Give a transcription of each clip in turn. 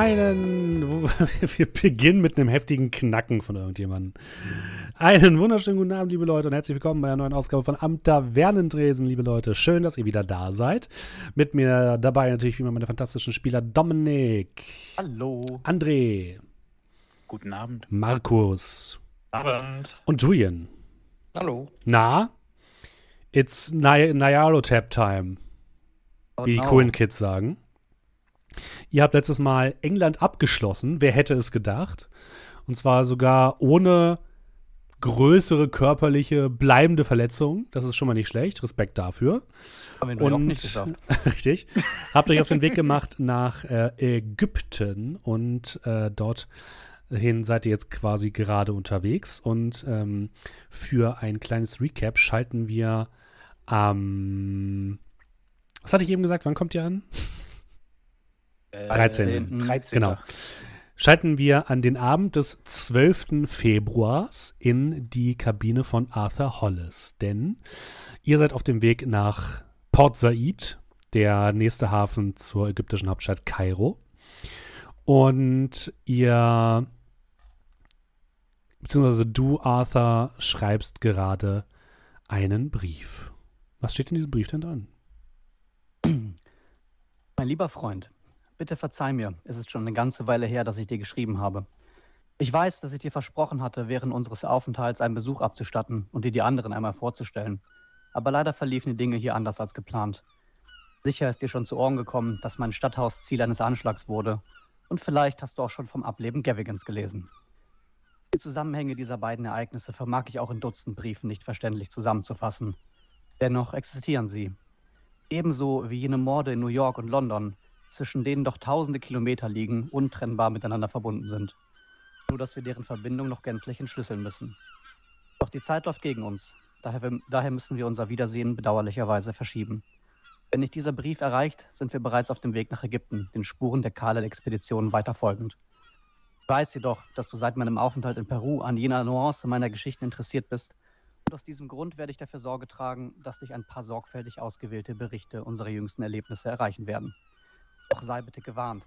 Einen. Wir beginnen mit einem heftigen Knacken von irgendjemandem. Einen wunderschönen guten Abend, liebe Leute, und herzlich willkommen bei einer neuen Ausgabe von Am Tavernendresen, liebe Leute. Schön, dass ihr wieder da seid. Mit mir dabei natürlich wie immer meine fantastischen Spieler Dominik. Hallo. André. Guten Abend. Markus. Abend. Und Julian. Hallo. Na? It's Ny Nyaro Tap Time. Oh wie die no. coolen Kids sagen. Ihr habt letztes Mal England abgeschlossen. Wer hätte es gedacht? Und zwar sogar ohne größere körperliche, bleibende Verletzungen. Das ist schon mal nicht schlecht. Respekt dafür. Haben wir Und nicht geschafft. richtig. Habt euch auf den Weg gemacht nach äh, Ägypten und äh, dorthin seid ihr jetzt quasi gerade unterwegs. Und ähm, für ein kleines Recap schalten wir am. was hatte ich eben gesagt? Wann kommt ihr an? Äh, 13.. 13. Genau. Schalten wir an den Abend des 12. Februars in die Kabine von Arthur Hollis. Denn ihr seid auf dem Weg nach Port Said, der nächste Hafen zur ägyptischen Hauptstadt Kairo. Und ihr, beziehungsweise du, Arthur, schreibst gerade einen Brief. Was steht in diesem Brief denn dran? Mein lieber Freund, bitte verzeih mir. Es ist schon eine ganze Weile her, dass ich dir geschrieben habe. Ich weiß, dass ich dir versprochen hatte, während unseres Aufenthalts einen Besuch abzustatten und dir die anderen einmal vorzustellen. Aber leider verliefen die Dinge hier anders als geplant. Sicher ist dir schon zu Ohren gekommen, dass mein Stadthaus Ziel eines Anschlags wurde. Und vielleicht hast du auch schon vom Ableben Gavigans gelesen. Die Zusammenhänge dieser beiden Ereignisse vermag ich auch in Dutzend Briefen nicht verständlich zusammenzufassen. Dennoch existieren sie. Ebenso wie jene Morde in New York und London, zwischen denen doch tausende Kilometer liegen, untrennbar miteinander verbunden sind. Nur dass wir deren Verbindung noch gänzlich entschlüsseln müssen. Doch die Zeit läuft gegen uns. Daher, daher müssen wir unser Wiedersehen bedauerlicherweise verschieben. Wenn nicht dieser Brief erreicht, sind wir bereits auf dem Weg nach Ägypten, den Spuren der Kaled-Expedition weiter folgend. Ich weiß jedoch, dass du seit meinem Aufenthalt in Peru an jener Nuance meiner Geschichten interessiert bist. Und aus diesem Grund werde ich dafür Sorge tragen, dass dich ein paar sorgfältig ausgewählte Berichte unserer jüngsten Erlebnisse erreichen werden. Doch sei bitte gewarnt.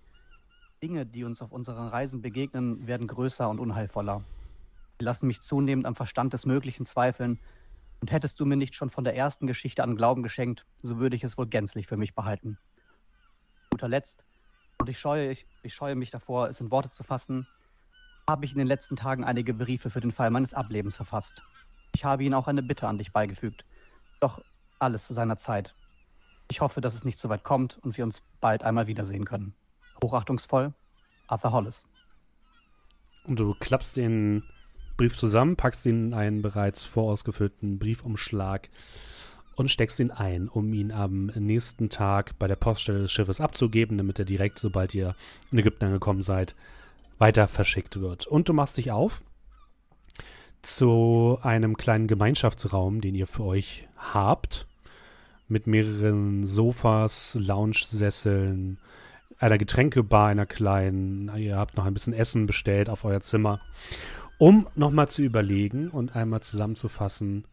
Dinge, die uns auf unseren Reisen begegnen, werden größer und unheilvoller. Sie lassen mich zunehmend am Verstand des Möglichen zweifeln. Und hättest du mir nicht schon von der ersten Geschichte an Glauben geschenkt, so würde ich es wohl gänzlich für mich behalten. Guter Letzt, und ich scheue, ich, ich scheue mich davor, es in Worte zu fassen, habe ich in den letzten Tagen einige Briefe für den Fall meines Ablebens verfasst. Ich habe ihnen auch eine Bitte an dich beigefügt. Doch alles zu seiner Zeit. Ich hoffe, dass es nicht so weit kommt und wir uns bald einmal wiedersehen können. Hochachtungsvoll, Arthur Hollis. Und du klappst den Brief zusammen, packst ihn in einen bereits vorausgefüllten Briefumschlag und steckst ihn ein, um ihn am nächsten Tag bei der Poststelle des Schiffes abzugeben, damit er direkt, sobald ihr in Ägypten angekommen seid, weiter verschickt wird. Und du machst dich auf zu einem kleinen Gemeinschaftsraum, den ihr für euch habt, mit mehreren Sofas, Lounge-Sesseln, einer Getränkebar, einer kleinen, ihr habt noch ein bisschen Essen bestellt auf euer Zimmer, um nochmal zu überlegen und einmal zusammenzufassen,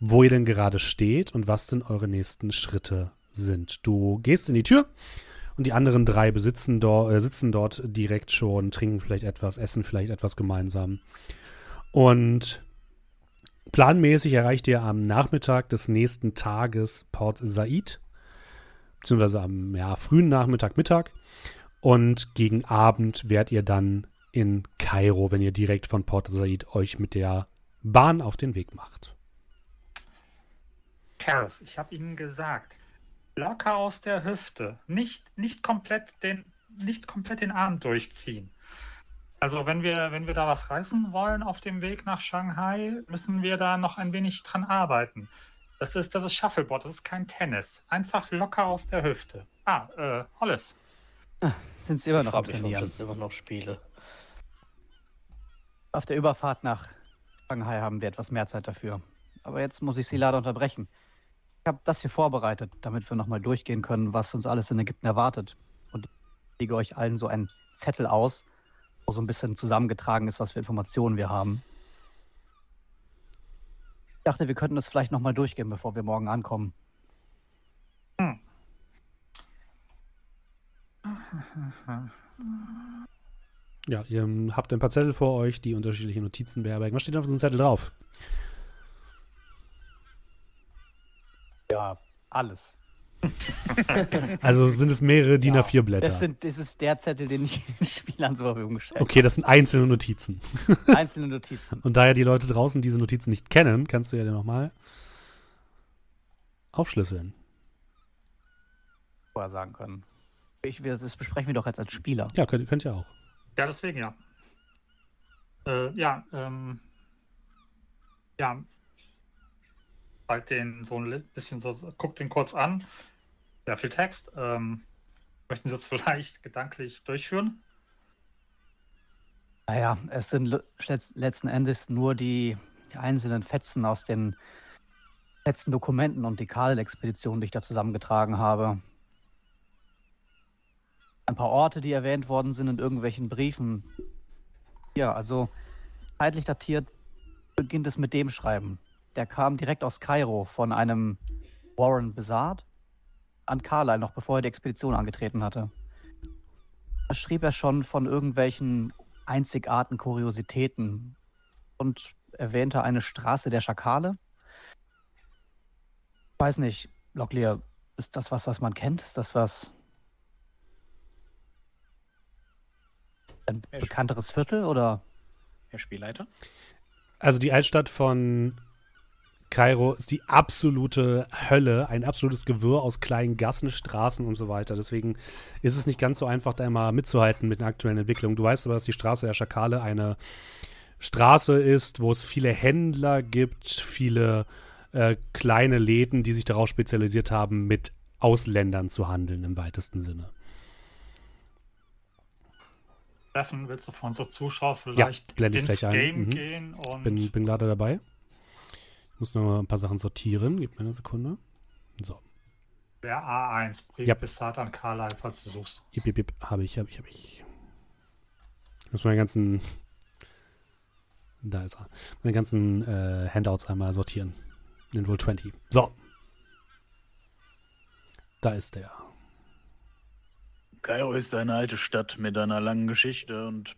wo ihr denn gerade steht und was denn eure nächsten Schritte sind. Du gehst in die Tür und die anderen drei besitzen dort, äh, sitzen dort direkt schon, trinken vielleicht etwas, essen vielleicht etwas gemeinsam. Und planmäßig erreicht ihr am Nachmittag des nächsten Tages Port Said, beziehungsweise am ja, frühen Nachmittag, Mittag. Und gegen Abend werdet ihr dann in Kairo, wenn ihr direkt von Port Said euch mit der Bahn auf den Weg macht. Kerf, ich habe Ihnen gesagt, locker aus der Hüfte, nicht, nicht, komplett den, nicht komplett den Arm durchziehen. Also wenn wir, wenn wir da was reißen wollen auf dem Weg nach Shanghai, müssen wir da noch ein wenig dran arbeiten. Das ist, das ist Shuffleboard, das ist kein Tennis. Einfach locker aus der Hüfte. Ah, äh, Hollis. Sind sie immer noch am ich Trainieren? das immer noch spiele. Auf der Überfahrt nach Shanghai haben wir etwas mehr Zeit dafür. Aber jetzt muss ich Sie leider unterbrechen. Ich habe das hier vorbereitet, damit wir nochmal durchgehen können, was uns alles in Ägypten erwartet. Und ich lege euch allen so einen Zettel aus, wo so ein bisschen zusammengetragen ist, was für Informationen wir haben. Ich dachte, wir könnten das vielleicht nochmal durchgehen, bevor wir morgen ankommen. Ja, ihr habt ein paar Zettel vor euch, die unterschiedliche Notizen beherbergen. Was steht auf diesem Zettel drauf? Ja, alles. Also sind es mehrere DIN Ja, A4-Blätter. Das, sind, das ist der Zettel, den ich den Spielern zur Verfügung gestellt Okay, das sind einzelne Notizen. habe. Einzelne Notizen. Und da ja die Leute draußen diese Notizen nicht kennen, kannst du ja nochmal aufschlüsseln. Vorher sagen können. Ich, wir- das besprechen wir doch jetzt als Spieler. Ja, könnt, könnt ihr auch. Ja, deswegen ja. Äh, ja, ähm. Ja. Halt den so ein bisschen so, guckt den kurz an. Sehr viel Text. Ähm, möchten Sie das vielleicht gedanklich durchführen? Naja, es sind le- letz- letzten Endes nur die, die einzelnen Fetzen aus den letzten Dokumenten und die Kadel-Expedition, die ich da zusammengetragen habe. Ein paar Orte, die erwähnt worden sind in irgendwelchen Briefen. Ja, also zeitlich datiert beginnt es mit dem Schreiben. Der kam direkt aus Kairo von einem Warren Besard an Carlyle, noch bevor er die Expedition angetreten hatte. Da schrieb er schon von irgendwelchen einzigartigen Kuriositäten und erwähnte eine Straße der Schakale. Ich weiß nicht, Locklear, ist das was, was man kennt? Ist das was. Ein bekannteres Viertel oder? Herr Spielleiter? Also die Altstadt von Kairo ist die absolute Hölle, ein absolutes Gewirr aus kleinen Gassen, Straßen und so weiter. Deswegen ist es nicht ganz so einfach, da immer mitzuhalten mit den aktuellen Entwicklungen. Du weißt aber, dass die Straße der Schakale eine Straße ist, wo es viele Händler gibt, viele äh, kleine Läden, die sich darauf spezialisiert haben, mit Ausländern zu handeln im weitesten Sinne. Steffen, willst du für unsere Zuschauer vielleicht ich ins. Game Mhm. gehen und Bin, bin gerade dabei. Ich muss noch mal ein paar Sachen sortieren. Gib mir eine Sekunde. So. der A1 Brief Ja. bis an Carlyle, falls du suchst. Ip, ip, ip. Habe ich, habe ich, habe ich. Ich muss meine ganzen. Da ist er. Meine ganzen äh, Handouts einmal sortieren. In Roll 20. So. Da ist der. Kairo ist eine alte Stadt mit einer langen Geschichte und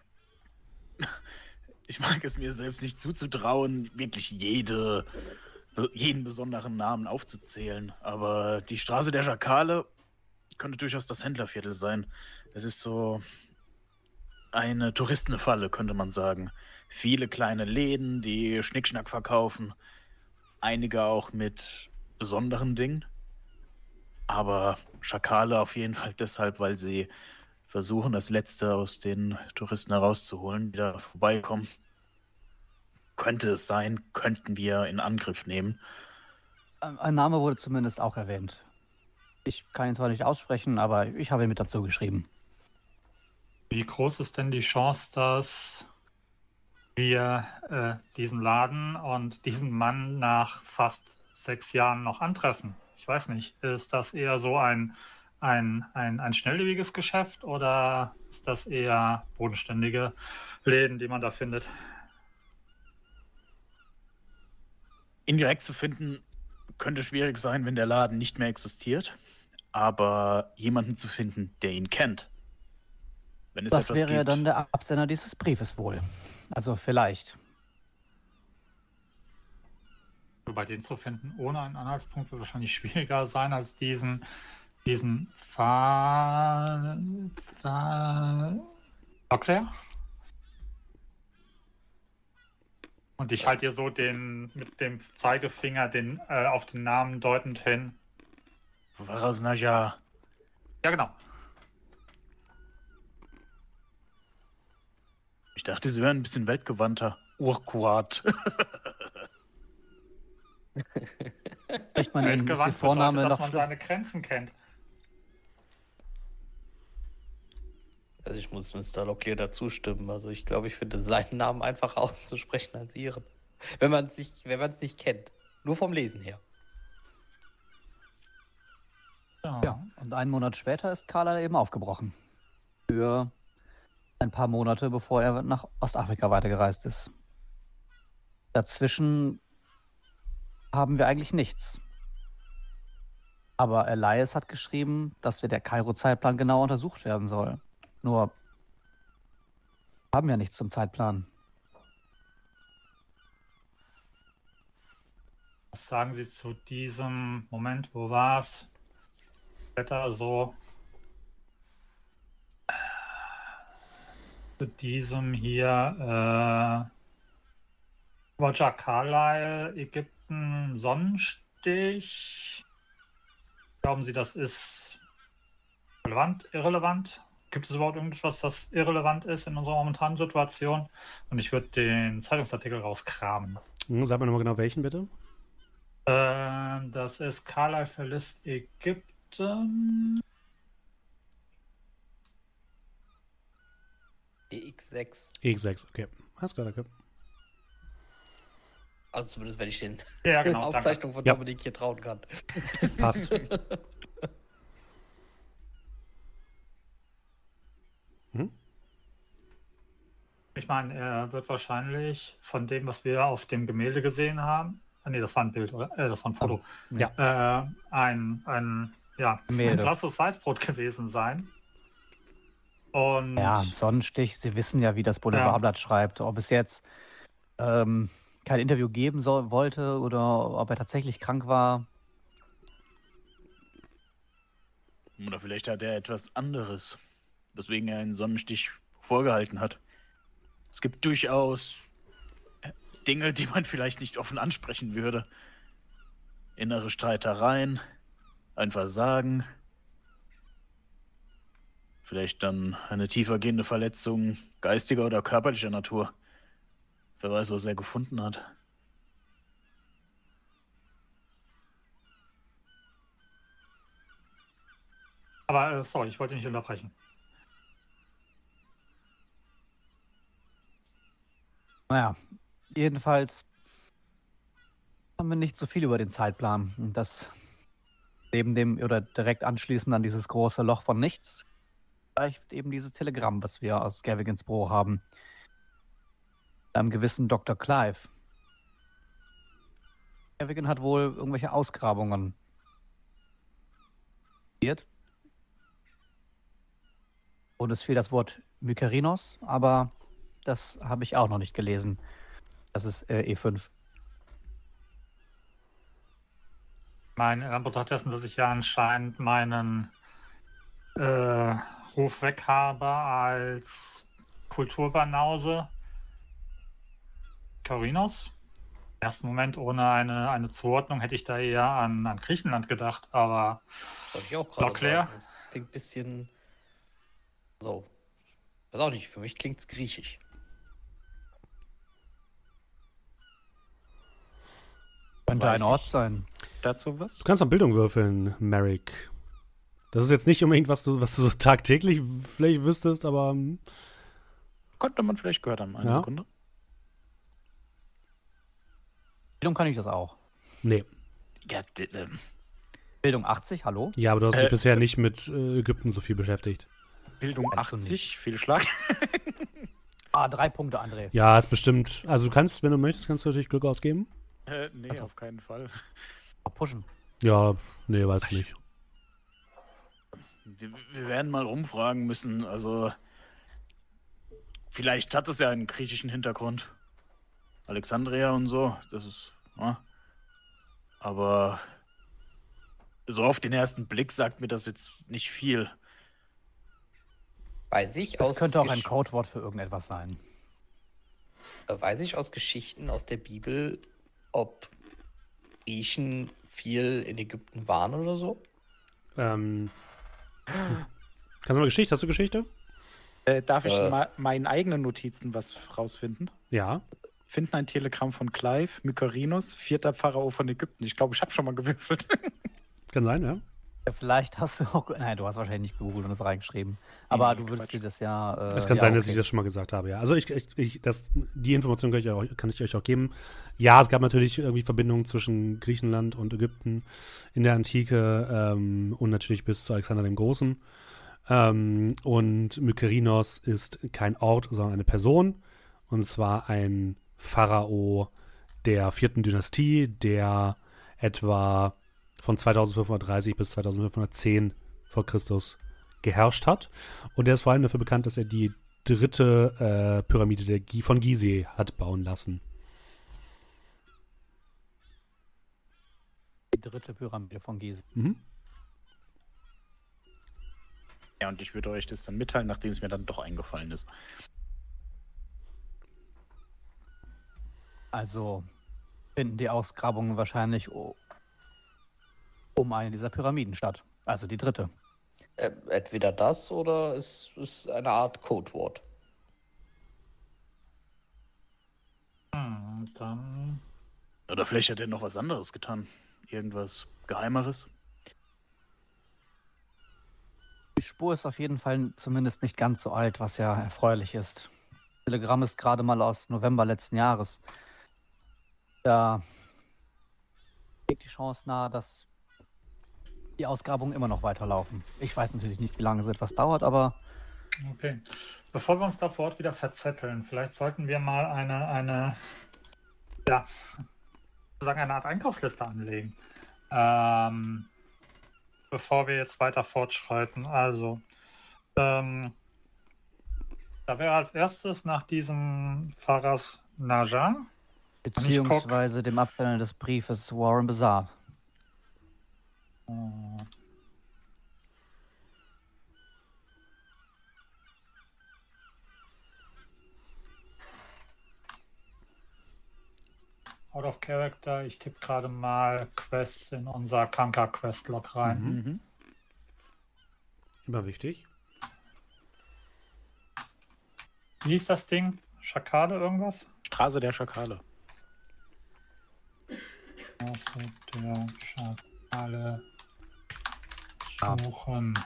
ich mag es mir selbst nicht zuzutrauen, wirklich jede, jeden besonderen Namen aufzuzählen. Aber die Straße der Schakale könnte durchaus das Händlerviertel sein. Es ist so eine Touristenfalle, könnte man sagen. Viele kleine Läden, die Schnickschnack verkaufen. Einige auch mit besonderen Dingen. Aber Schakale auf jeden Fall deshalb, weil sie versuchen, das Letzte aus den Touristen herauszuholen, die da vorbeikommen. Könnte es sein, könnten wir in Angriff nehmen. Ein Name wurde zumindest auch erwähnt. Ich kann ihn zwar nicht aussprechen, aber ich habe ihn mit dazu geschrieben. Wie groß ist denn die Chance, dass wir äh, diesen Laden und diesen Mann nach fast sechs Jahren noch antreffen? Ich weiß nicht, ist das eher so ein, ein, ein, ein schnelllebiges Geschäft oder ist das eher bodenständige Läden, die man da findet? Ihn direkt zu finden, könnte schwierig sein, wenn der Laden nicht mehr existiert. Aber jemanden zu finden, der ihn kennt. Wenn es Das etwas wäre ja gibt. dann der Absender dieses Briefes wohl. Also vielleicht. Bei den zu finden, ohne einen Anhaltspunkt, wird wahrscheinlich schwieriger sein als diesen, diesen Fa... Fa... Erklär? Und ich halte dir so den mit dem Zeigefinger den, äh, auf den Namen deutend hin. Varasnaja. Ja, genau. Ich dachte, sie wären ein bisschen weltgewandter. Urquat. Spricht man den Vorname bedeutet, dass noch man seine Grenzen kennt. Also ich muss Mr. Locklear dazu stimmen. Also ich glaube, ich finde seinen Namen einfacher auszusprechen als ihren. Wenn man es nicht, wenn man es nicht kennt. Nur vom Lesen her. Ja, und einen Monat später ist Carla eben aufgebrochen. Für ein paar Monate, bevor er nach Ostafrika weitergereist ist. Dazwischen haben wir eigentlich nichts. Aber Elias hat geschrieben, dass wir der Kairo-Zeitplan genau untersucht werden soll. Nur wir haben ja nichts zum Zeitplan. Was sagen Sie zu diesem Moment? Wo war's? Wetter so. Zu diesem hier. Äh, Roger Carlyle, Ägypten, Sonnenstich. Glauben Sie, das ist relevant, irrelevant? Gibt es überhaupt irgendetwas, das irrelevant ist in unserer momentanen Situation? Und ich würde den Zeitungsartikel rauskramen. Hm, Sag mal nochmal genau welchen, bitte. Ähm, das ist Carlyle verlässt Ägypten. EX6. EX6, okay. Alles klar, danke. Also zumindest, wenn ich den Ja, genau. danke. Aufzeichnungen von Ja. Dominik hier trauen kann. Passt. mhm. Ich meine, er wird wahrscheinlich von dem, was wir auf dem Gemälde gesehen haben. Ah, nee, das war ein Bild, oder? Äh, das war ein Foto. Ja. Äh, ein, ein, ja, ein Gemälde. blasses Weißbrot gewesen sein. Und Ja, ein Sonnenstich. Sie wissen ja, wie das Boulevardblatt schreibt. Ob es jetzt ähm, kein Interview geben soll, wollte oder ob er tatsächlich krank war. Oder vielleicht hat er etwas anderes, weswegen er einen Sonnenstich vorgehalten hat. Es gibt durchaus äh, Dinge, die man vielleicht nicht offen ansprechen würde. Innere Streitereien, ein Versagen, vielleicht dann eine tiefergehende Verletzung geistiger oder körperlicher Natur. Wer weiß, was er gefunden hat. Aber äh, sorry, ich wollte nicht unterbrechen. Naja, jedenfalls haben wir nicht so viel über den Zeitplan. Und das neben dem oder direkt anschließend an dieses große Loch von nichts, vielleicht eben dieses Telegramm, was wir aus Gavigans Büro haben. Einem gewissen Dr. Clive. Gavigan hat wohl irgendwelche Ausgrabungen. Und es fiel das Wort Mykerinos, aber das habe ich auch noch nicht gelesen. Das ist äh, E5. Mein, in Anbetracht dessen, dass ich ja anscheinend meinen äh, Ruf weg habe als Kulturbanause. Carinos. Im ersten Moment ohne eine, eine Zuordnung hätte ich da eher an, an Griechenland gedacht, aber Wollte ich auch gerade sagen. Das klingt ein bisschen. So. Weiß auch nicht, für mich klingt's griechisch. Könnte ein Ort sein. Dazu was? Du kannst an Bildung würfeln, Merrick. Das ist jetzt nicht unbedingt, was du, was du so tagtäglich vielleicht wüsstest, aber hm, Konnte man vielleicht gehört haben. Eine Ja. Sekunde. Bildung kann ich das auch. nee. Ja, ähm, Bildung 80, hallo? Ja, aber du hast dich Äh, bisher nicht mit äh, Ägypten so viel beschäftigt. Bildung Weißt du 80, Fehlschlag. Ah, drei Punkte, André. Ja, ist bestimmt. Also du kannst, wenn du möchtest, kannst du natürlich Glück ausgeben. Äh, nee, Also. auf keinen Fall. Pushen. Ja, nee, weiß nicht. Wir, wir werden mal rumfragen müssen. Also, vielleicht hat es ja einen griechischen Hintergrund. Alexandria und so, das ist. Ja. Aber so auf den ersten Blick sagt mir das jetzt nicht viel. Weiß ich Das aus könnte auch ein Codewort für irgendetwas sein. äh, weiß ich aus Geschichten aus der Bibel, ob Griechen viel in Ägypten waren oder so? Ähm, kannst du mal Geschichte? Hast du Geschichte? Äh, darf ich Äh. in ma- meinen eigenen Notizen was rausfinden? Ja. Finden ein Telegramm von Clive, Mykerinos, vierter Pharao von Ägypten. Ich glaube, ich habe schon mal gewürfelt. Kann sein, ja. Ja, Vielleicht hast du auch. Nein, du hast wahrscheinlich nicht gegoogelt und das reingeschrieben. Aber Nee, du würdest Quatsch. dir das ja. Äh, Es kann ja, sein, dass okay. ich das schon mal gesagt habe, ja. Also ich, ich, ich das, die Information kann ich, auch, kann ich euch auch geben. Ja, es gab natürlich irgendwie Verbindungen zwischen Griechenland und Ägypten in der Antike ähm, und natürlich bis zu Alexander dem Großen. Ähm, und Mykerinos ist kein Ort, sondern eine Person. Und zwar ein Pharao der vierten Dynastie, der etwa von 2530 bis 2510 vor Christus geherrscht hat. Und er ist vor allem dafür bekannt, dass er die dritte äh, Pyramide der, Gi- von Gizeh hat bauen lassen. Die dritte Pyramide von Gizeh. Mhm. Ja, und ich würde euch das dann mitteilen, nachdem es mir dann doch eingefallen ist. Also finden die Ausgrabungen wahrscheinlich um eine dieser Pyramiden statt. Also die dritte. Äh, entweder das oder es ist eine Art Codewort. Hm, dann. Oder vielleicht hat er noch was anderes getan. Irgendwas Geheimeres. Die Spur ist auf jeden Fall zumindest nicht ganz so alt, was ja erfreulich ist. Das Telegramm ist gerade mal aus November letzten Jahres. Da liegt die Chance nahe, dass die Ausgrabungen immer noch weiterlaufen. Ich weiß natürlich nicht, wie lange so etwas dauert, aber Okay. Bevor wir uns da vor Ort wieder verzetteln, vielleicht sollten wir mal eine, eine, ja, sozusagen eine Art Einkaufsliste anlegen. Ähm, bevor wir jetzt weiter fortschreiten. Also, ähm, da wäre als erstes nach diesem Faras Naja. beziehungsweise dem Absender des Briefes Warren Bazaar. Äh, Out of Character, ich tippe gerade mal Quests in unser Kanka Quest Log rein. Mhm. Immer wichtig. Wie hieß das Ding? Schakale irgendwas? Straße der Schakale. Straße der Schakale suchen.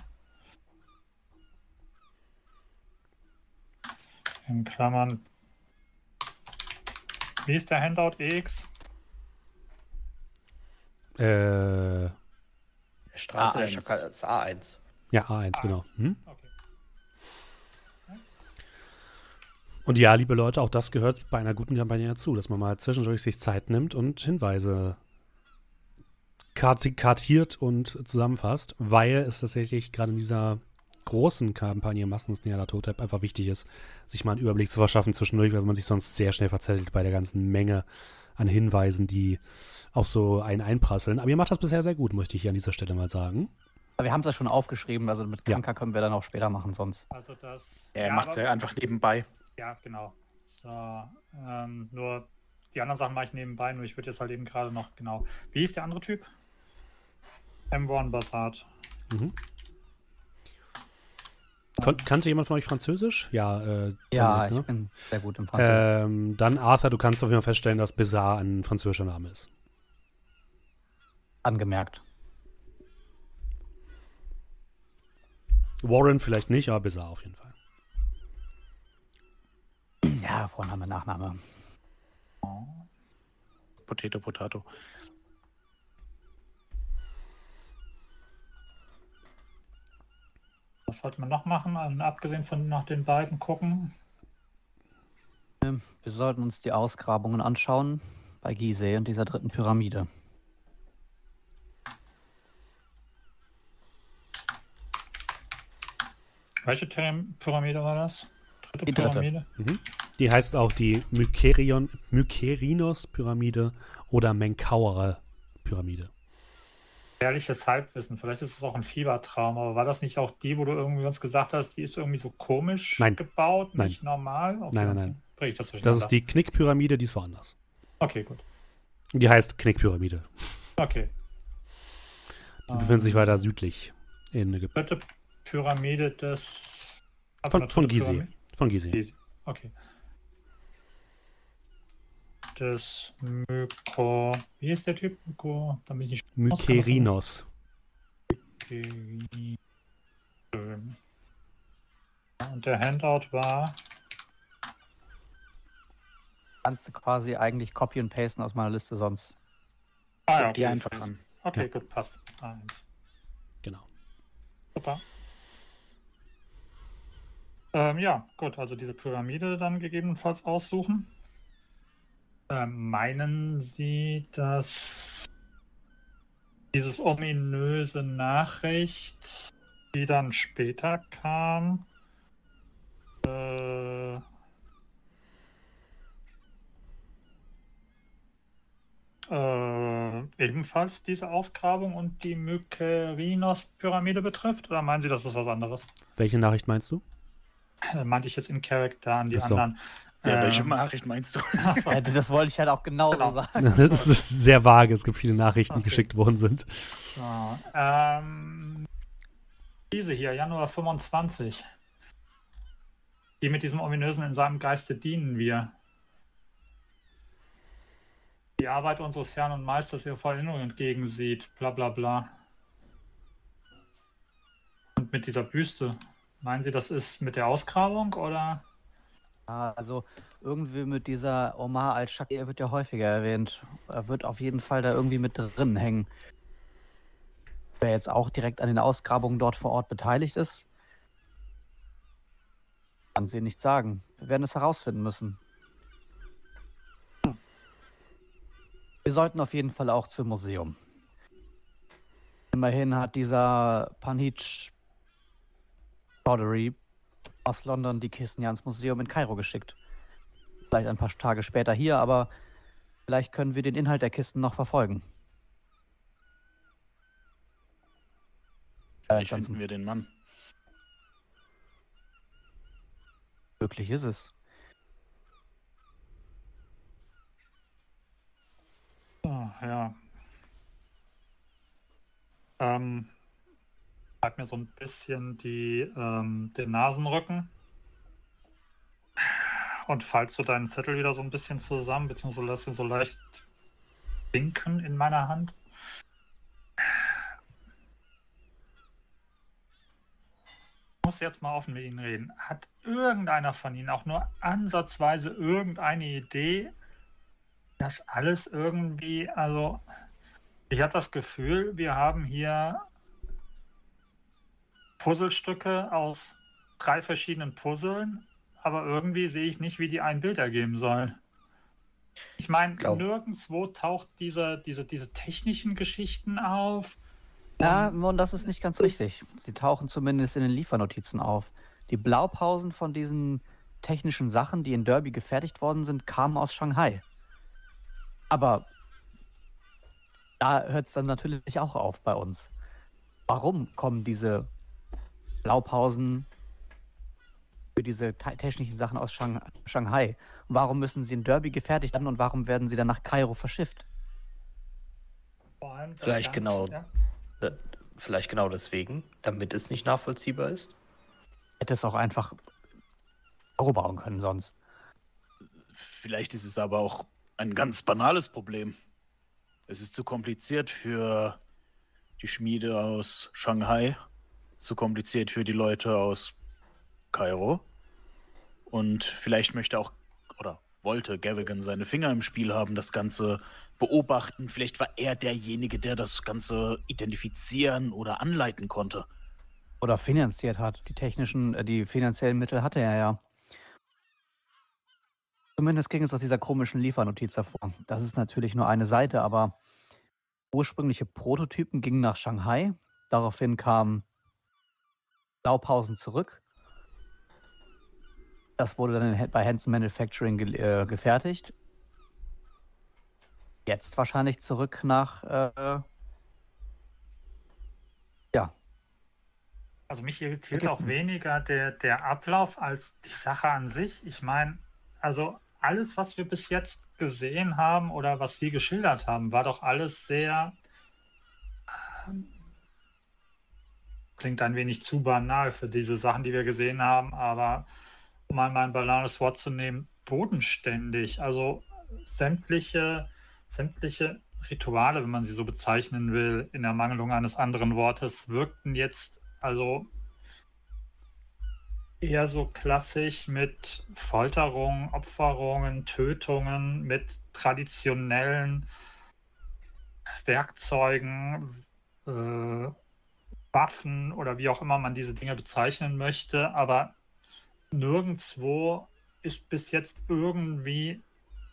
In Klammern. Wie ist der Handout EX? Äh, Straße der A1. Schakal ist A1. ja, A1, genau. Mhm. Okay. Und ja, liebe Leute, auch das gehört bei einer guten Kampagne dazu, dass man mal zwischendurch sich Zeit nimmt und Hinweise kartiert und zusammenfasst, weil es tatsächlich gerade in dieser großen Kampagne Massensteller Totep einfach wichtig ist, sich mal einen Überblick zu verschaffen zwischendurch, weil man sich sonst sehr schnell verzettelt bei der ganzen Menge an Hinweisen, die auf so einen einprasseln. Aber ihr macht das bisher sehr gut, möchte ich hier an dieser Stelle mal sagen. Wir haben es ja schon aufgeschrieben, also mit Ja. Kanka können wir dann auch später machen sonst. Also das. Er macht es ja einfach nebenbei. Ja, genau. So, ähm, nur die anderen Sachen mache ich nebenbei, nur ich würde jetzt halt eben gerade noch, genau. Wie hieß der andere Typ? M1 Bassard. Mhm. Kon kannte jemand von euch Französisch? Ja, äh, Ja, Dominik, ne? ich bin sehr gut im Französisch. Ähm, dann Arthur, du kannst auf jeden Fall feststellen, dass Bizarre ein französischer Name ist. Angemerkt. Warren vielleicht nicht, aber Bizarre auf jeden Fall. Ja, Vorname, Nachname. Potato, Potato. Was wollten wir noch machen? Ähm, abgesehen von nach den beiden gucken. Wir sollten uns die Ausgrabungen anschauen bei Gizeh und dieser dritten Pyramide. Welche Pyram- Pyramide war das? Dritte Die dritte. Pyramide? Mhm. Die heißt auch die Mykerion, Mykerinos-Pyramide oder Menkauere-Pyramide. Ehrliches Halbwissen. Vielleicht ist es auch ein Fiebertraum, aber war das nicht auch die, wo du irgendwie uns gesagt hast, die ist irgendwie so komisch Nein. gebaut, Nein. nicht normal? Okay, Nein, nein, nein. Bring das Das ist die Knickpyramide, die ist woanders. Okay, gut. Die heißt Knickpyramide. Okay. Die befindet sich weiter südlich in Ägypten. Dritte Pyramide des. Von, von Gizeh. Von. Gizeh. Okay. Des Myko. Wie ist der Typ? Myko. Da bin ich nicht. Mykerinos. Und der Handout war. Kannst du quasi eigentlich copy und pasten aus meiner Liste sonst. Ah, die einfach an. Okay, Ja. gut, passt. Eins. Genau. Super. Ähm, ja, gut, also diese Pyramide dann gegebenenfalls aussuchen. Ähm, meinen Sie, dass dieses ominöse Nachricht, die dann später kam. Äh, äh, ebenfalls diese Ausgrabung und die Mykerinos-Pyramide betrifft? Oder meinen Sie, das ist was anderes? Welche Nachricht meinst du? Äh, meinte ich jetzt in Character an die so. anderen. Ja, welche Ähm, Nachricht meinst du? ach so. Ja, das wollte ich halt auch genauso Genau. sagen. Das ist sehr vage. Es gibt viele Nachrichten, die Okay. geschickt worden sind. So, ähm, diese hier, Januar 25. Die mit diesem ominösen in seinem Geiste dienen wir. Die Arbeit unseres Herrn und Meisters ihre Vollendung entgegensieht, bla bla bla. Und mit dieser Büste. Meinen Sie, das ist mit der Ausgrabung oder? Also irgendwie mit dieser Omar al-Shakir wird ja häufiger erwähnt. Er wird auf jeden Fall da irgendwie mit drin hängen. Wer jetzt auch direkt an den Ausgrabungen dort vor Ort beteiligt ist, kann sie nicht sagen. Wir werden es herausfinden müssen. Wir sollten auf jeden Fall auch zum Museum. Immerhin hat dieser Panich Chaudhry aus London die Kisten ja ins Museum in Kairo geschickt. Vielleicht ein paar Tage später hier, aber vielleicht können wir den Inhalt der Kisten noch verfolgen. Vielleicht finden wir den Mann. Möglich ist es. Oh, ja. Ähm, hat mir so ein bisschen die, ähm, den Nasenrücken und falls du deinen Zettel wieder so ein bisschen zusammen, beziehungsweise lässt ihn so leicht winken in meiner Hand. Ich muss jetzt mal offen mit Ihnen reden. Hat irgendeiner von Ihnen auch nur ansatzweise irgendeine Idee, das alles irgendwie, also ich habe das Gefühl, wir haben hier Puzzlestücke aus drei verschiedenen Puzzeln, aber irgendwie sehe ich nicht, wie die ein Bild ergeben sollen. Ich meine, Glaub- nirgendwo taucht diese, diese, diese technischen Geschichten auf. Ja, und das ist nicht ganz richtig. Sie tauchen zumindest in den Liefernotizen auf. Die Blaupausen von diesen technischen Sachen, die in Derby gefertigt worden sind, kamen aus Shanghai. Aber da hört es dann natürlich auch auf bei uns. Warum kommen diese Blaupausen für diese te- technischen Sachen aus Shang Shanghai? Und warum müssen sie in Derby gefertigt werden und warum werden sie dann nach Kairo verschifft? vor allem das Vielleicht Ganze- genau. ja. Vielleicht genau deswegen, damit es nicht nachvollziehbar ist. Hätte es auch einfach Euro bauen können sonst. Vielleicht ist es aber auch ein ganz banales Problem. Es ist zu kompliziert für die Schmiede aus Shanghai, zu kompliziert für die Leute aus Kairo. Und vielleicht möchte auch oder wollte Gavigan seine Finger im Spiel haben, das Ganze beobachten. Vielleicht war er derjenige, der das Ganze identifizieren oder anleiten konnte. Oder finanziert hat. Die technischen, äh, die finanziellen Mittel hatte er ja. Zumindest ging es aus dieser komischen Liefernotiz hervor. Das ist natürlich nur eine Seite, aber ursprüngliche Prototypen gingen nach Shanghai. Daraufhin kamen Blaupausen zurück. Das wurde dann bei Hanson Manufacturing ge äh, gefertigt. Jetzt wahrscheinlich zurück nach äh, ja, Also mich irritiert auch weniger der, der Ablauf als die Sache an sich. Ich meine, also alles, was wir bis jetzt gesehen haben oder was Sie geschildert haben, war doch alles sehr... Klingt ein wenig zu banal für diese Sachen, die wir gesehen haben, aber um einmal ein banales Wort zu nehmen, bodenständig. Also sämtliche, sämtliche Rituale, wenn man sie so bezeichnen will, in Ermangelung eines anderen Wortes, wirkten jetzt also eher so klassisch mit Folterungen, Opferungen, Tötungen, mit traditionellen Werkzeugen, äh, Waffen oder wie auch immer man diese Dinge bezeichnen möchte, aber nirgendwo ist bis jetzt irgendwie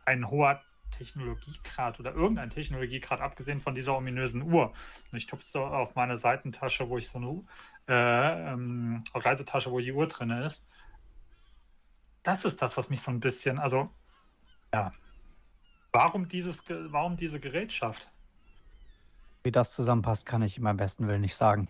ein hoher Technologiegrad oder irgendein Technologiegrad, abgesehen von dieser ominösen Uhr. Ich tupfe so auf meine Seitentasche, wo ich so eine äh, ähm, Reisetasche, wo die Uhr drin ist. Das ist das, was mich so ein bisschen, also ja, warum dieses, warum diese Gerätschaft? Wie das zusammenpasst, kann ich beim besten Willen nicht sagen.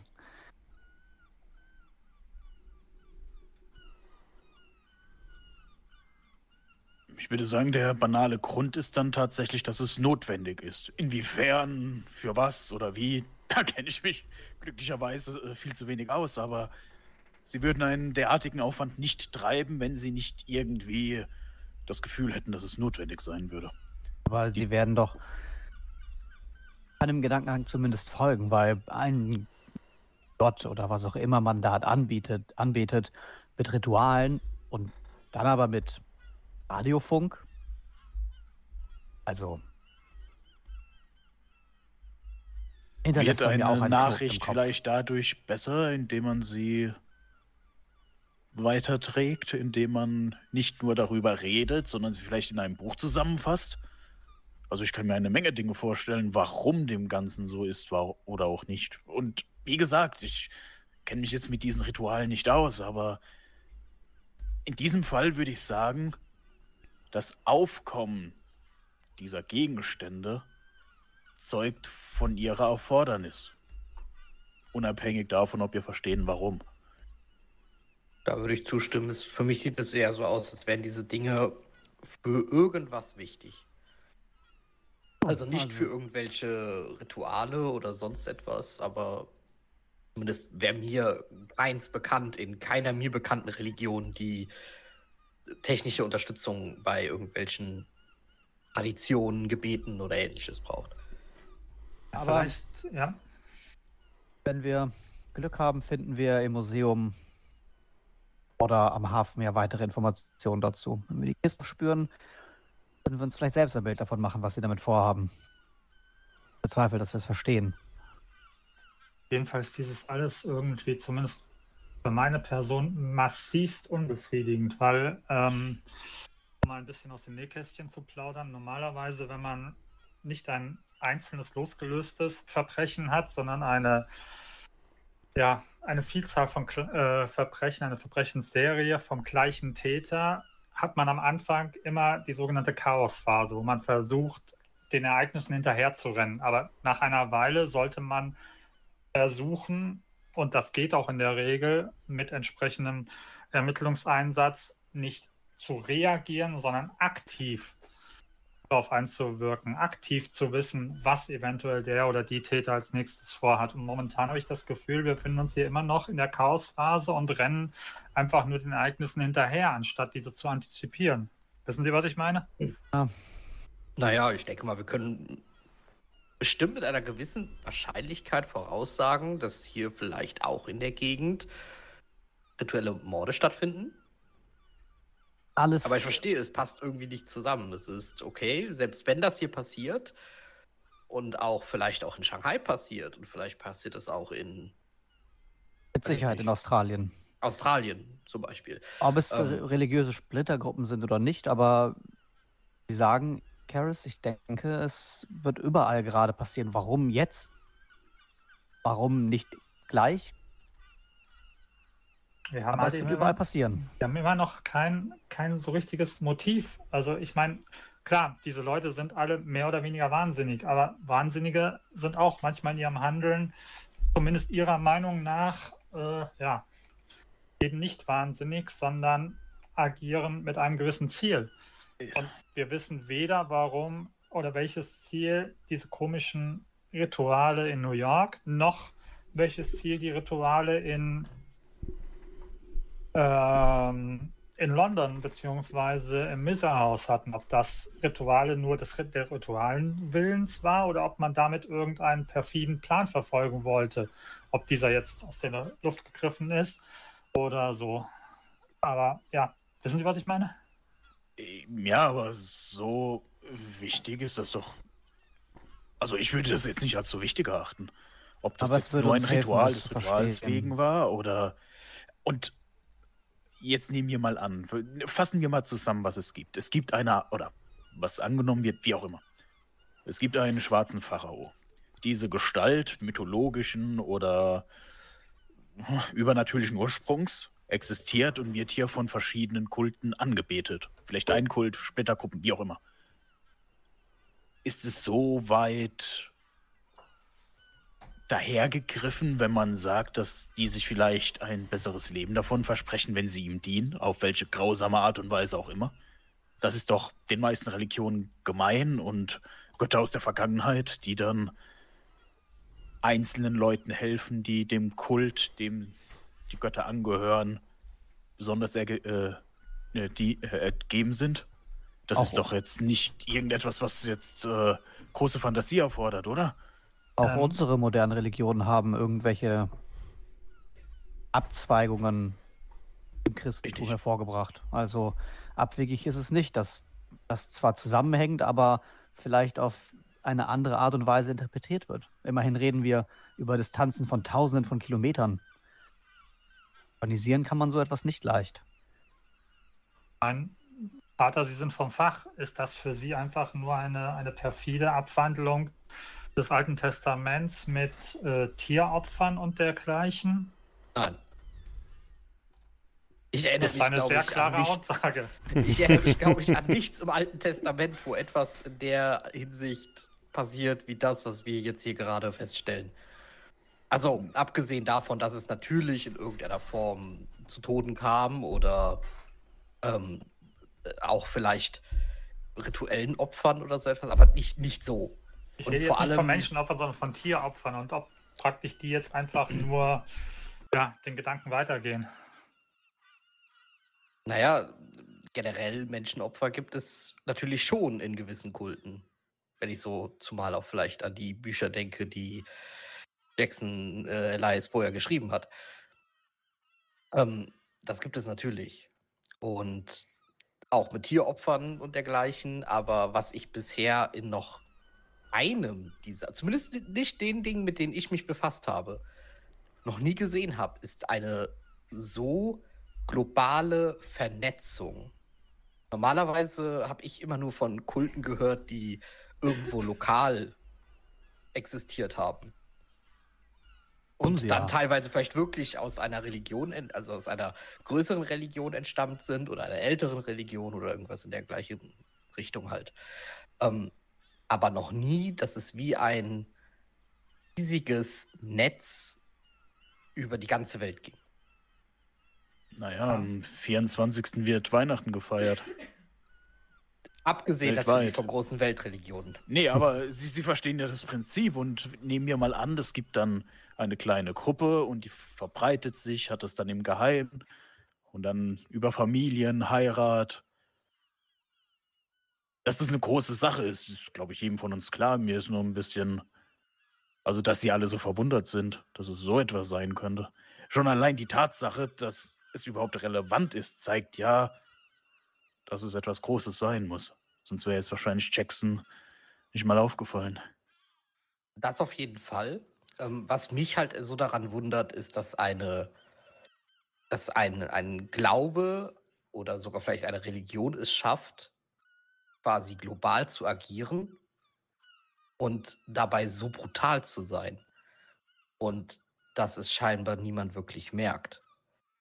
Ich würde sagen, der banale Grund ist dann tatsächlich, dass es notwendig ist. Inwiefern, für was oder wie, da kenne ich mich glücklicherweise äh, viel zu wenig aus, aber sie würden einen derartigen Aufwand nicht treiben, wenn sie nicht irgendwie das Gefühl hätten, dass es notwendig sein würde. Aber sie werden doch einem Gedankengang zumindest folgen, weil ein Gott oder was auch immer man da anbietet, anbetet mit Ritualen und dann aber mit Radiofunk? Also. Wird eine Nachricht vielleicht dadurch besser, indem man sie weiterträgt, indem man nicht nur darüber redet, sondern sie vielleicht in einem Buch zusammenfasst? Also ich kann mir eine Menge Dinge vorstellen, warum dem Ganzen so ist oder auch nicht. Und wie gesagt, ich kenne mich jetzt mit diesen Ritualen nicht aus, aber in diesem Fall würde ich sagen, das Aufkommen dieser Gegenstände zeugt von ihrer Erfordernis. Unabhängig davon, ob wir verstehen, warum. Da würde ich zustimmen. für mich sieht es eher so aus, als wären diese Dinge für irgendwas wichtig. Also nicht also. für irgendwelche Rituale oder sonst etwas, aber zumindest wäre mir eins bekannt in keiner mir bekannten Religion, die technische Unterstützung bei irgendwelchen Traditionen, Gebeten oder ähnliches braucht. Aber Vielleicht, ja. Wenn wir Glück haben, finden wir im Museum oder am Hafenmeer weitere Informationen dazu. Wenn wir die Kiste spüren, können wir uns vielleicht selbst ein Bild davon machen, was sie damit vorhaben. Ich bezweifle, dass wir es verstehen. Jedenfalls dieses alles irgendwie zumindest für meine Person massivst unbefriedigend, weil, ähm, um mal ein bisschen aus dem Nähkästchen zu plaudern, normalerweise, wenn man nicht ein einzelnes losgelöstes Verbrechen hat, sondern eine, ja, eine Vielzahl von äh, Verbrechen, eine Verbrechensserie vom gleichen Täter, hat man am Anfang immer die sogenannte Chaosphase, wo man versucht, den Ereignissen hinterherzurennen. Aber nach einer Weile sollte man versuchen, und das geht auch in der Regel mit entsprechendem Ermittlungseinsatz nicht zu reagieren, sondern aktiv darauf einzuwirken, aktiv zu wissen, was eventuell der oder die Täter als nächstes vorhat. Und momentan habe ich das Gefühl, wir befinden uns hier immer noch in der Chaosphase und rennen einfach nur den Ereignissen hinterher, anstatt diese zu antizipieren. Wissen Sie, was ich meine? Ja. Naja, ich denke mal, wir können bestimmt mit einer gewissen Wahrscheinlichkeit voraussagen, dass hier vielleicht auch in der Gegend rituelle Morde stattfinden. Alles. Aber ich verstehe, es passt irgendwie nicht zusammen. Es ist okay, selbst wenn das hier passiert und auch vielleicht auch in Shanghai passiert und vielleicht passiert es auch in. Mit Sicherheit in Australien. Australien zum Beispiel. Ob es ähm, religiöse Splittergruppen sind oder nicht, aber sie sagen, Karis. Ich denke, es wird überall gerade passieren. Warum jetzt? Warum nicht gleich? Wir haben Aber halt es wird überall passieren. Wir haben immer noch kein, kein so richtiges Motiv. Also ich meine, klar, diese Leute sind alle mehr oder weniger wahnsinnig, aber Wahnsinnige sind auch manchmal in ihrem Handeln, zumindest ihrer Meinung nach, äh, ja, eben nicht wahnsinnig, sondern agieren mit einem gewissen Ziel. Und wir wissen weder, warum oder welches Ziel diese komischen Rituale in New York, noch welches Ziel die Rituale in, ähm, in London beziehungsweise im Miserhaus hatten. Ob das Rituale nur des der Ritualen Willens war oder ob man damit irgendeinen perfiden Plan verfolgen wollte. Ob dieser jetzt aus der Luft gegriffen ist oder so. Aber ja, wissen Sie, was ich meine? Ja, aber so wichtig ist das doch. Also ich würde das jetzt nicht als so wichtig erachten. Ob das jetzt nur ein Ritual des Rituals wegen war oder. Und jetzt nehmen wir mal an, fassen wir mal zusammen, was es gibt. Es gibt eine, oder was angenommen wird, wie auch immer. Es gibt einen schwarzen Pharao. Diese Gestalt mythologischen oder übernatürlichen Ursprungs existiert und wird hier von verschiedenen Kulten angebetet. Vielleicht ein Kult, Splittergruppen, wie auch immer. Ist es so weit dahergegriffen, wenn man sagt, dass die sich vielleicht ein besseres Leben davon versprechen, wenn sie ihm dienen, auf welche grausame Art und Weise auch immer? Das ist doch den meisten Religionen gemein und Götter aus der Vergangenheit, die dann einzelnen Leuten helfen, die dem Kult, dem die Götter angehören, besonders äh, äh die äh, ergeben sind. Das Auch ist doch jetzt nicht irgendetwas, was jetzt äh, große Fantasie erfordert, oder? Auch ähm, unsere modernen Religionen haben irgendwelche Abzweigungen im Christentum richtig. hervorgebracht. Also abwegig ist es nicht, dass das zwar zusammenhängt, aber vielleicht auf eine andere Art und Weise interpretiert wird. Immerhin reden wir über Distanzen von Tausenden von Kilometern. Organisieren kann man so etwas nicht leicht. Mein Vater, Sie sind vom Fach. Ist das für Sie einfach nur eine, eine perfide Abwandlung des Alten Testaments mit äh, Tieropfern und dergleichen? Nein. Ich erinnere das ist eine sehr klare Aussage. Ich erinnere mich, glaube ich, an nichts im Alten Testament, wo etwas in der Hinsicht passiert, wie das, was wir jetzt hier gerade feststellen. Also, abgesehen davon, dass es natürlich in irgendeiner Form zu Toten kam oder ähm, auch vielleicht rituellen Opfern oder so etwas, aber nicht, nicht so. Ich rede jetzt nicht von Menschenopfern, sondern von Tieropfern und ob praktisch die jetzt einfach nur ja, den Gedanken weitergehen. Naja, generell Menschenopfer gibt es natürlich schon in gewissen Kulten. Wenn ich so zumal auch vielleicht an die Bücher denke, die Jackson äh, Elias vorher geschrieben hat. Ähm, das gibt es natürlich. Und auch mit Tieropfern und dergleichen. Aber was ich bisher in noch einem dieser, zumindest nicht den Dingen, mit denen ich mich befasst habe, noch nie gesehen habe, ist eine so globale Vernetzung. Normalerweise habe ich immer nur von Kulten gehört, die irgendwo lokal existiert haben. Und dann teilweise vielleicht wirklich aus einer Religion, also aus einer größeren Religion entstammt sind oder einer älteren Religion oder irgendwas in der gleichen Richtung halt. Ähm, aber noch nie, dass es wie ein riesiges Netz über die ganze Welt ging. Naja, am 24. wird Weihnachten gefeiert. Abgesehen Weltweit. natürlich von großen Weltreligionen. Nee, aber Sie, Sie verstehen ja das Prinzip und nehmen wir mal an, es gibt dann eine kleine Gruppe und die verbreitet sich, hat es dann im Geheimen und dann über Familien, Heirat. Dass das eine große Sache ist, ist, glaube ich, jedem von uns klar. Mir ist nur ein bisschen, also dass sie alle so verwundert sind, dass es so etwas sein könnte. Schon allein die Tatsache, dass es überhaupt relevant ist, zeigt ja, dass es etwas Großes sein muss. Sonst wäre jetzt wahrscheinlich Jackson nicht mal aufgefallen. Das auf jeden Fall. Ähm, was mich halt so daran wundert, ist, dass eine, dass ein, ein Glaube oder sogar vielleicht eine Religion es schafft, quasi global zu agieren und dabei so brutal zu sein. Und dass es scheinbar niemand wirklich merkt.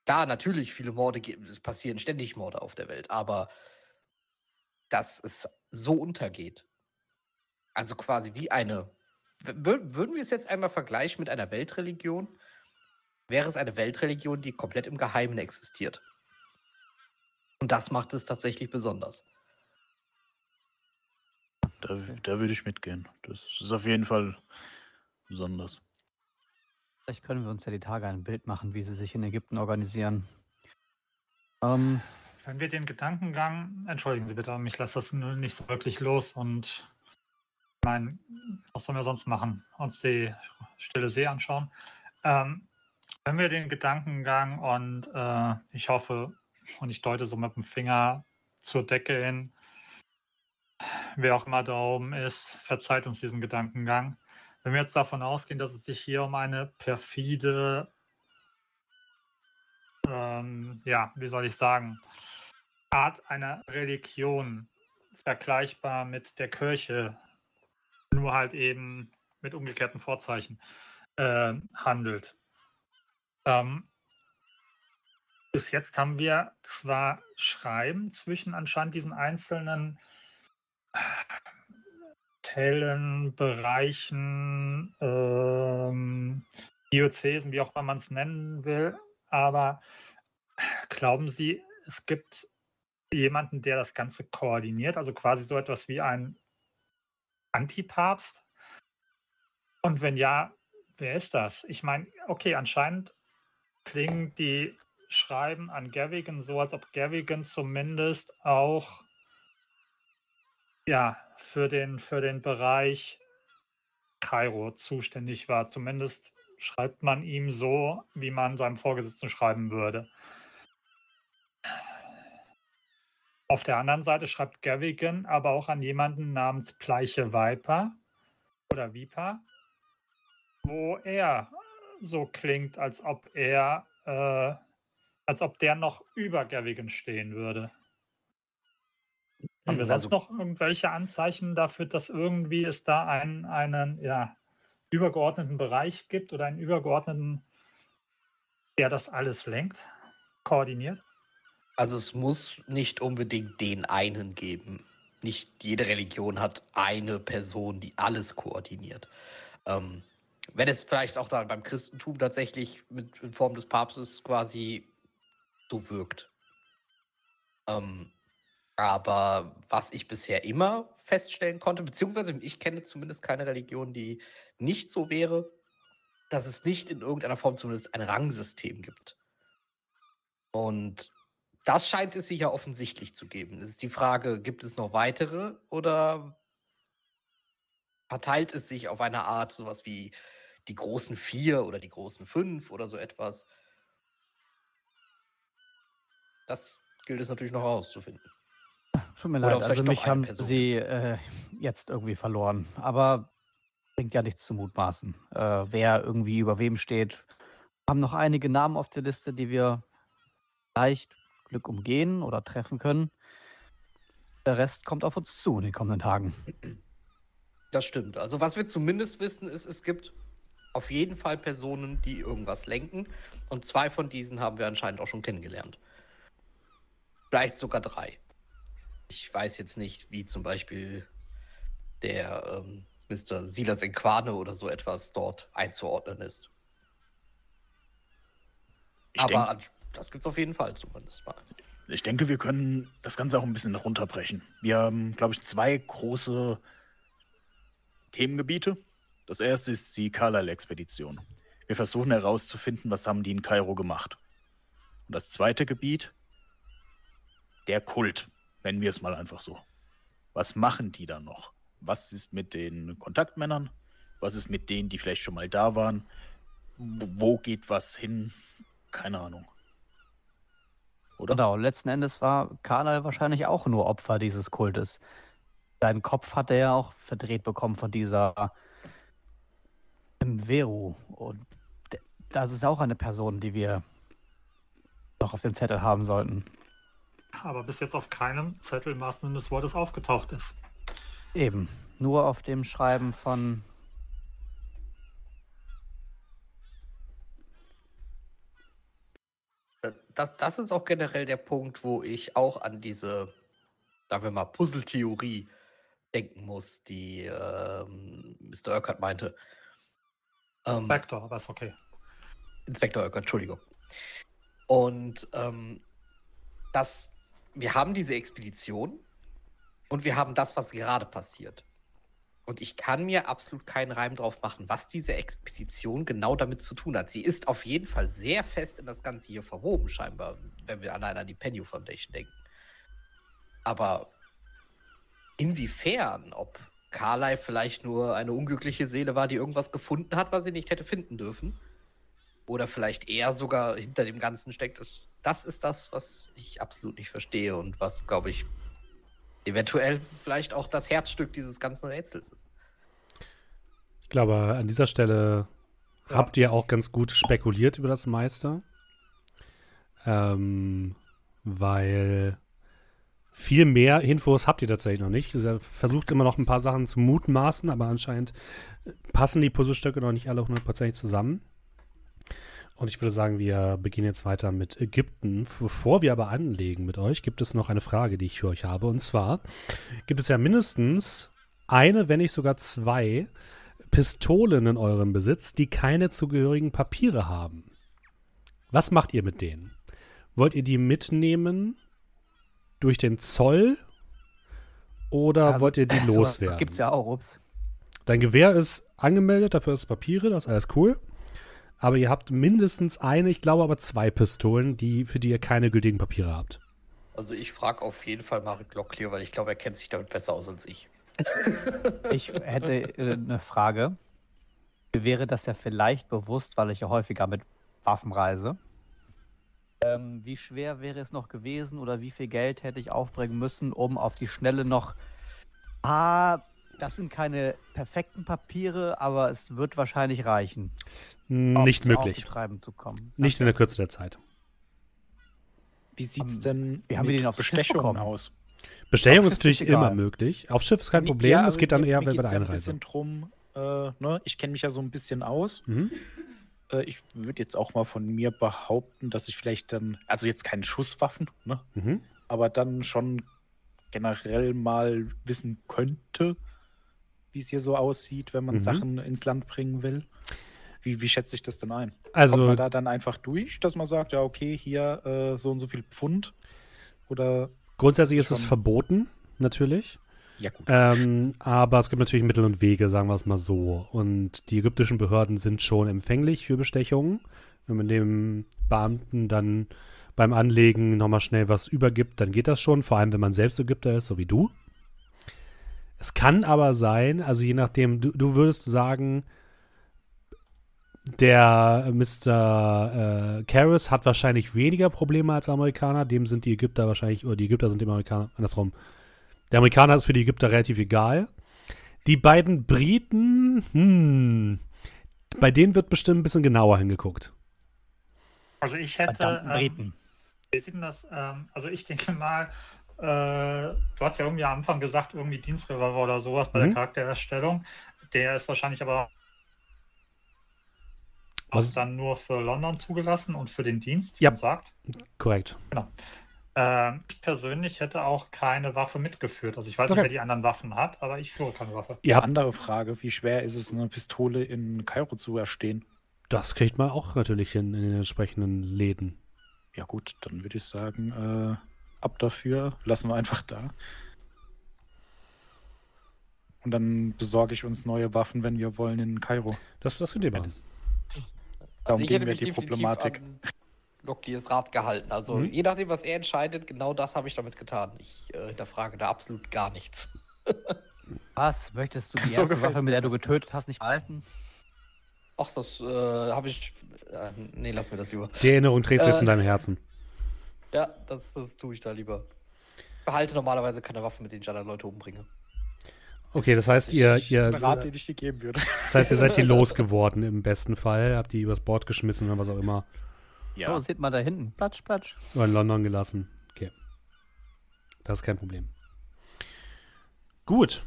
Klar, natürlich, viele Morde, es passieren ständig Morde auf der Welt, aber dass es so untergeht. Also quasi wie eine. Würden wir es jetzt einmal vergleichen mit einer Weltreligion? Wäre es eine Weltreligion, die komplett im Geheimen existiert. Und das macht es tatsächlich besonders. Da, da würde ich mitgehen. Das ist auf jeden Fall besonders. Vielleicht können wir uns ja die Tage ein Bild machen, wie sie sich in Ägypten organisieren. Ähm, Wenn wir den Gedankengang, entschuldigen Sie bitte, mich lässt das nicht so wirklich los und ich meine, was sollen wir sonst machen? Uns die stille See anschauen. Ähm, wenn wir den Gedankengang und äh, ich hoffe, und ich deute so mit dem Finger zur Decke hin, wer auch immer da oben ist, verzeiht uns diesen Gedankengang. Wenn wir jetzt davon ausgehen, dass es sich hier um eine perfide, ähm, ja, wie soll ich sagen, Art einer Religion vergleichbar mit der Kirche, nur halt eben mit umgekehrten Vorzeichen äh, handelt. Ähm, bis jetzt haben wir zwar Schreiben zwischen anscheinend diesen einzelnen Teilen, Bereichen, ähm, Diözesen, wie auch immer man es nennen will, aber glauben Sie, es gibt jemanden, der das Ganze koordiniert, also quasi so etwas wie ein Antipapst? Und wenn ja, wer ist das? Ich meine, okay, anscheinend klingen die Schreiben an Gavigan so, als ob Gavigan zumindest auch ja, für den, für den Bereich Kairo zuständig war. Zumindest schreibt man ihm so, wie man seinem Vorgesetzten schreiben würde. Auf der anderen Seite schreibt Gavigan aber auch an jemanden namens Pleiche Viper oder Viper, wo er so klingt, als ob er, äh, als ob der noch über Gavigan stehen würde. Haben wir sonst also, noch irgendwelche Anzeichen dafür, dass irgendwie es da einen, einen ja, übergeordneten Bereich gibt oder einen übergeordneten, der das alles lenkt, koordiniert? Also es muss nicht unbedingt den einen geben. Nicht jede Religion hat eine Person, die alles koordiniert. Ähm, wenn es vielleicht auch dann beim Christentum tatsächlich mit, in Form des Papstes quasi so wirkt. Ähm, aber was ich bisher immer feststellen konnte, beziehungsweise ich kenne zumindest keine Religion, die nicht so wäre, dass es nicht in irgendeiner Form zumindest ein Rangsystem gibt. Und das scheint es sich ja offensichtlich zu geben. Es ist die Frage, gibt es noch weitere oder verteilt es sich auf eine Art, sowas wie die großen vier oder die großen fünf oder so etwas? Das gilt es natürlich noch herauszufinden. Tut mir leid, also mich haben Person. sie äh, jetzt irgendwie verloren. Aber bringt ja nichts zu mutmaßen. Äh, wer irgendwie über wem steht. Wir haben noch einige Namen auf der Liste, die wir leicht Glück umgehen oder treffen können. Der Rest kommt auf uns zu in den kommenden Tagen. Das stimmt. Also was wir zumindest wissen, ist, es gibt auf jeden Fall Personen, die irgendwas lenken. Und zwei von diesen haben wir anscheinend auch schon kennengelernt. Vielleicht sogar drei. Ich weiß jetzt nicht, wie zum Beispiel der ähm, Mr. Silas Enquane oder so etwas dort einzuordnen ist. Ich Aber denk, das gibt es auf jeden Fall zumindest mal. Ich denke, wir können das Ganze auch ein bisschen runterbrechen. Wir haben, glaube ich, zwei große Themengebiete. Das erste ist die Carlyle-Expedition. Wir versuchen herauszufinden, was haben die in Kairo gemacht. Und das zweite Gebiet, der Kult nennen wir es mal einfach so. Was machen die da noch? Was ist mit den Kontaktmännern? Was ist mit denen, die vielleicht schon mal da waren? Wo geht was hin? Keine Ahnung. Oder? Genau, letzten Endes war Carlyle wahrscheinlich auch nur Opfer dieses Kultes. Seinen Kopf hat er ja auch verdreht bekommen von dieser Veru. Und das ist auch eine Person, die wir noch auf dem Zettel haben sollten aber bis jetzt auf keinem Zettel im wahrsten Sinne des Wortes aufgetaucht ist. Eben, nur auf dem Schreiben von Das, das ist auch generell der Punkt, wo ich auch an diese, sagen wir mal, Puzzle-Theorie denken muss, die ähm, Mr. Urquhart meinte. Ähm, Inspektor, was okay. Inspektor Urquhart, Entschuldigung. Und ähm, das wir haben diese Expedition und wir haben das, was gerade passiert. Und ich kann mir absolut keinen Reim drauf machen, was diese Expedition genau damit zu tun hat. Sie ist auf jeden Fall sehr fest in das Ganze hier verwoben, scheinbar, wenn wir allein an die Penny Foundation denken. Aber inwiefern, ob Carly vielleicht nur eine unglückliche Seele war, die irgendwas gefunden hat, was sie nicht hätte finden dürfen, oder vielleicht er sogar hinter dem Ganzen steckt, das ist das, was ich absolut nicht verstehe und was, glaube ich, eventuell vielleicht auch das Herzstück dieses ganzen Rätsels ist. Ich glaube, an dieser Stelle ja. habt ihr auch ganz gut spekuliert über das Meister. Ähm, weil viel mehr Infos habt ihr tatsächlich noch nicht. Er versucht immer noch ein paar Sachen zu mutmaßen, aber anscheinend passen die Puzzlestücke noch nicht alle hundertprozentig zusammen. Und ich würde sagen, wir beginnen jetzt weiter mit Ägypten. Bevor wir aber anlegen mit euch, gibt es noch eine Frage, die ich für euch habe. Und zwar gibt es ja mindestens eine, wenn nicht sogar zwei Pistolen in eurem Besitz, die keine zugehörigen Papiere haben. Was macht ihr mit denen? Wollt ihr die mitnehmen durch den Zoll oder Also, wollt ihr die loswerden? Gibt's ja auch, ups. Dein Gewehr ist angemeldet, dafür ist Papiere, das ist alles cool. Aber ihr habt mindestens eine, ich glaube aber zwei Pistolen, die, für die ihr keine gültigen Papiere habt. Also ich frage auf jeden Fall Marek Locklear, weil ich glaube, er kennt sich damit besser aus als ich. Ich hätte äh, eine Frage. Mir wäre das ja vielleicht bewusst, weil ich ja häufiger mit Waffen reise. Ähm, wie schwer wäre es noch gewesen oder wie viel Geld hätte ich aufbringen müssen, um auf die Schnelle noch. Ah, das sind keine perfekten Papiere, aber es wird wahrscheinlich reichen. Nicht auf, möglich. Zu kommen. Nicht in der Kürze der Zeit. Wie sieht's Ähm, denn wie haben wir den auf Bestechungen aus? Bestechung ist Schiff ist natürlich immer möglich. Auf Schiff ist kein Problem, ja, es geht dann eher bei der ja ein Einreise. bisschen drum, äh, ne? Ich kenne mich ja so ein bisschen aus. Mhm. Äh, ich würde jetzt auch mal von mir behaupten, dass ich vielleicht dann, also jetzt keine Schusswaffen, ne? Mhm. aber dann schon generell mal wissen könnte, wie es hier so aussieht, wenn man Mhm. Sachen ins Land bringen will. Wie, wie schätze ich das denn ein? Kommt Also, man da dann einfach durch, dass man sagt, ja, okay, hier äh, so und so viel Pfund? Oder, grundsätzlich ist ist es verboten, natürlich. ja gut. Ähm, aber es gibt natürlich Mittel und Wege, sagen wir es mal so. Und die ägyptischen Behörden sind schon empfänglich für Bestechungen. Wenn man dem Beamten dann beim Anlegen nochmal schnell was übergibt, dann geht das schon, vor allem wenn man selbst Ägypter ist, so wie du. Es kann aber sein, also je nachdem, du, du würdest sagen, der Mr. Äh, Karras hat wahrscheinlich weniger Probleme als Amerikaner, dem sind die Ägypter wahrscheinlich, oder die Ägypter sind dem Amerikaner, andersrum. Der Amerikaner ist für die Ägypter relativ egal. Die beiden Briten, hm, bei denen wird bestimmt ein bisschen genauer hingeguckt. Also ich hätte. Ähm, Briten. wie sieht denn das? Ähm, also ich denke mal, äh, du hast ja irgendwie am Anfang gesagt, irgendwie Dienstrevolver oder sowas bei Mhm. der Charaktererstellung. Der ist wahrscheinlich aber Was- auch dann nur für London zugelassen und für den Dienst, wie Ja. man sagt. Korrekt. Ähm, ich persönlich hätte auch keine Waffe mitgeführt. Also ich weiß Okay. nicht, wer die anderen Waffen hat, aber ich führe keine Waffe. Habt, Andere Frage, wie schwer ist es, eine Pistole in Kairo zu erstehen? das kriegt man auch natürlich hin in den entsprechenden Läden. Ja gut, dann würde ich sagen, äh, ab dafür, lassen wir einfach da. Und dann besorge ich uns neue Waffen, wenn wir wollen, in Kairo. Das, das könnt ihr machen. Darum ich gehen wir die Problematik. Locklears Rat gehalten. Also Mhm. je nachdem, was er entscheidet, genau das habe ich damit getan. Ich äh, hinterfrage da absolut gar nichts. Was? Möchtest du die So erste Waffe, mit der du getötet hast, nicht behalten? Ach, das äh, habe ich. Äh, nee, lass mir das lieber. Die Erinnerung trägst du jetzt Äh, in deinem Herzen. Ja, das, das tue ich da lieber. Ich behalte normalerweise keine Waffen, mit denen ich andere Leute umbringe. Okay, das heißt, ihr, ihr, Ein Rat, den ich dir geben würde. das heißt, ihr seid die losgeworden im besten Fall, habt die übers Bord geschmissen oder was auch immer. Oh, seht mal da hinten. Platsch, platsch. Oder in London gelassen. Okay. Das ist kein Problem. Gut.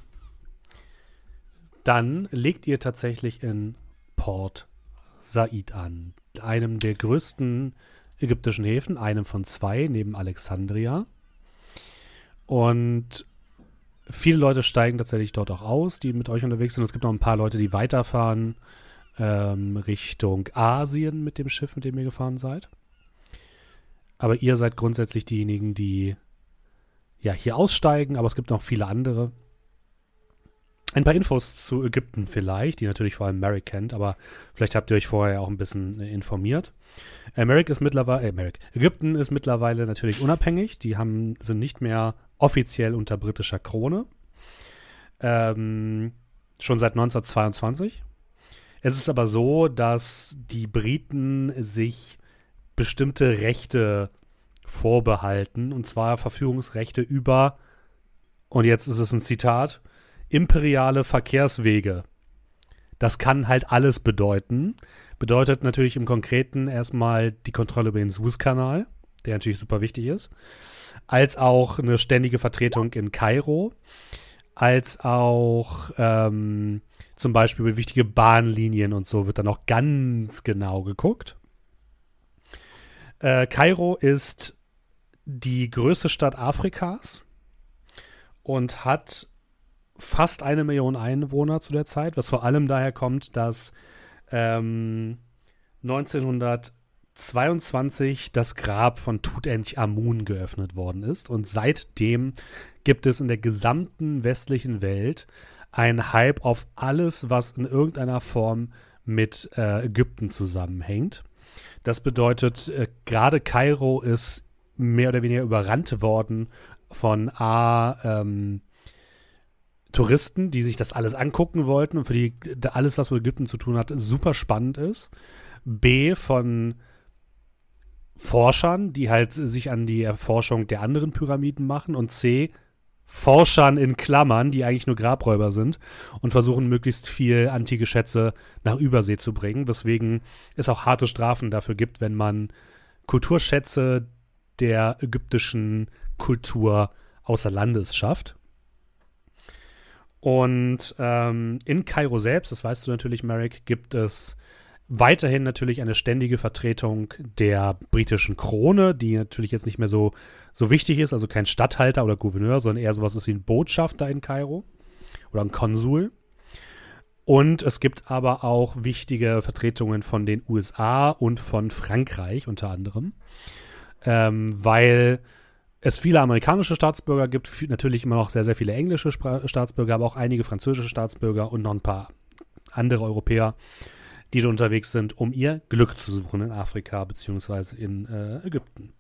Dann legt ihr tatsächlich in Port Said an. Einem der größten ägyptischen Häfen, einem von zwei neben Alexandria. Und viele Leute steigen tatsächlich dort auch aus, die mit euch unterwegs sind. Es gibt noch ein paar Leute, die weiterfahren ähm, Richtung Asien mit dem Schiff, mit dem ihr gefahren seid. Aber ihr seid grundsätzlich diejenigen, die ja hier aussteigen, aber es gibt noch viele andere. Ein paar Infos zu Ägypten vielleicht, die natürlich vor allem Merrick kennt, aber vielleicht habt ihr euch vorher auch ein bisschen äh, informiert. Merrick ist mittlerweile, äh, Merrick, Ägypten ist mittlerweile natürlich unabhängig. Die haben, sind nicht mehr offiziell unter britischer Krone. Ähm, schon seit 1922. Es ist aber so, dass die Briten sich bestimmte Rechte vorbehalten, und zwar Verfügungsrechte über, und jetzt ist es ein Zitat, imperiale Verkehrswege. Das kann halt alles bedeuten. Bedeutet natürlich im Konkreten erstmal die Kontrolle über den Suezkanal. der natürlich super wichtig ist, als auch eine ständige Vertretung in Kairo, als auch ähm, zum Beispiel wichtige Bahnlinien und so wird dann auch ganz genau geguckt. Äh, Kairo ist die größte Stadt Afrikas und hat fast eine Million Einwohner zu der Zeit, was vor allem daher kommt, dass ähm, 1922 das Grab von Tutanchamun geöffnet worden ist und seitdem gibt es in der gesamten westlichen Welt ein Hype auf alles, was in irgendeiner Form mit äh, Ägypten zusammenhängt. Das bedeutet, äh, gerade Kairo ist mehr oder weniger überrannt worden von A, ähm, Touristen, die sich das alles angucken wollten und für die alles, was mit Ägypten zu tun hat, super spannend ist. B, von Forschern, die halt sich an die Erforschung der anderen Pyramiden machen. Und C, Forschern in Klammern, die eigentlich nur Grabräuber sind und versuchen möglichst viel antike Schätze nach Übersee zu bringen, weswegen es auch harte Strafen dafür gibt, wenn man Kulturschätze der ägyptischen Kultur außer Landes schafft. Und ähm, in Kairo selbst, das weißt du natürlich, Merrick, gibt es weiterhin natürlich eine ständige Vertretung der britischen Krone, die natürlich jetzt nicht mehr so, so wichtig ist, also kein Statthalter oder Gouverneur, sondern eher sowas ist wie ein Botschafter in Kairo oder ein Konsul. Und es gibt aber auch wichtige Vertretungen von den USA und von Frankreich unter anderem, ähm, weil es viele amerikanische Staatsbürger gibt, natürlich immer noch sehr, sehr viele englische Spra Staatsbürger, aber auch einige französische Staatsbürger und noch ein paar andere Europäer, die da unterwegs sind, um ihr Glück zu suchen in Afrika bzw. in äh, Ägypten.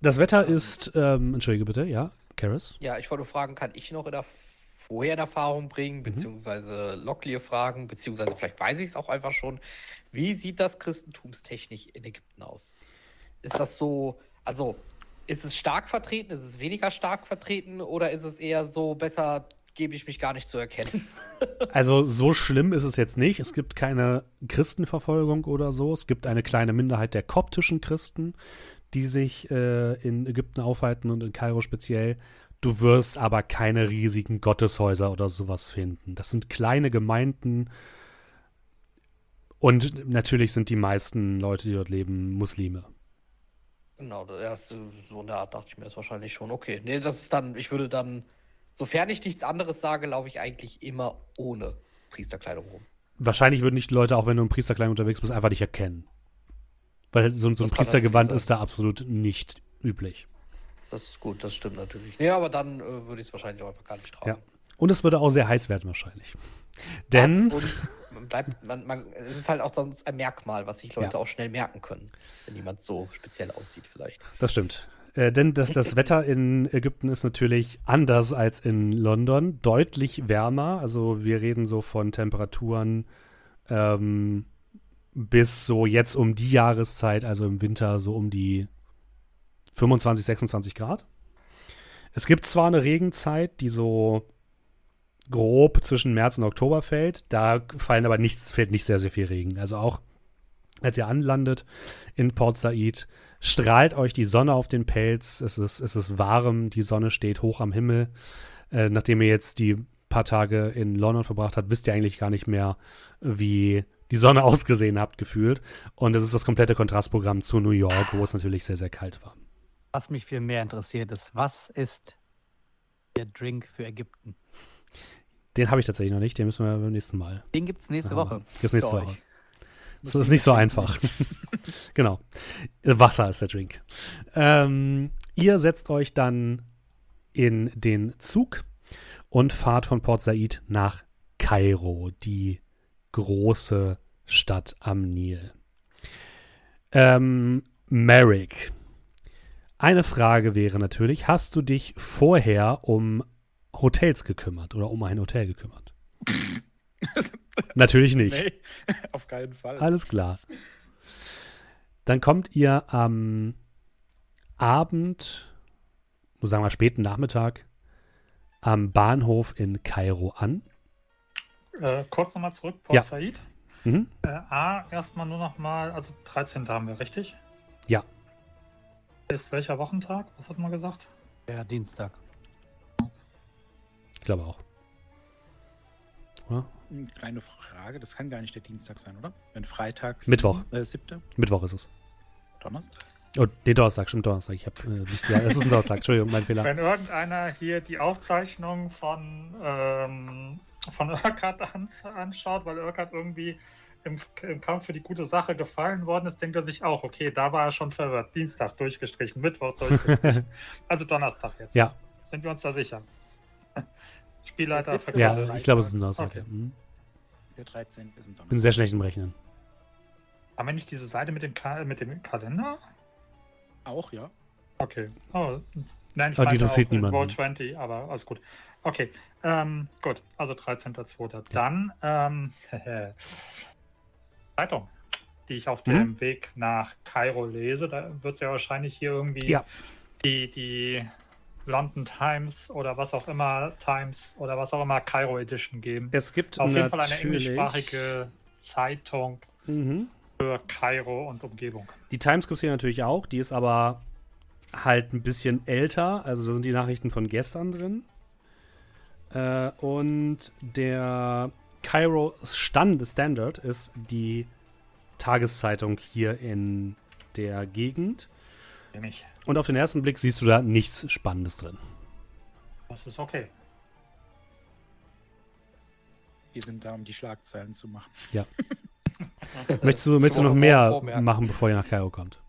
Das Wetter ist, ähm, entschuldige bitte, ja, Karis? Ja, ich wollte fragen, kann ich noch in der vorher in Erfahrung bringen, mhm. beziehungsweise Locklear fragen, beziehungsweise vielleicht weiß ich es auch einfach schon. Wie sieht das Christentumstechnisch in Ägypten aus? Ist das so, also ist es stark vertreten, ist es weniger stark vertreten oder ist es eher so besser gebe ich mich gar nicht zu erkennen. also so schlimm ist es jetzt nicht. Es gibt keine Christenverfolgung oder so. Es gibt eine kleine Minderheit der koptischen Christen, die sich äh, in Ägypten aufhalten und in Kairo speziell. Du wirst aber keine riesigen Gotteshäuser oder sowas finden. Das sind kleine Gemeinden. Und natürlich sind die meisten Leute, die dort leben, Muslime. Genau, das erste, so in der Art dachte ich mir das wahrscheinlich schon. Okay, nee, das ist dann, ich würde dann Sofern ich nichts anderes sage, laufe ich eigentlich immer ohne Priesterkleidung rum. Wahrscheinlich würden nicht Leute, auch wenn du in Priesterkleidung unterwegs bist, einfach nicht erkennen. Weil so, so ein Priestergewand ist da absolut nicht üblich. Das ist gut, das stimmt natürlich. Ja, aber dann äh, würde ich es wahrscheinlich auch einfach gar nicht trauen. Ja. Und es würde auch sehr heiß werden wahrscheinlich. Denn. Man bleibt, man, man, es ist halt auch sonst ein Merkmal, was sich Leute ja. auch schnell merken können, wenn jemand so speziell aussieht, vielleicht. Das stimmt. Äh, denn das, das Wetter in Ägypten ist natürlich anders als in London, deutlich wärmer. Also wir reden so von Temperaturen ähm, bis so jetzt um die Jahreszeit, also im Winter so um die 25, 26 Grad. Es gibt zwar eine Regenzeit, die so grob zwischen März und Oktober fällt, da fallen aber nichts, fällt nicht sehr, sehr viel Regen. Also auch als ihr anlandet in Port Said, strahlt euch die Sonne auf den Pelz, es ist, es ist warm, die Sonne steht hoch am Himmel. Äh, nachdem ihr jetzt die paar Tage in London verbracht habt, wisst ihr eigentlich gar nicht mehr, wie die Sonne ausgesehen habt, gefühlt. Und es ist das komplette Kontrastprogramm zu New York, wo es natürlich sehr, sehr kalt war. Was mich viel mehr interessiert ist, was ist der Drink für Ägypten? Den habe ich tatsächlich noch nicht, den müssen wir beim nächsten Mal. Den gibt es nächste Woche. Gibt es nächste Woche. Das ist nicht so einfach. genau. Wasser ist der Drink. Ähm, ihr setzt euch dann in den Zug und fahrt von Port Said nach Kairo, die große Stadt am Nil. Ähm, Merrick. Eine Frage wäre natürlich, hast du dich vorher um Hotels gekümmert oder um ein Hotel gekümmert? Natürlich nicht. Nee, auf keinen Fall. Alles klar. Dann kommt ihr am Abend, sagen wir späten Nachmittag, am Bahnhof in Kairo an. Äh, kurz nochmal zurück, Port ja. Said. Mhm. Äh, A, erstmal nur nochmal, also 13. haben wir, richtig? Ja. Ist welcher Wochentag? Was hat man gesagt? Der Dienstag. Ich glaube auch. Oder? Eine kleine Frage, das kann gar nicht der Dienstag sein, oder? Wenn freitags. Mittwoch. Äh, siebte? Mittwoch ist es. Donnerstag? Oh, nee, Donnerstag, stimmt, Donnerstag. Ich hab, äh, nicht- ja, es ist ein Donnerstag. Entschuldigung, mein Fehler. Wenn irgendeiner hier die Aufzeichnung von, ähm, von Urquhart ans anschaut, weil Urquhart irgendwie im, im Kampf für die gute Sache gefallen worden ist, denkt er sich auch, okay, da war er schon verwirrt. Dienstag durchgestrichen, Mittwoch durchgestrichen. also Donnerstag jetzt. Ja, Sind wir uns da sicher? Spielleiter ja, ich glaube, es ist ein Donnerstag. Okay. Ja. Mhm. Der 13. ist ein Donnerstag. Bin sehr schlecht im Rechnen. Haben wir nicht diese Seite mit dem, Ka mit dem Kalender? Auch, ja. Okay. Oh, nein, ich Aber die auch mit niemanden. Roll 20, aber alles gut. Okay, ähm, gut. Also 13.02. Dann, ähm, Zeitung, die ich auf Mhm. dem Weg nach Kairo lese. Da wird es ja wahrscheinlich hier irgendwie Ja. die, die London Times oder was auch immer, Times oder was auch immer, Kairo Edition geben. Es gibt Auf jeden Fall eine englischsprachige Zeitung Mhm. für Kairo und Umgebung. Die Times gibt es hier natürlich auch, die ist aber halt ein bisschen älter. Also da sind die Nachrichten von gestern drin. Äh, und der Cairo Stand, Standard ist die Tageszeitung hier in der Gegend. Nämlich, Und auf den ersten Blick siehst du da nichts Spannendes drin. das ist okay. Die sind da, um die Schlagzeilen zu machen. Möchtest du, möchtest du noch mehr vormerken. machen, bevor ihr nach Kairo kommt?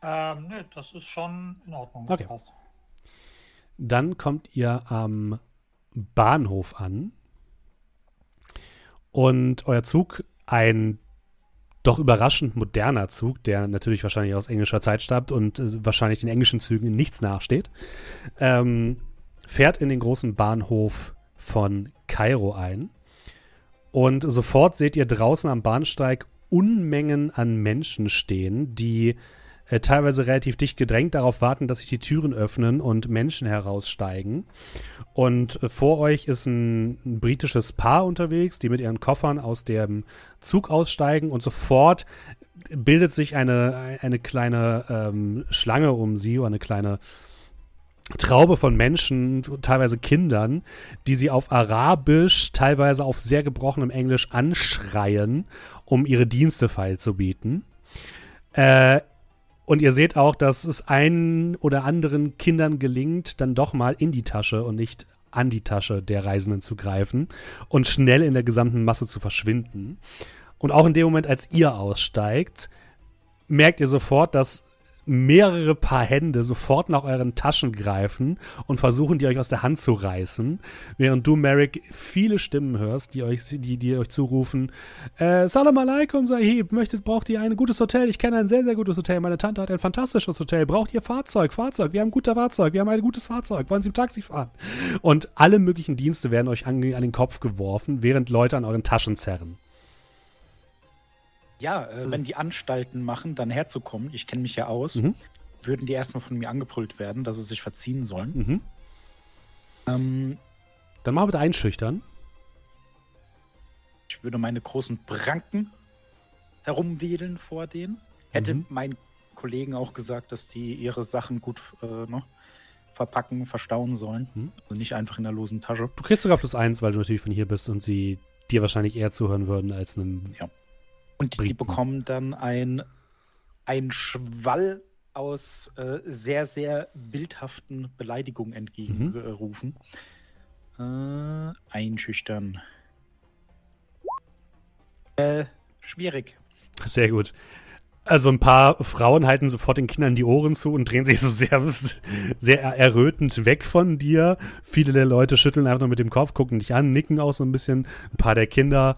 Ähm, nö, das ist schon in Ordnung. Okay. Passt. Dann kommt ihr am Bahnhof an und euer Zug, ein doch überraschend moderner Zug, der natürlich wahrscheinlich aus englischer Zeit stammt und äh, wahrscheinlich den englischen Zügen nichts nachsteht, ähm, fährt in den großen Bahnhof von Kairo ein. Und sofort seht ihr draußen am Bahnsteig Unmengen an Menschen stehen, die äh, teilweise relativ dicht gedrängt darauf warten, dass sich die Türen öffnen und Menschen heraussteigen. Und äh, vor euch ist ein, ein britisches Paar unterwegs, die mit ihren Koffern aus dem Zug aussteigen und sofort bildet sich eine, eine kleine ähm, Schlange um sie oder eine kleine Traube von Menschen, teilweise Kindern, die sie auf Arabisch, teilweise auf sehr gebrochenem Englisch anschreien, um ihre Dienste feilzubieten. Äh, und ihr seht auch, dass es einen oder anderen Kindern gelingt, dann doch mal in die Tasche und nicht an die Tasche der Reisenden zu greifen und schnell in der gesamten Masse zu verschwinden. Und auch in dem Moment, als ihr aussteigt, merkt ihr sofort, dass mehrere Paar Hände sofort nach euren Taschen greifen und versuchen, die euch aus der Hand zu reißen, während du, Merrick, viele Stimmen hörst, die euch, die, die euch zurufen, äh, Salam alaikum, Sahib, möchtet, braucht ihr ein gutes Hotel? Ich kenne ein sehr, sehr gutes Hotel. Meine Tante hat ein fantastisches Hotel. Braucht ihr Fahrzeug? Fahrzeug, wir haben ein gutes Fahrzeug, wir haben ein gutes Fahrzeug. Wollen Sie im Taxi fahren? Und alle möglichen Dienste werden euch an, an den Kopf geworfen, während Leute an euren Taschen zerren. Ja, äh, wenn die Anstalten machen, dann herzukommen, ich kenne mich ja aus, Mhm. würden die erstmal von mir angebrüllt werden, dass sie sich verziehen sollen. Mhm. Ähm, Dann mal bitte einschüchtern. ich würde meine großen Pranken herumwedeln vor denen. Hätte Mhm. mein Kollegen auch gesagt, dass die ihre Sachen gut äh, ne, verpacken, verstauen sollen. Mhm. Also nicht einfach in der losen Tasche. Du kriegst sogar plus eins, weil du natürlich von hier bist und sie dir wahrscheinlich eher zuhören würden als einem. Und die, die bekommen dann ein, ein Schwall aus äh, sehr, sehr bildhaften Beleidigungen entgegengerufen. Äh, einschüchtern. Äh, schwierig. Sehr gut. Also ein paar Frauen halten sofort den Kindern die Ohren zu und drehen sich so sehr, sehr errötend weg von dir. Viele der Leute schütteln einfach nur mit dem Kopf, gucken dich an, nicken auch so ein bisschen. Ein paar der Kinder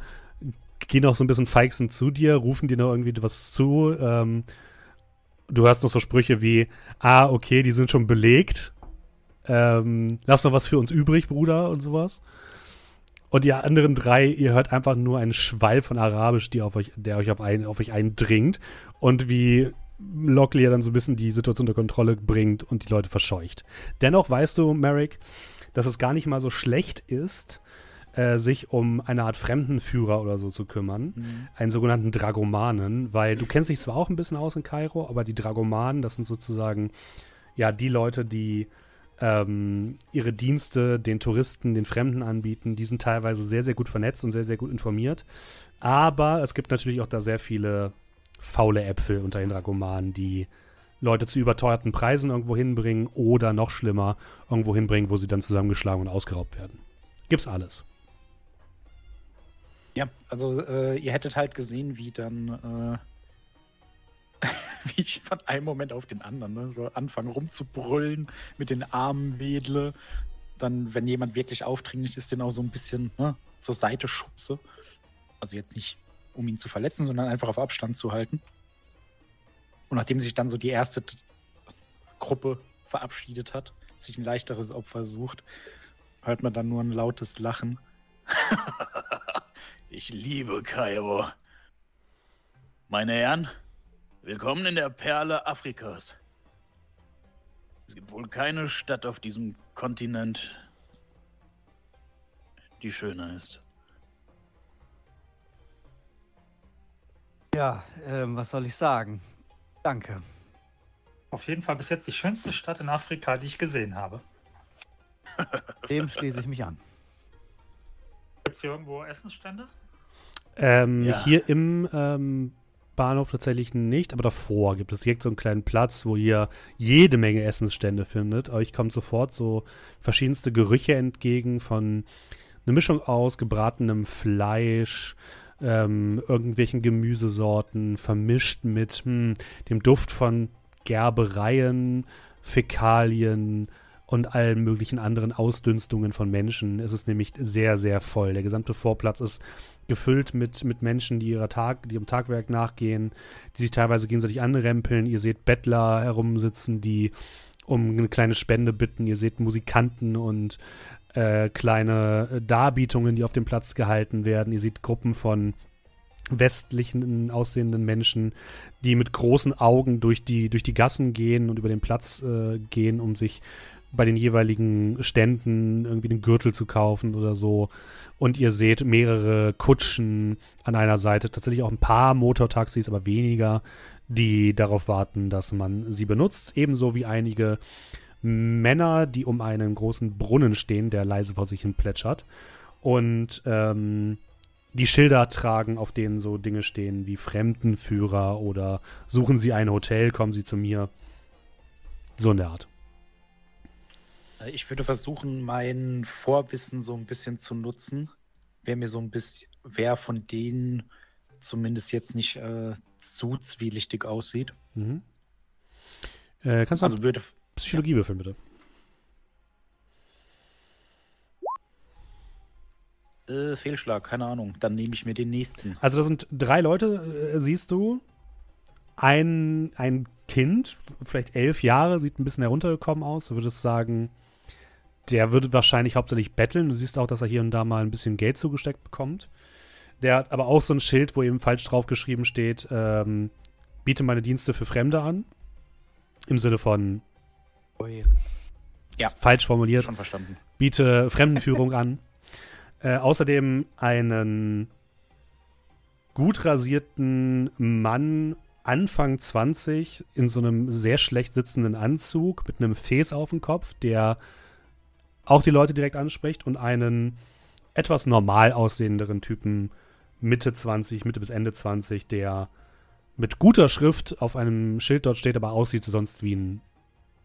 gehen auch so ein bisschen feixend zu dir, rufen dir noch irgendwie was zu. Ähm, du hörst noch so Sprüche wie, ah, okay, die sind schon belegt. Ähm, lass noch was für uns übrig, Bruder, und sowas. Und die anderen drei, ihr hört einfach nur einen Schwall von Arabisch, die auf euch, der euch auf, ein, auf euch eindringt. Und wie Locklear dann so ein bisschen die Situation unter Kontrolle bringt und die Leute verscheucht. Dennoch weißt du, Merrick, dass es gar nicht mal so schlecht ist, äh, sich um eine Art Fremdenführer oder so zu kümmern, Mhm. einen sogenannten Dragomanen, weil du kennst dich zwar auch ein bisschen aus in Kairo, aber die Dragomanen, das sind sozusagen ja die Leute, die ähm, ihre Dienste den Touristen, den Fremden anbieten. Die sind teilweise sehr, sehr gut vernetzt und sehr, sehr gut informiert. Aber es gibt natürlich auch da sehr viele faule Äpfel unter den Dragomanen, die Leute zu überteuerten Preisen irgendwo hinbringen oder noch schlimmer, irgendwo hinbringen, wo sie dann zusammengeschlagen und ausgeraubt werden. Gibt's alles. Ja, also äh, ihr hättet halt gesehen, wie dann, äh, wie ich von einem Moment auf den anderen ne, so anfange rumzubrüllen, mit den Armen wedle. Dann, wenn jemand wirklich aufdringlich ist, den auch so ein bisschen ne, zur Seite schubse. Also jetzt nicht, um ihn zu verletzen, sondern einfach auf Abstand zu halten. Und nachdem sich dann so die erste Gruppe verabschiedet hat, sich ein leichteres Opfer sucht, hört man dann nur ein lautes Lachen. Ich liebe Kairo. Meine Herren, willkommen in der Perle Afrikas. Es gibt wohl keine Stadt auf diesem Kontinent, die schöner ist. Ja, ähm, was soll ich sagen? Danke. Auf jeden Fall bis jetzt die schönste Stadt in Afrika, die ich gesehen habe. Dem schließe ich mich an. Gibt es hier irgendwo Essensstände? Ähm, Ja. Hier im ähm, Bahnhof tatsächlich nicht, aber davor gibt es direkt so einen kleinen Platz, wo ihr jede Menge Essensstände findet. Euch kommt sofort so verschiedenste Gerüche entgegen von einer Mischung aus gebratenem Fleisch, ähm, irgendwelchen Gemüsesorten, vermischt mit hm, dem Duft von Gerbereien, Fäkalien und allen möglichen anderen Ausdünstungen von Menschen. Es ist nämlich sehr, sehr voll. Der gesamte Vorplatz ist gefüllt mit, mit Menschen, die ihrer Tag, die ihrem Tagwerk nachgehen, die sich teilweise gegenseitig anrempeln. Ihr seht Bettler herumsitzen, die um eine kleine Spende bitten. Ihr seht Musikanten und äh, kleine äh, Darbietungen, die auf dem Platz gehalten werden. Ihr seht Gruppen von westlichen aussehenden Menschen, die mit großen Augen durch die, durch die Gassen gehen und über den Platz äh, gehen, um sich bei den jeweiligen Ständen irgendwie den Gürtel zu kaufen oder so. Und ihr seht mehrere Kutschen an einer Seite, tatsächlich auch ein paar Motortaxis, aber weniger, die darauf warten, dass man sie benutzt. Ebenso wie einige Männer, die um einen großen Brunnen stehen, der leise vor sich hin plätschert. Und ähm, die Schilder tragen, auf denen so Dinge stehen wie Fremdenführer oder suchen Sie ein Hotel, kommen Sie zu mir. So in der Art. Äh, Ich würde versuchen, mein Vorwissen so ein bisschen zu nutzen. Wer mir so ein bisschen, wer von denen zumindest jetzt nicht äh, zu zwielichtig aussieht. Mhm. Äh, kannst du Also würde. Psychologie würfeln, bitte? Äh, Fehlschlag, keine Ahnung. Dann nehme ich mir den nächsten. Also, das sind drei Leute, äh, siehst du. Ein, ein Kind, vielleicht elf Jahre, sieht ein bisschen heruntergekommen aus. Du würdest sagen, der würde wahrscheinlich hauptsächlich betteln. Du siehst auch, dass er hier und da mal ein bisschen Geld zugesteckt bekommt. Der hat aber auch so ein Schild, wo eben falsch drauf geschrieben steht, ähm, biete meine Dienste für Fremde an. Im Sinne von Ja. falsch formuliert Schon verstanden. biete Fremdenführung an. Äh, außerdem einen gut rasierten Mann, Anfang 20, in so einem sehr schlecht sitzenden Anzug mit einem Fes auf dem Kopf, der auch die Leute direkt anspricht und einen etwas normal aussehenderen Typen Mitte 20, Mitte bis Ende 20, der mit guter Schrift auf einem Schild dort steht, aber aussieht sonst wie ein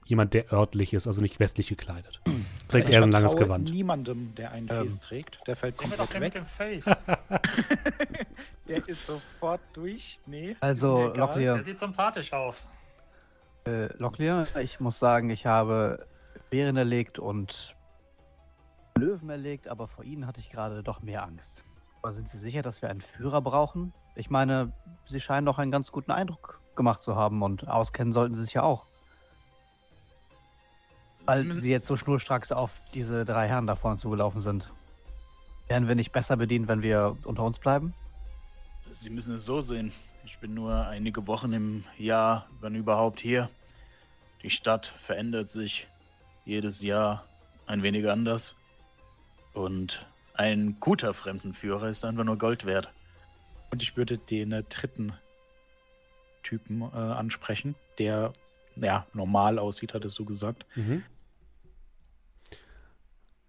jemand, der örtlich ist, also nicht westlich gekleidet. Trägt Ich eher ein langes Gewand. niemandem, der einen Ähm. Face trägt. Der fällt komplett den mit weg. dem Face. Der ist sofort durch. Nee. Also. Locklear, Der sieht sympathisch aus. äh, Locklear, ich muss sagen, ich habe Bären erlegt und Löwen erlegt, aber vor ihnen hatte ich gerade doch mehr Angst. Aber sind Sie sicher, dass wir einen Führer brauchen? Ich meine, Sie scheinen doch einen ganz guten Eindruck gemacht zu haben und auskennen sollten Sie sich ja auch. Weil Sie jetzt so schnurstracks auf diese drei Herren da vorne zugelaufen sind. Wären wir nicht besser bedient, wenn wir unter uns bleiben? Sie müssen es so sehen. Ich bin nur einige Wochen im Jahr, wenn überhaupt hier. Die Stadt verändert sich jedes Jahr ein wenig anders. Und Ein guter Fremdenführer ist einfach nur Gold wert. Und ich würde den äh, dritten Typen äh, ansprechen, der ja normal aussieht, hat es so gesagt. Mhm.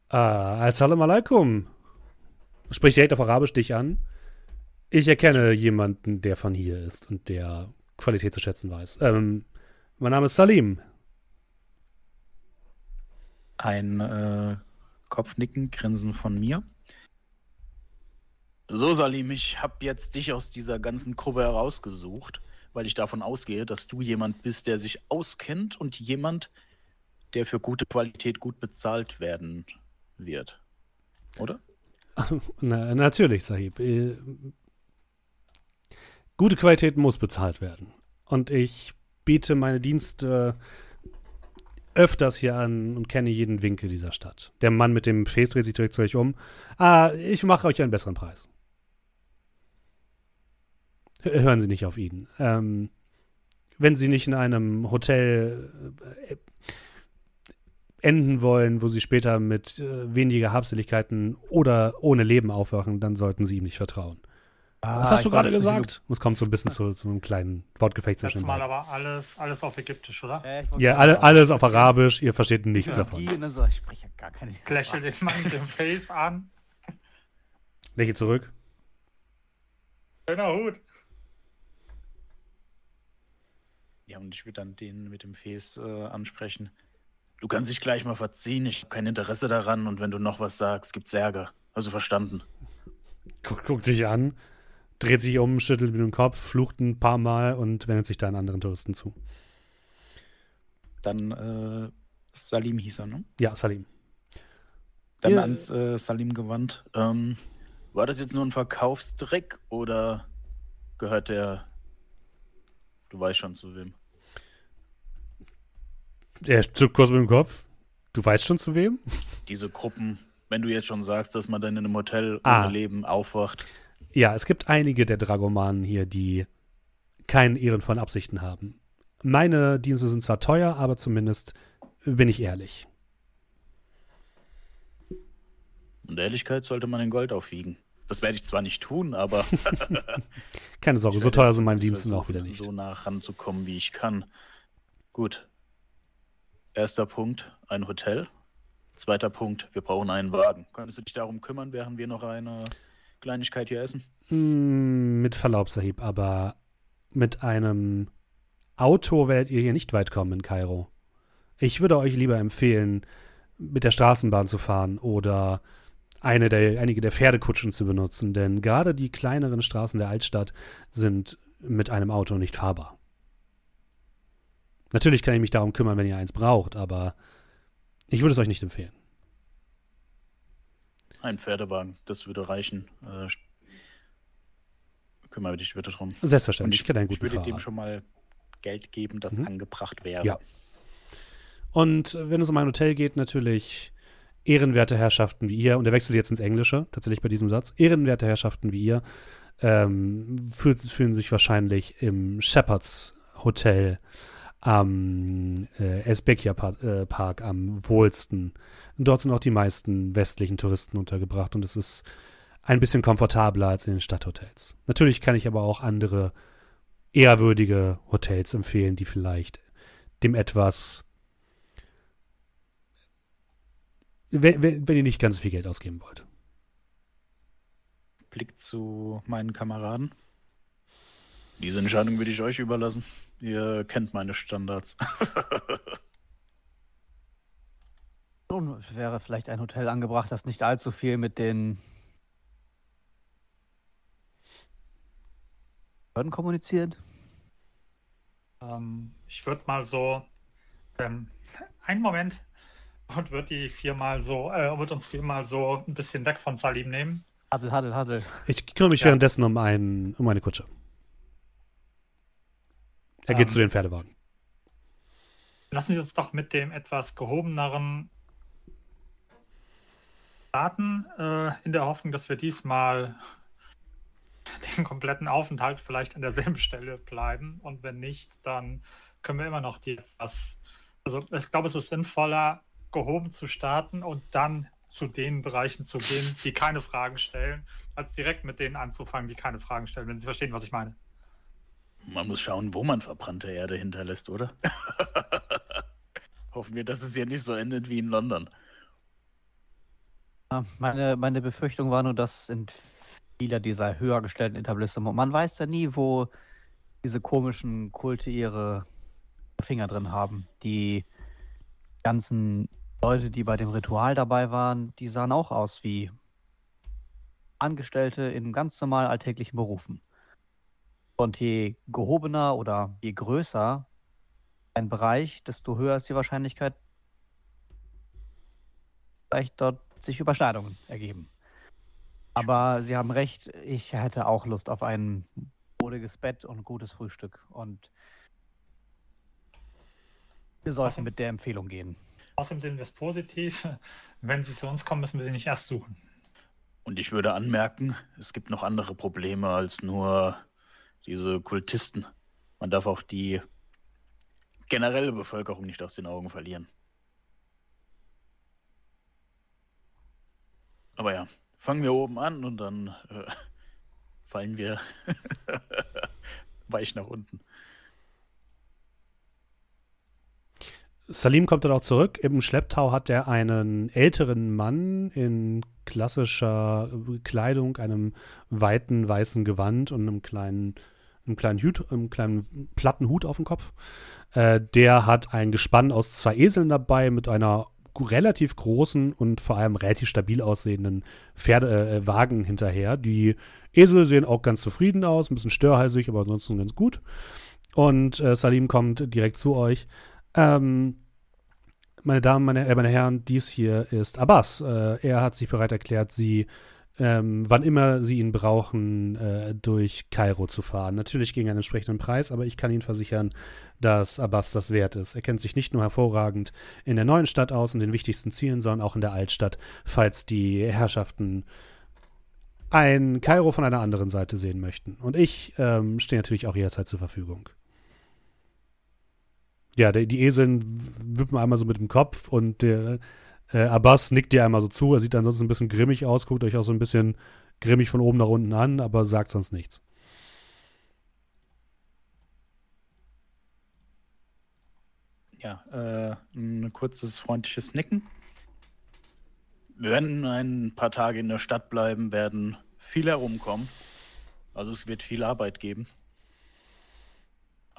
Ah, Assalamu alaikum. Sprich direkt auf Arabisch dich an. Ich erkenne jemanden, der von hier ist und der Qualität zu schätzen weiß. Ähm, mein Name ist Salim. Ein äh, Kopfnicken, Grinsen von mir. So, Salim, ich habe jetzt dich aus dieser ganzen Gruppe herausgesucht, weil ich davon ausgehe, dass du jemand bist, der sich auskennt und jemand, der für gute Qualität gut bezahlt werden wird. Oder? Na, natürlich, Sahib. Äh, gute Qualität muss bezahlt werden. Und ich biete meine Dienste öfters hier an und kenne jeden Winkel dieser Stadt. Der Mann mit dem Face dreht sich direkt zu euch um. Ah, ich mache euch einen besseren Preis. Hören Sie nicht auf ihn. Ähm, wenn Sie nicht in einem Hotel äh, enden wollen, wo Sie später mit äh, weniger Habseligkeiten oder ohne Leben aufwachen, dann sollten Sie ihm nicht vertrauen. Ah, Was hast du gerade gesagt? Es kommt so ein bisschen zu, zu einem kleinen Wortgefecht zwischen Mal aber alles, alles auf Ägyptisch, oder? Äh, Ja, alle, alles auf Arabisch, ihr versteht nichts davon. Technologie, ne, so, ich spreche ja gar keine Ich lächle den Mann mit dem Face an. Lächel zurück. Schöner Hut. Ja, und ich würde dann den mit dem Face äh, ansprechen. Du kannst dich gleich mal verziehen, ich habe kein Interesse daran und wenn du noch was sagst, gibt's Ärger. Also verstanden. Guckt, guckt sich an, dreht sich um, schüttelt mit dem Kopf, flucht ein paar Mal und wendet sich dann anderen Touristen zu. Dann äh, Salim hieß er, ne? Ja, Salim. Dann Ja. ans äh, Salim gewandt. Ähm, war das jetzt nur ein Verkaufsdreck oder gehört der. Du weißt schon zu wem. Er zuckt kurz mit dem Kopf. Du weißt schon zu wem? Diese Gruppen, wenn du jetzt schon sagst, dass man dann in einem Hotel Ah. ohne Leben aufwacht. Ja, es gibt einige der Dragomanen hier, die keinen ehrenvollen Absichten haben. Meine Dienste sind zwar teuer, aber zumindest bin ich ehrlich. Und Ehrlichkeit sollte man in Gold aufwiegen. Das werde ich zwar nicht tun, aber. Keine Sorge, so teuer sind meine Dienste auch wieder nicht. So nah ranzukommen, wie ich kann. Gut. Erster Punkt, ein Hotel. Zweiter Punkt, wir brauchen einen Wagen. Könntest du dich darum kümmern, während wir noch eine Kleinigkeit hier essen? Mm, mit Verlaub, Sahib, aber mit einem Auto werdet ihr hier nicht weit kommen in Kairo. Ich würde euch lieber empfehlen, mit der Straßenbahn zu fahren oder eine der, einige der Pferdekutschen zu benutzen, denn gerade die kleineren Straßen der Altstadt sind mit einem Auto nicht fahrbar. Natürlich kann ich mich darum kümmern, wenn ihr eins braucht, aber ich würde es euch nicht empfehlen. Ein Pferdewagen, das würde reichen. Äh, kümmere dich bitte drum. Selbstverständlich, ich kenne einen ich guten würde dem Fahrer. schon mal Geld geben, das Mhm. angebracht wäre. Ja. Und wenn es um ein Hotel geht, natürlich ehrenwerte Herrschaften wie ihr, und er wechselt jetzt ins Englische, tatsächlich bei diesem Satz, ehrenwerte Herrschaften wie ihr, ähm, fühl, fühlen sich wahrscheinlich im Shepherds Hotel am äh, Esbekia Park, äh, Park am wohlsten. Dort sind auch die meisten westlichen Touristen untergebracht und es ist ein bisschen komfortabler als in den Stadthotels. Natürlich kann ich aber auch andere ehrwürdige Hotels empfehlen, die vielleicht dem etwas wenn, wenn, ihr nicht ganz viel Geld ausgeben wollt. Blick zu meinen Kameraden. Diese Entscheidung würde ich euch überlassen. Ihr kennt meine Standards. Nun, wäre vielleicht ein Hotel angebracht, das nicht allzu viel mit den Behörden kommuniziert. Ähm, ich würde mal so ähm, einen Moment und würde die viermal so, äh, wird uns viermal so ein bisschen weg von Salim nehmen. Haddel, Haddel, Haddel. Ich kümmere mich Ja. währenddessen um, einen, um eine Kutsche. Er geht Ähm. zu den Pferdewagen. Lassen Sie uns doch mit dem etwas gehobeneren starten, äh, in der Hoffnung, dass wir diesmal den kompletten Aufenthalt vielleicht an derselben Stelle bleiben. Und wenn nicht, dann können wir immer noch die etwas. Also ich glaube, es ist sinnvoller, gehoben zu starten und dann zu den Bereichen zu gehen, die keine Fragen stellen, als direkt mit denen anzufangen, die keine Fragen stellen, wenn Sie verstehen, was ich meine. Man muss schauen, wo man verbrannte Erde hinterlässt, oder? Hoffen wir, dass es hier nicht so endet wie in London. Meine, meine Befürchtung war nur, dass in vieler dieser höher gestellten Etablissements, man weiß ja nie, wo diese komischen Kulte ihre Finger drin haben. Die ganzen Leute, die bei dem Ritual dabei waren, die sahen auch aus wie Angestellte in ganz normal alltäglichen Berufen. Und je gehobener oder je größer ein Bereich, desto höher ist die Wahrscheinlichkeit, vielleicht dort sich Überschneidungen ergeben. Aber Sie haben recht, ich hätte auch Lust auf ein wohliges Bett und gutes Frühstück. Und wir sollten mit der Empfehlung gehen. Außerdem sehen wir es positiv. Wenn Sie zu uns kommen, müssen wir Sie nicht erst suchen. Und ich würde anmerken, es gibt noch andere Probleme als nur diese Kultisten. Man darf auch die generelle Bevölkerung nicht aus den Augen verlieren. Aber ja, fangen wir oben an und dann äh, fallen wir weich nach unten. Salim kommt dann auch zurück. Im Schlepptau hat er einen älteren Mann in klassischer Kleidung, einem weiten weißen Gewand und einem kleinen, einem kleinen, Hut, einem kleinen platten Hut auf dem Kopf. Äh, der hat ein Gespann aus zwei Eseln dabei mit einer relativ großen und vor allem relativ stabil aussehenden Pferdewagen äh, hinterher. Die Esel sehen auch ganz zufrieden aus, ein bisschen störhalsig, aber ansonsten ganz gut. Und äh, Salim kommt direkt zu euch. Ähm, meine Damen, meine, äh, meine Herren, dies hier ist Abbas. Äh, er hat sich bereit erklärt, Sie, ähm, wann immer Sie ihn brauchen, äh, durch Kairo zu fahren. Natürlich gegen einen entsprechenden Preis, aber ich kann Ihnen versichern, dass Abbas das wert ist. Er kennt sich nicht nur hervorragend in der neuen Stadt aus und den wichtigsten Zielen, sondern auch in der Altstadt, falls die Herrschaften ein Kairo von einer anderen Seite sehen möchten. Und ich ähm, stehe natürlich auch jederzeit zur Verfügung. Ja, der, die Eseln wippen einmal so mit dem Kopf und der äh, Abbas nickt dir einmal so zu. Er sieht ansonsten ein bisschen grimmig aus, guckt euch auch so ein bisschen grimmig von oben nach unten an, aber sagt sonst nichts. Ja, äh, ein kurzes freundliches Nicken. Wir werden ein paar Tage in der Stadt bleiben, werden viel herumkommen. Also es wird viel Arbeit geben.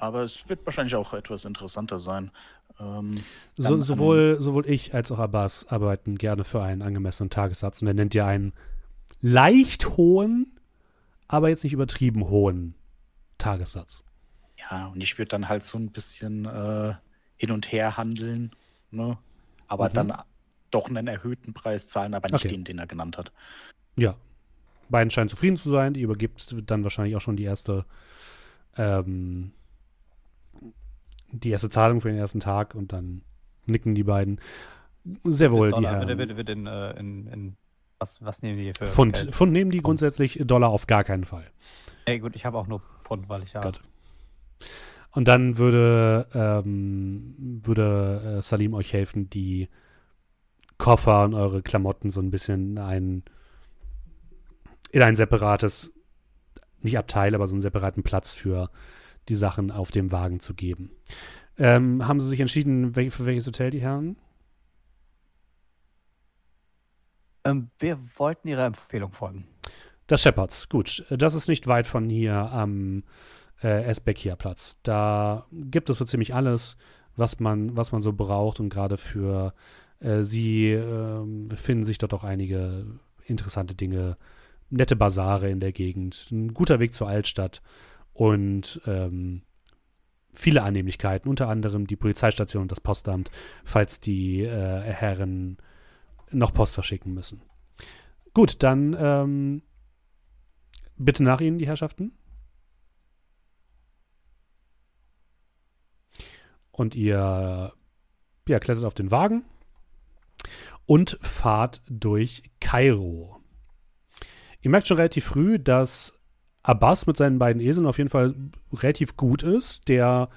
Aber es wird wahrscheinlich auch etwas interessanter sein. Ähm, so, sowohl, sowohl ich als auch Abbas arbeiten gerne für einen angemessenen Tagessatz und er nennt ja einen leicht hohen, aber jetzt nicht übertrieben hohen Tagessatz. Ja, und ich würde dann halt so ein bisschen äh, hin und her handeln, ne? aber mhm. dann doch einen erhöhten Preis zahlen, aber nicht okay. den, den er genannt hat. Ja. Beiden scheinen zufrieden zu sein. Die übergibt dann wahrscheinlich auch schon die erste ähm, die erste Zahlung für den ersten Tag und dann nicken die beiden. Sehr wohl, Dollar, die Herren. Bitte, bitte, bitte in, äh, in, in, was, was nehmen die für Pfund. Geld? Pfund nehmen die Pfund. grundsätzlich, Dollar auf gar keinen Fall. Ey, gut, ich habe auch nur Pfund, weil ich ja. Und dann würde, ähm, würde äh, Salim euch helfen, die Koffer und eure Klamotten so ein bisschen in ein, in ein separates, nicht Abteil, aber so einen separaten Platz für die Sachen auf dem Wagen zu geben. Ähm, haben Sie sich entschieden, für welches Hotel die Herren? Ähm, wir wollten Ihrer Empfehlung folgen. Das Shepherds, gut. Das ist nicht weit von hier am äh, Esbekia-Platz. Da gibt es so ziemlich alles, was man, was man so braucht und gerade für äh, Sie äh, finden sich dort auch einige interessante Dinge, nette Basare in der Gegend, ein guter Weg zur Altstadt und ähm, viele Annehmlichkeiten, unter anderem die Polizeistation und das Postamt, falls die äh, Herren noch Post verschicken müssen. Gut, dann ähm, bitte nach Ihnen, die Herrschaften. Und ihr ja, klettert auf den Wagen und fahrt durch Kairo. Ihr merkt schon relativ früh, dass Abbas mit seinen beiden Eseln auf jeden Fall relativ gut ist. Der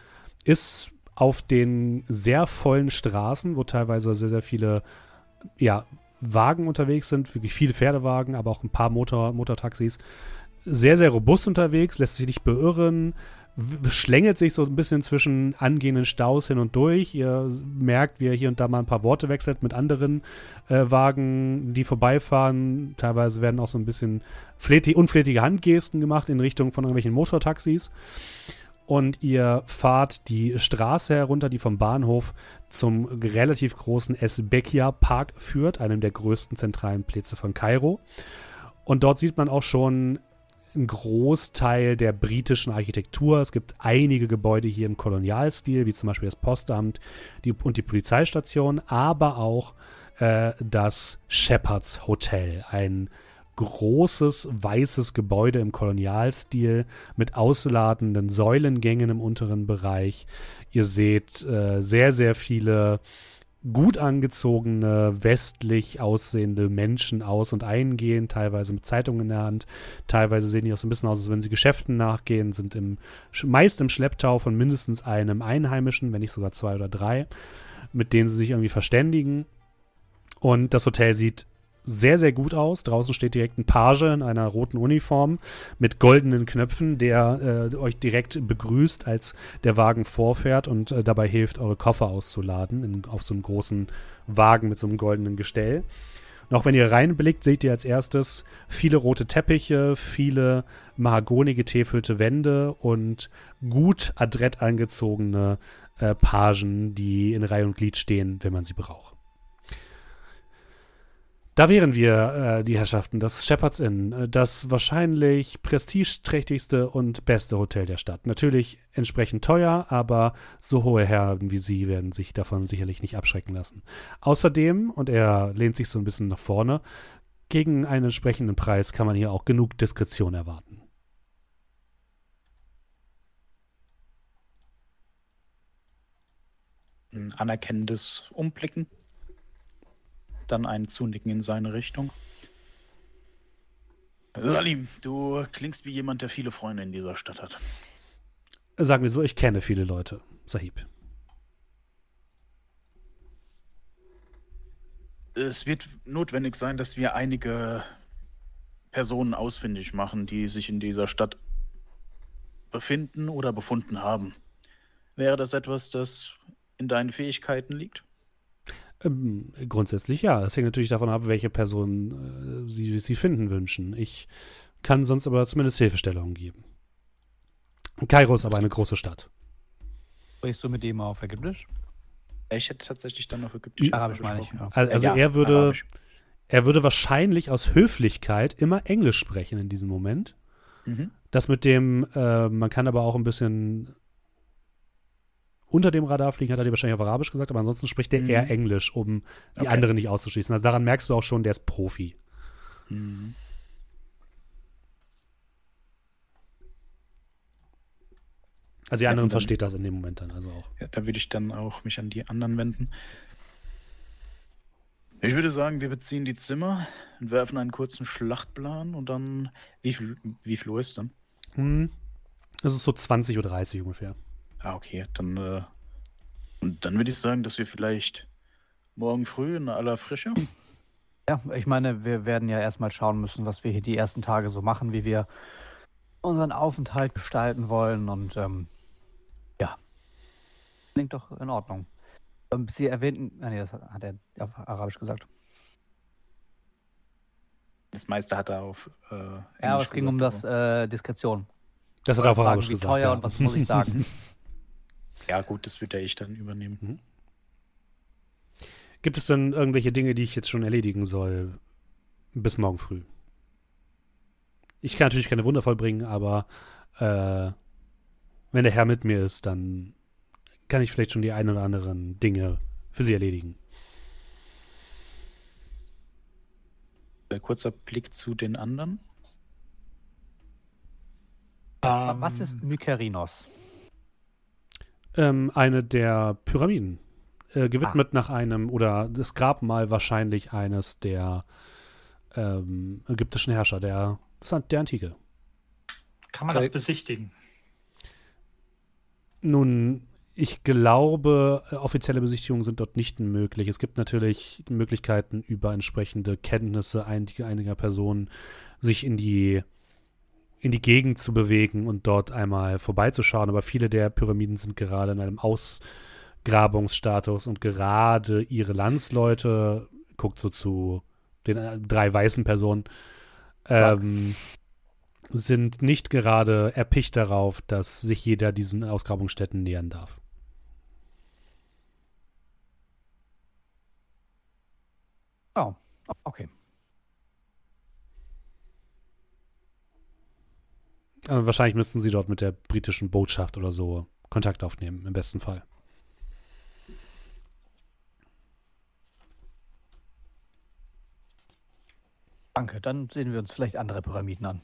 ist auf den sehr vollen Straßen, wo teilweise sehr, sehr viele ja, Wagen unterwegs sind, wirklich viele Pferdewagen, aber auch ein paar Motor, Motortaxis. Sehr, sehr robust unterwegs, lässt sich nicht beirren, schlängelt sich so ein bisschen zwischen angehenden Staus hin und durch. Ihr merkt, wie er hier und da mal ein paar Worte wechselt mit anderen äh, Wagen, die vorbeifahren. Teilweise werden auch so ein bisschen flätig, unflätige Handgesten gemacht in Richtung von irgendwelchen Motortaxis. Und ihr fahrt die Straße herunter, die vom Bahnhof zum relativ großen Esbekia Park führt, einem der größten zentralen Plätze von Kairo. Und dort sieht man auch schon ein Großteil der britischen Architektur. Es gibt einige Gebäude hier im Kolonialstil, wie zum Beispiel das Postamt die, und die Polizeistation, aber auch äh, das Shepherds Hotel, ein großes weißes Gebäude im Kolonialstil mit ausladenden Säulengängen im unteren Bereich. Ihr seht äh, sehr, sehr viele gut angezogene, westlich aussehende Menschen aus und eingehen, teilweise mit Zeitungen in der Hand, teilweise sehen die auch so ein bisschen aus, als wenn sie Geschäften nachgehen, sind im, meist im Schlepptau von mindestens einem Einheimischen, wenn nicht sogar zwei oder drei, mit denen sie sich irgendwie verständigen. Und das Hotel sieht sehr, sehr gut aus. Draußen steht direkt ein Page in einer roten Uniform mit goldenen Knöpfen, der äh, euch direkt begrüßt, als der Wagen vorfährt und äh, dabei hilft, eure Koffer auszuladen in, auf so einem großen Wagen mit so einem goldenen Gestell. Auch wenn ihr reinblickt, seht ihr als erstes viele rote Teppiche, viele mahagoni getäfelte Wände und gut adrett angezogene äh, Pagen, die in Reihe und Glied stehen, wenn man sie braucht. Da wären wir, äh, die Herrschaften, das Shepherd's Inn, äh, das wahrscheinlich prestigeträchtigste und beste Hotel der Stadt. Natürlich entsprechend teuer, aber so hohe Herren wie Sie werden sich davon sicherlich nicht abschrecken lassen. Außerdem, und er lehnt sich so ein bisschen nach vorne, gegen einen entsprechenden Preis kann man hier auch genug Diskretion erwarten. Ein anerkennendes Umblicken dann ein Zunicken in seine Richtung. Salim, du klingst wie jemand, der viele Freunde in dieser Stadt hat. Sagen wir so, ich kenne viele Leute, Sahib. Es wird notwendig sein, dass wir einige Personen ausfindig machen, die sich in dieser Stadt befinden oder befunden haben. Wäre das etwas, das in deinen Fähigkeiten liegt? Ähm, grundsätzlich ja. Es hängt natürlich davon ab, welche Personen äh, sie, sie finden wünschen. Ich kann sonst aber zumindest Hilfestellungen geben. Kairo ist aber eine große Stadt. Sprichst du mit ihm auf Ägyptisch? Ich hätte tatsächlich dann auf Ägyptisch. Arabisch meine ich. Ja. Also ja, er würde, Arabisch. er würde wahrscheinlich aus Höflichkeit immer Englisch sprechen in diesem Moment. Mhm. Das mit dem, äh, man kann aber auch ein bisschen unter dem Radar fliegen, hat er dir wahrscheinlich auf Arabisch gesagt, aber ansonsten spricht er mhm. eher Englisch, um die okay. anderen nicht auszuschließen. Also daran merkst du auch schon, der ist Profi. Mhm. Also die anderen ja, versteht das in dem Moment dann also auch. Ja, da würde ich dann auch mich an die anderen wenden. Ich würde sagen, wir beziehen die Zimmer, werfen einen kurzen Schlachtplan und dann, wie viel, wie viel Uhr ist dann? Hm, das ist so 20.30 Uhr ungefähr. Ah, okay. Dann, äh, dann würde ich sagen, dass wir vielleicht morgen früh in aller Frische. Ja, ich meine, wir werden ja erstmal schauen müssen, was wir hier die ersten Tage so machen, wie wir unseren Aufenthalt gestalten wollen und ähm, ja, klingt doch in Ordnung. Ähm, Sie erwähnten, ah, nee, das hat er auf Arabisch gesagt. Das meiste hat er auf. Äh, ja, aber es ging um das äh, Diskretion. Das hat er auf Arabisch gesagt. Teuer ja. und was muss ich sagen? Ja, gut, das wird ja ich dann übernehmen. Mhm. Gibt es denn irgendwelche Dinge, die ich jetzt schon erledigen soll bis morgen früh? Ich kann natürlich keine Wunder vollbringen, aber äh, wenn der Herr mit mir ist, dann kann ich vielleicht schon die ein oder anderen Dinge für Sie erledigen. Ein kurzer Blick zu den anderen. Was ist Mykerinos? Ähm, eine der Pyramiden. Äh, gewidmet ah. nach einem, oder das Grabmal wahrscheinlich eines der ähm, ägyptischen Herrscher, der, der Antike. Kann man das besichtigen? Nun, Ich glaube, äh, offizielle Besichtigungen sind dort nicht möglich. Es gibt natürlich Möglichkeiten, über entsprechende Kenntnisse einiger, einiger Personen sich in die, in die Gegend zu bewegen und dort einmal vorbeizuschauen. Aber viele der Pyramiden sind gerade in einem Ausgrabungsstatus und gerade ihre Landsleute, guckt so zu den äh, drei weißen Personen, ähm, sind nicht gerade erpicht darauf, dass sich jeder diesen Ausgrabungsstätten nähern darf. Oh, okay. Aber wahrscheinlich müssten sie dort mit der britischen Botschaft oder so Kontakt aufnehmen, im besten Fall. Danke, dann sehen wir uns vielleicht andere Pyramiden an.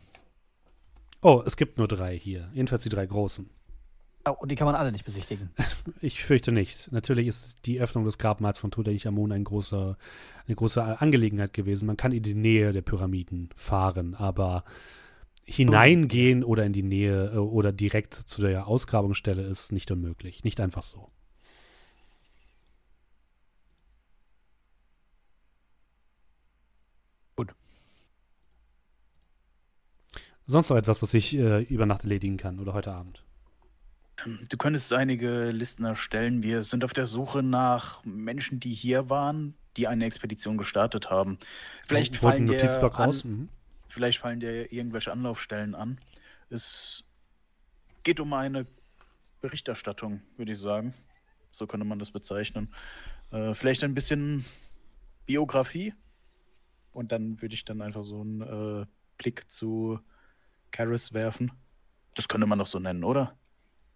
Oh, es gibt nur drei hier. Jedenfalls die drei großen. Oh, und die kann man alle nicht besichtigen. Ich fürchte nicht. Natürlich ist die Öffnung des Grabmals von Tutanchamun ein großer, eine große Angelegenheit gewesen. Man kann in die Nähe der Pyramiden fahren, aber hineingehen oder in die Nähe äh, oder direkt zu der Ausgrabungsstelle ist nicht unmöglich. Nicht einfach so. Gut. Sonst noch etwas, was ich äh, über Nacht erledigen kann oder heute Abend? Du könntest einige Listen erstellen. Wir sind auf der Suche nach Menschen, die hier waren, die eine Expedition gestartet haben. Vielleicht ein fallen dir Notizblock an, raus? Mhm. Vielleicht fallen dir irgendwelche Anlaufstellen an. Es geht um eine Berichterstattung, würde ich sagen. So könnte man das bezeichnen. Äh, vielleicht ein bisschen Biografie. Und dann würde ich dann einfach so einen äh, Blick zu Karis werfen. Das könnte man doch so nennen, oder?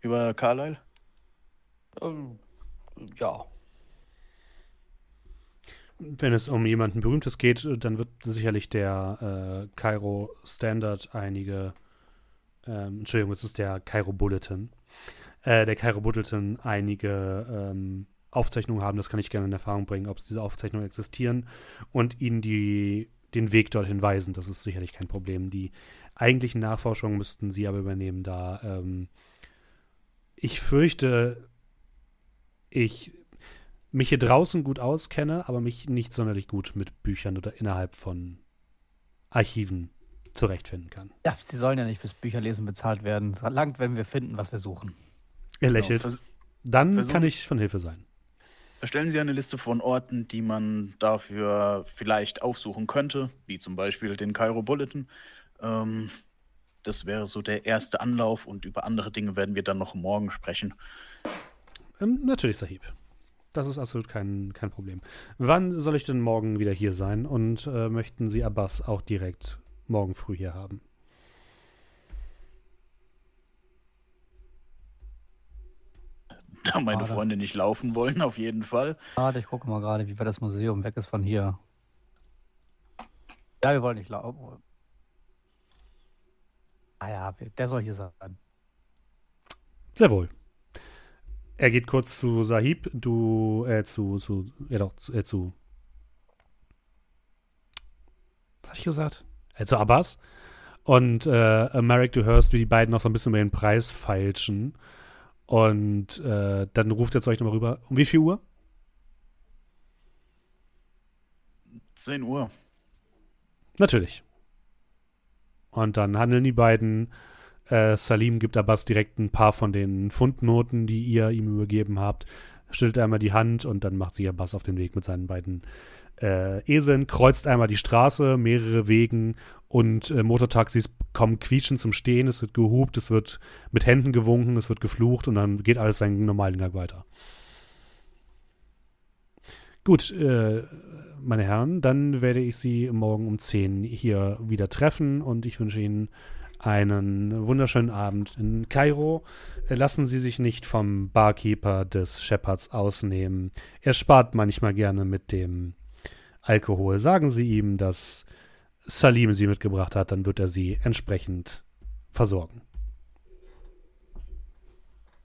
Über Carlyle? Ähm, ja. Wenn es um jemanden Berühmtes geht, dann wird sicherlich der äh, Cairo Standard einige, ähm, Entschuldigung, es ist der Cairo Bulletin, äh, der Cairo Bulletin einige ähm, Aufzeichnungen haben, das kann ich gerne in Erfahrung bringen, ob diese Aufzeichnungen existieren und ihnen die, den Weg dorthin weisen. Das ist sicherlich kein Problem. Die eigentlichen Nachforschungen müssten sie aber übernehmen, da ähm, ich fürchte, ich mich hier draußen gut auskenne, aber mich nicht sonderlich gut mit Büchern oder innerhalb von Archiven zurechtfinden kann. Ja, sie sollen ja nicht fürs Bücherlesen bezahlt werden. Es langt, wenn wir finden, was wir suchen. Er lächelt. Vers Dann versuch- kann ich von Hilfe sein. Erstellen Sie eine Liste von Orten, die man dafür vielleicht aufsuchen könnte, wie zum Beispiel den Cairo Bulletin. Ähm, das wäre so der erste Anlauf und über andere Dinge werden wir dann noch morgen sprechen. Ähm, natürlich, Sahib. Das ist absolut kein, kein Problem. Wann soll ich denn morgen wieder hier sein? Und äh, möchten Sie Abbas auch direkt morgen früh hier haben? Da meine Schade. Freunde nicht laufen wollen, auf jeden Fall. Warte, ich gucke mal gerade, wie weit das Museum weg ist von hier. Ja, wir wollen nicht laufen. Ah ja, der soll hier sein. Sehr wohl. Er geht kurz zu Sahib, du, äh, zu, zu, ja doch, zu, äh, zu, was hab ich gesagt? Äh, zu Abbas. Und äh, Marek, du hörst, wie die beiden noch so ein bisschen über den Preis feilschen. Und äh, dann ruft er zu euch nochmal rüber. Um wie viel Uhr? 10 Uhr. Natürlich. Und dann handeln die beiden. Äh, Salim gibt Abbas direkt ein paar von den Fundnoten, die ihr ihm übergeben habt. Stellt einmal die Hand und dann macht sich Abbas auf den Weg mit seinen beiden äh, Eseln, kreuzt einmal die Straße, mehrere Wegen und äh, Motortaxis kommen quietschend zum Stehen. Es wird gehupt, es wird mit Händen gewunken, es wird geflucht und dann geht alles seinen normalen Gang weiter. Gut, äh, meine Herren, dann werde ich Sie morgen um 10 hier wieder treffen und ich wünsche Ihnen einen wunderschönen Abend in Kairo. Äh, Lassen Sie sich nicht vom Barkeeper des Shepherds ausnehmen. Er spart manchmal gerne mit dem Alkohol. Sagen Sie ihm, dass Salim Sie mitgebracht hat, dann wird er Sie entsprechend versorgen.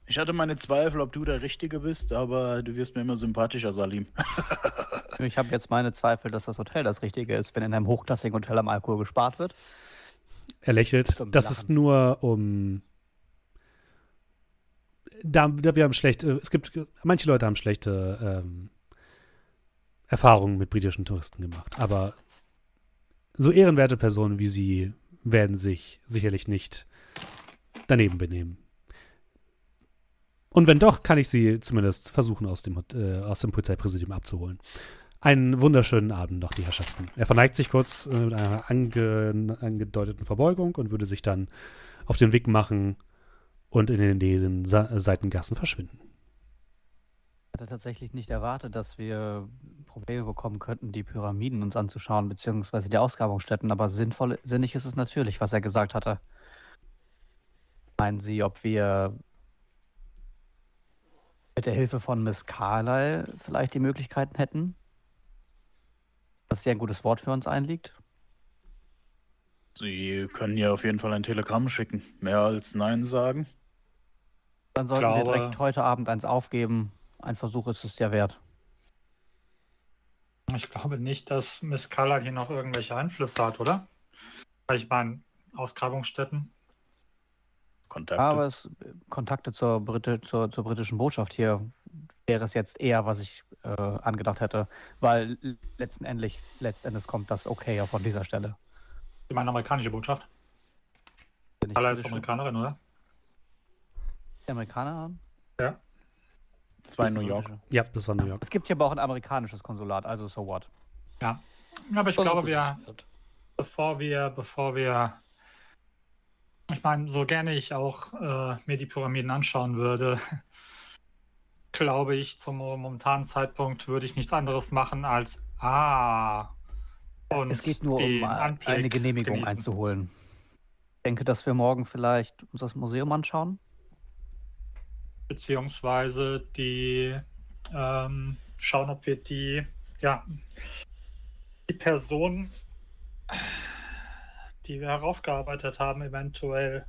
Ich hatte meine Zweifel, ob du der Richtige bist, aber du wirst mir immer sympathischer, Salim. Ich habe jetzt meine Zweifel, dass das Hotel das Richtige ist, wenn in einem hochklassigen Hotel am Alkohol gespart wird. Er lächelt. Das Lachen. ist nur um. da, da wir haben schlecht, äh, es gibt, manche Leute haben schlechte ähm, Erfahrungen mit britischen Touristen gemacht, aber so ehrenwerte Personen wie sie werden sich sicherlich nicht daneben benehmen. Und wenn doch, kann ich sie zumindest versuchen, aus dem, äh, aus dem Polizeipräsidium abzuholen. Einen wunderschönen Abend noch, die Herrschaften. Er verneigt sich kurz äh, mit einer ange, angedeuteten Verbeugung und würde sich dann auf den Weg machen und in den Sa Seitengassen verschwinden. Ich hatte tatsächlich nicht erwartet, dass wir Probleme bekommen könnten, die Pyramiden uns anzuschauen, beziehungsweise die Ausgrabungsstätten, aber sinnvoll, sinnig ist es natürlich, was er gesagt hatte. Meinen Sie, ob wir mit der Hilfe von Miss Carlyle vielleicht die Möglichkeiten hätten, dass sie ein gutes Wort für uns einliegt? Sie können ja auf jeden Fall ein Telegramm schicken. Mehr als Nein sagen. Dann sollten glaube, wir direkt heute Abend eins aufgeben. Ein Versuch ist es ja wert. Ich glaube nicht, dass Miss Carlyle hier noch irgendwelche Einflüsse hat, oder? Ich meine, Ausgrabungsstätten. Kontakte. Aber es, Kontakte zur, Brit zur, zur, britischen Botschaft hier wäre es jetzt eher, was ich äh, angedacht hätte, weil letztendlich, letztendlich kommt das okay ja von dieser Stelle. Sie meinen amerikanische Botschaft? Carla ist Amerikanerin, oder? Die Amerikanerin? Ja. Das war in New York. Ja, das war New York. Es gibt hier aber auch ein amerikanisches Konsulat, also so what. Ja. Aber ich glaube, wir, bevor wir, bevor wir ich meine, so gerne ich auch äh, mir die Pyramiden anschauen würde, glaube ich, zum momentanen Zeitpunkt würde ich nichts anderes machen als Ah. Und es geht nur um Anblick eine Genehmigung genießen. einzuholen. Ich denke, dass wir morgen vielleicht uns das Museum anschauen. Beziehungsweise die ähm, schauen, ob wir die, ja, die Person die wir herausgearbeitet haben, eventuell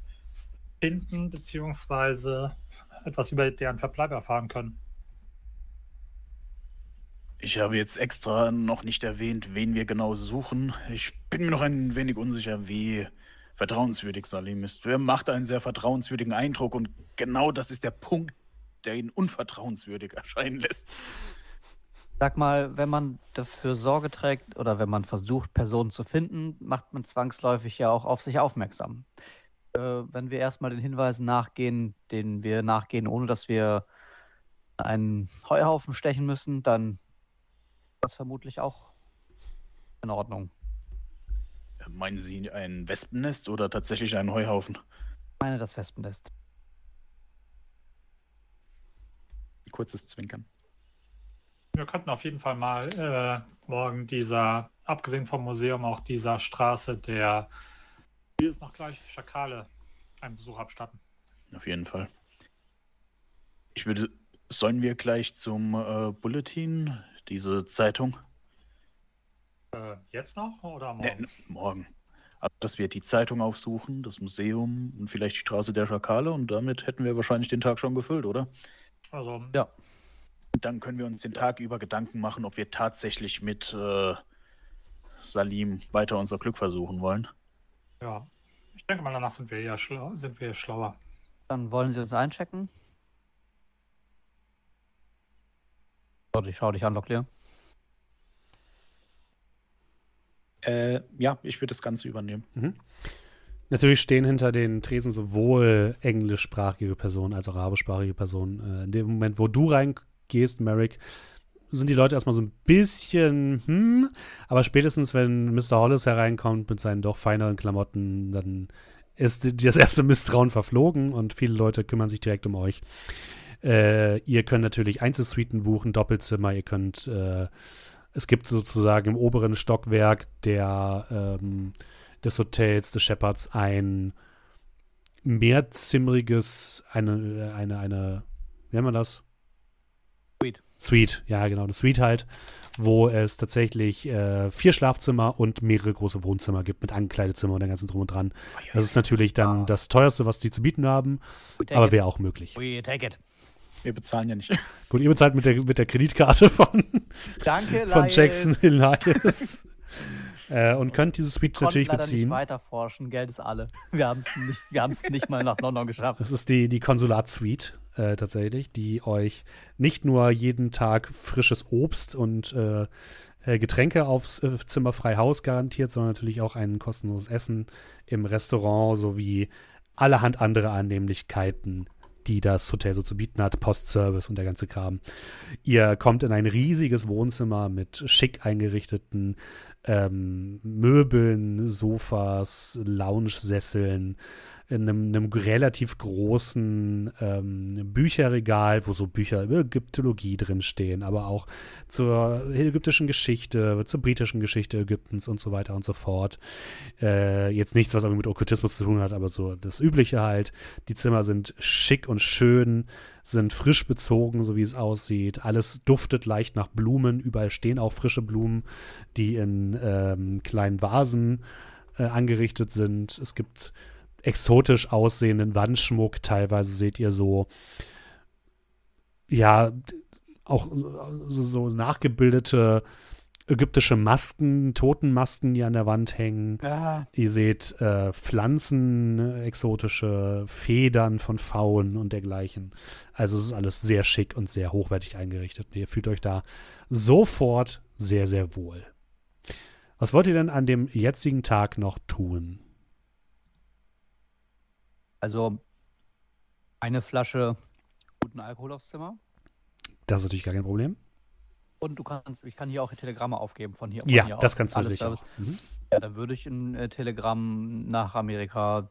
finden, beziehungsweise etwas über deren Verbleib erfahren können. Ich habe jetzt extra noch nicht erwähnt, wen wir genau suchen. Ich bin mir noch ein wenig unsicher, wie vertrauenswürdig Salim ist. Er macht einen sehr vertrauenswürdigen Eindruck und genau das ist der Punkt, der ihn unvertrauenswürdig erscheinen lässt. Sag mal, wenn man dafür Sorge trägt oder wenn man versucht, Personen zu finden, macht man zwangsläufig ja auch auf sich aufmerksam. Äh, wenn wir erstmal den Hinweisen nachgehen, denen wir nachgehen, ohne dass wir einen Heuhaufen stechen müssen, dann ist das vermutlich auch in Ordnung. Meinen Sie ein Wespennest oder tatsächlich einen Heuhaufen? Ich meine das Wespennest. Kurzes Zwinkern. Wir könnten auf jeden Fall mal äh, morgen dieser, abgesehen vom Museum, auch dieser Straße der, wie ist noch gleich, Schakale, einen Besuch abstatten. Auf jeden Fall. Ich würde, sollen wir gleich zum äh, Bulletin, diese Zeitung? Äh, jetzt noch oder morgen? Nee, morgen. Also, dass wir die Zeitung aufsuchen, das Museum und vielleicht die Straße der Schakale und damit hätten wir wahrscheinlich den Tag schon gefüllt, oder? Also, ja. Dann können wir uns den Tag über Gedanken machen, ob wir tatsächlich mit äh, Salim weiter unser Glück versuchen wollen. Ja, ich denke mal, danach sind wir eher schlau sind wir schlauer. Dann wollen Sie uns einchecken? Ich schau dich an, Locklear. Äh, ja, ich würde das Ganze übernehmen. Mhm. Natürlich stehen hinter den Tresen sowohl englischsprachige Personen als auch arabischsprachige Personen. Äh, in dem Moment, wo du rein gehst, Merrick, sind die Leute erstmal so ein bisschen, hm, aber spätestens, wenn Mr. Hollis hereinkommt mit seinen doch feineren Klamotten, dann ist das erste Misstrauen verflogen und viele Leute kümmern sich direkt um euch. Äh, ihr könnt natürlich Einzelsuiten buchen, Doppelzimmer, ihr könnt, äh, es gibt sozusagen im oberen Stockwerk der, ähm, des Hotels, des Shepherds, ein mehrzimmeriges, eine, eine, eine, wie nennt man das? Suite, ja genau, eine Suite halt, wo es tatsächlich äh, vier Schlafzimmer und mehrere große Wohnzimmer gibt mit Ankleidezimmer und der ganzen Drum und Dran. Das ist natürlich dann das teuerste, was die zu bieten haben, aber wäre auch möglich. We take it. Wir bezahlen ja nicht. Gut, ihr bezahlt mit der, mit der Kreditkarte von, Danke, von Jackson Elias. äh, und könnt diese Suite natürlich beziehen. Nicht weiter forschen, Geld ist alle. Wir haben es nicht, nicht mal nach London geschafft. Das ist die, die Konsulat-Suite. Äh, tatsächlich, die euch nicht nur jeden Tag frisches Obst und äh, äh, Getränke aufs äh, Zimmer frei Haus garantiert, sondern natürlich auch ein kostenloses Essen im Restaurant sowie allerhand andere Annehmlichkeiten, die das Hotel so zu bieten hat, Postservice und der ganze Kram. Ihr kommt in ein riesiges Wohnzimmer mit schick eingerichteten ähm, Möbeln, Sofas, Lounge-Sesseln, in einem, einem relativ großen ähm, Bücherregal, wo so Bücher über Ägyptologie drinstehen, aber auch zur ägyptischen Geschichte, zur britischen Geschichte Ägyptens und so weiter und so fort. Äh, jetzt nichts, was irgendwie mit Okkultismus zu tun hat, aber so das Übliche halt. Die Zimmer sind schick und schön, sind frisch bezogen, so wie es aussieht. Alles duftet leicht nach Blumen. Überall stehen auch frische Blumen, die in ähm, kleinen Vasen äh, angerichtet sind. Es gibt exotisch aussehenden Wandschmuck. Teilweise seht ihr so, ja, auch so, so nachgebildete ägyptische Masken, Totenmasken, die an der Wand hängen. Ja. Ihr seht äh, Pflanzen, exotische Federn von Pfauen und dergleichen. Also es ist alles sehr schick und sehr hochwertig eingerichtet. Und ihr fühlt euch da sofort sehr, sehr wohl. Was wollt ihr denn an dem jetzigen Tag noch tun? Also eine Flasche guten Alkohol aufs Zimmer. Das ist natürlich gar kein Problem. Und du kannst, ich kann hier auch Telegramme aufgeben von hier. Von Ja, hier das aus. kannst du Alles natürlich. Mhm. Ja, dann würde ich ein äh, Telegramm nach Amerika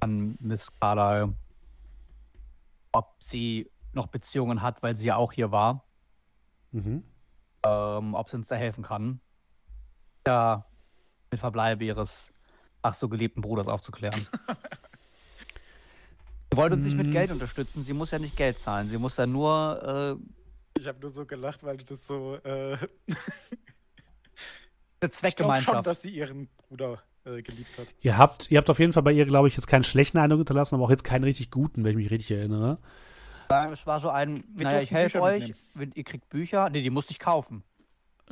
an Miss Carlyle, ob sie noch Beziehungen hat, weil sie ja auch hier war, Mhm. ähm, ob sie uns da helfen kann, ja, mit Verbleib ihres ach so geliebten Bruders aufzuklären. Sie wollte uns nicht mit Mm. Geld unterstützen, sie muss ja nicht Geld zahlen, sie muss ja nur äh, Ich habe nur so gelacht, weil du das so. Äh, eine ich glaube Zweckgemeinschaft. schon, dass sie ihren Bruder äh, geliebt hat. Ihr habt, ihr habt auf jeden Fall bei ihr, glaube ich, jetzt keinen schlechten Eindruck hinterlassen, aber auch jetzt keinen richtig guten, wenn ich mich richtig erinnere. Ja, Es war so ein, Wir naja, ich helfe euch, wenn- ihr kriegt Bücher. Nee, die musste ich kaufen.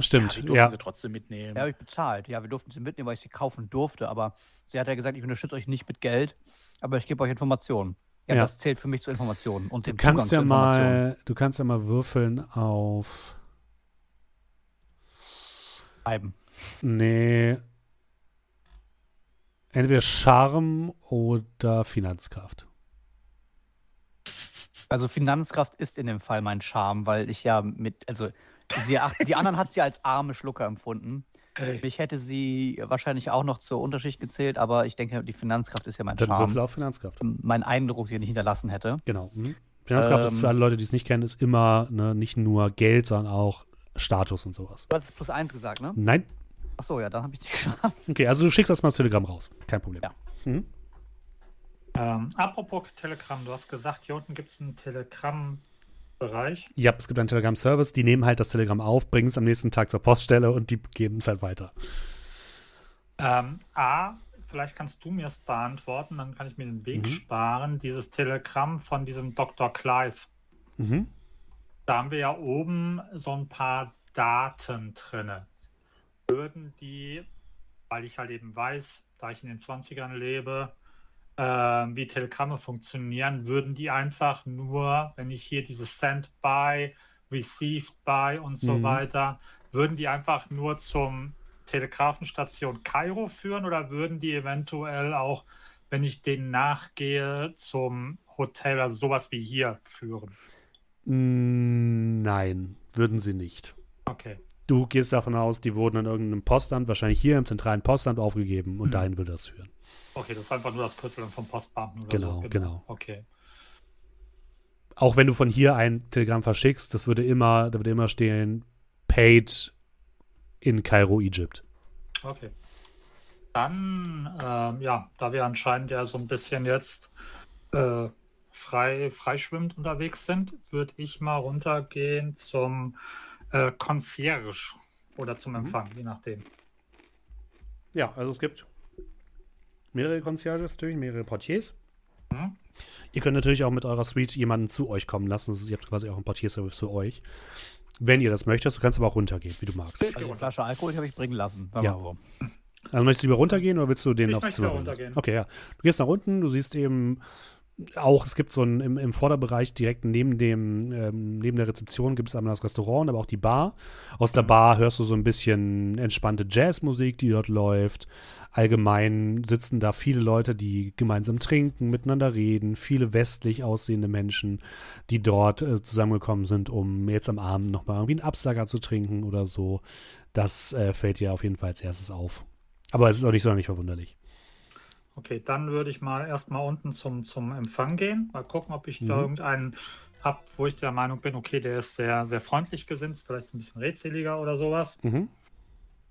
Stimmt, die ja. durften sie trotzdem mitnehmen. Ja, habe ich bezahlt. Ja, wir durften sie mitnehmen, weil ich sie kaufen durfte. Aber sie hat ja gesagt, ich unterstütze euch nicht mit Geld, aber ich gebe euch Informationen. Ja, Ja. das zählt für mich zu Informationen und Du dem kannst ja Zugang zu Informationen. mal, du kannst ja mal würfeln auf, Schreiben. nee, entweder Charme oder Finanzkraft. Also Finanzkraft ist in dem Fall mein Charme, weil ich ja mit, also sie, die anderen hat sie als arme Schlucker empfunden. Ich hätte sie wahrscheinlich auch noch zur Unterschicht gezählt, aber ich denke, die Finanzkraft ist ja mein Dann würfel Charme. auf Finanzkraft. Mein Eindruck, den ich hinterlassen hätte. Genau. Mhm. Finanzkraft ist Ähm. für alle Leute, die es nicht kennen, ist immer ne, nicht nur Geld, sondern auch Status und sowas. Du hattest plus eins gesagt, ne? Nein? Achso, ja, dann habe ich die geschafft. Okay, also du schickst das mal das Telegramm raus. Kein Problem. Ja. Mhm. Ähm, apropos Telegramm, du hast gesagt, hier unten gibt es einen Telegramm-Bereich. Ja, es gibt einen Telegram-Service, die nehmen halt das Telegramm auf, bringen es am nächsten Tag zur Poststelle und die geben es halt weiter. Ähm, A, vielleicht kannst du mir es beantworten, dann kann ich mir den Weg Mhm. sparen. Dieses Telegramm von diesem Dr. Clive. Mhm. Da haben wir ja oben so ein paar Daten drinne. Würden die, weil ich halt eben weiß, da ich in den 20ern lebe, äh, wie Telegramme funktionieren, würden die einfach nur, wenn ich hier dieses Send by, Received by und so Mhm. weiter, würden die einfach nur zum Telegrafenstation Kairo führen oder würden die eventuell auch, wenn ich denen nachgehe, zum Hotel, also sowas wie hier führen? Mm, Nein, würden sie nicht. Okay. Du gehst davon aus, die wurden in irgendeinem Postamt, wahrscheinlich hier im zentralen Postamt aufgegeben und Mhm. dahin würde das führen. Okay, das ist einfach nur das Kürzel vom Postbeamten oder Genau, so. genau. Okay. Auch wenn du von hier ein Telegramm verschickst, das würde immer, da würde immer stehen, paid in Kairo, Egypt. Okay. Dann, ähm, ja, da wir anscheinend ja so ein bisschen jetzt äh, frei, freischwimmend unterwegs sind, würde ich mal runtergehen zum äh, Concierge oder zum Empfang, je nachdem. Ja, also es gibt mehrere Concierges natürlich, mehrere Portiers. Mhm. Ihr könnt natürlich auch mit eurer Suite jemanden zu euch kommen lassen. Ist, ihr habt quasi auch einen Portierservice für euch. Wenn ihr das möchtest, du kannst aber auch runtergehen, wie du magst. Also die. Flasche Alkohol die habe ich bringen lassen. Ja. so. Also möchtest du lieber runtergehen oder willst du den Ich aufs Zimmer bringen. Okay, ja. Du gehst nach unten, du siehst eben auch, es gibt so ein, im, im Vorderbereich direkt neben dem, ähm, neben der Rezeption gibt es einmal das Restaurant, aber auch die Bar. Aus der Bar hörst du so ein bisschen entspannte Jazzmusik, die dort läuft. Allgemein sitzen da viele Leute, die gemeinsam trinken, miteinander reden, viele westlich aussehende Menschen, die dort äh, zusammengekommen sind, um jetzt am Abend nochmal irgendwie einen Absager zu trinken oder so. Das äh, fällt dir auf jeden Fall als erstes auf. Aber es ist auch nicht sonderlich verwunderlich. Okay, dann würde ich mal erstmal unten zum, zum Empfang gehen, mal gucken, ob ich mhm. da irgendeinen habe, wo ich der Meinung bin, okay, der ist sehr, sehr freundlich gesinnt, vielleicht ein bisschen redseliger oder sowas. Mhm.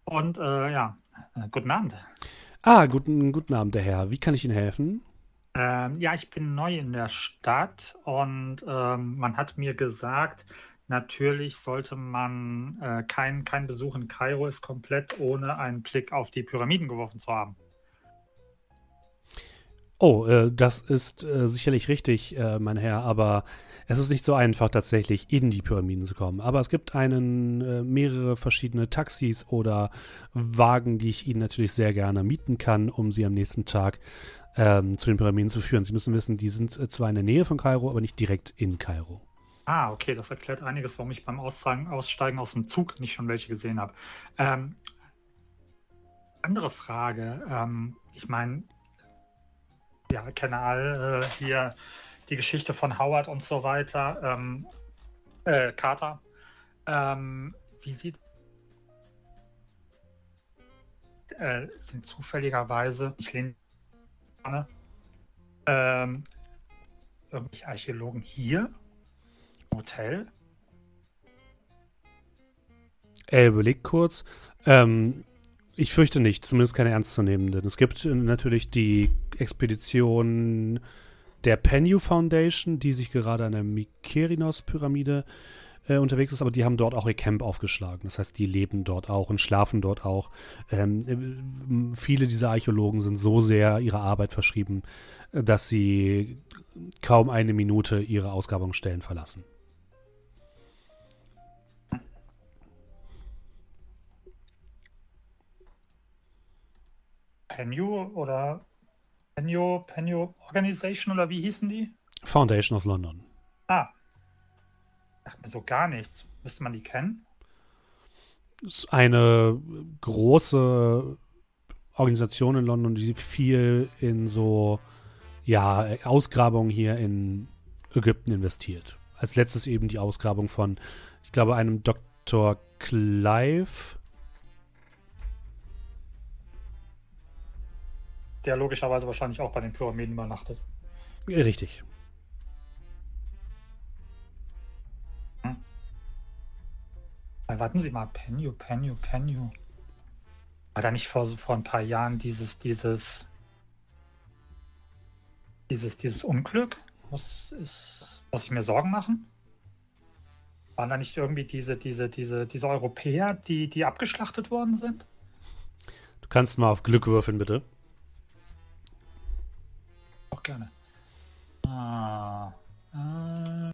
Und äh, ja, äh, guten Abend. Ah, guten, guten Abend, der Herr. Wie kann ich Ihnen helfen? Ähm, ja, ich bin neu in der Stadt und ähm, man hat mir gesagt, natürlich sollte man äh, kein, kein Besuch in Kairo ist komplett ohne einen Blick auf die Pyramiden geworfen zu haben. Oh, äh, das ist äh, sicherlich richtig, äh, mein Herr, aber es ist nicht so einfach, tatsächlich in die Pyramiden zu kommen. Aber es gibt einen, äh, mehrere verschiedene Taxis oder Wagen, die ich Ihnen natürlich sehr gerne mieten kann, um Sie am nächsten Tag ähm, zu den Pyramiden zu führen. Sie müssen wissen, die sind äh, zwar in der Nähe von Kairo, aber nicht direkt in Kairo. Ah, okay, das erklärt einiges, warum ich beim Aussteigen, Aussteigen aus dem Zug nicht schon welche gesehen habe. Ähm, andere Frage. Ähm, ich meine, ja, kenne all äh, hier die Geschichte von Howard und so weiter. Ähm, äh, Carter. Ähm, wie sieht. Äh, sind zufälligerweise, ich lehne ähm, irgendwelche Archäologen hier im Hotel? Er überlegt kurz. Ähm, ich fürchte nicht, zumindest keine ernstzunehmenden. Es gibt natürlich die Expedition der Penyu Foundation, die sich gerade an der Mykerinos-Pyramide äh, unterwegs ist, aber die haben dort auch ihr Camp aufgeschlagen. Das heißt, die leben dort auch und schlafen dort auch. Ähm, äh, viele dieser Archäologen sind so sehr ihrer Arbeit verschrieben, dass sie kaum eine Minute ihre Ausgrabungsstellen verlassen. Penio oder Penio, Penio Organization oder wie hießen die? Foundation aus London. Ah. Ach, mir so gar nichts. Müsste man die kennen? Das ist eine große Organisation in London, die viel in so ja, Ausgrabungen hier in Ägypten investiert. Als letztes eben die Ausgrabung von, ich glaube, einem Dr. Clive, der logischerweise wahrscheinlich auch bei den Pyramiden übernachtet. Richtig. Hm. Warten Sie mal, Penyu, Penyu, Penyu. War da nicht vor, vor ein paar Jahren dieses, dieses, dieses, dieses Unglück? Muss, ist, muss ich mir Sorgen machen? Waren da nicht irgendwie diese, diese, diese, diese Europäer, die, die abgeschlachtet worden sind? Du kannst mal auf Glück würfeln, bitte. Auch gerne. Ah. Äh.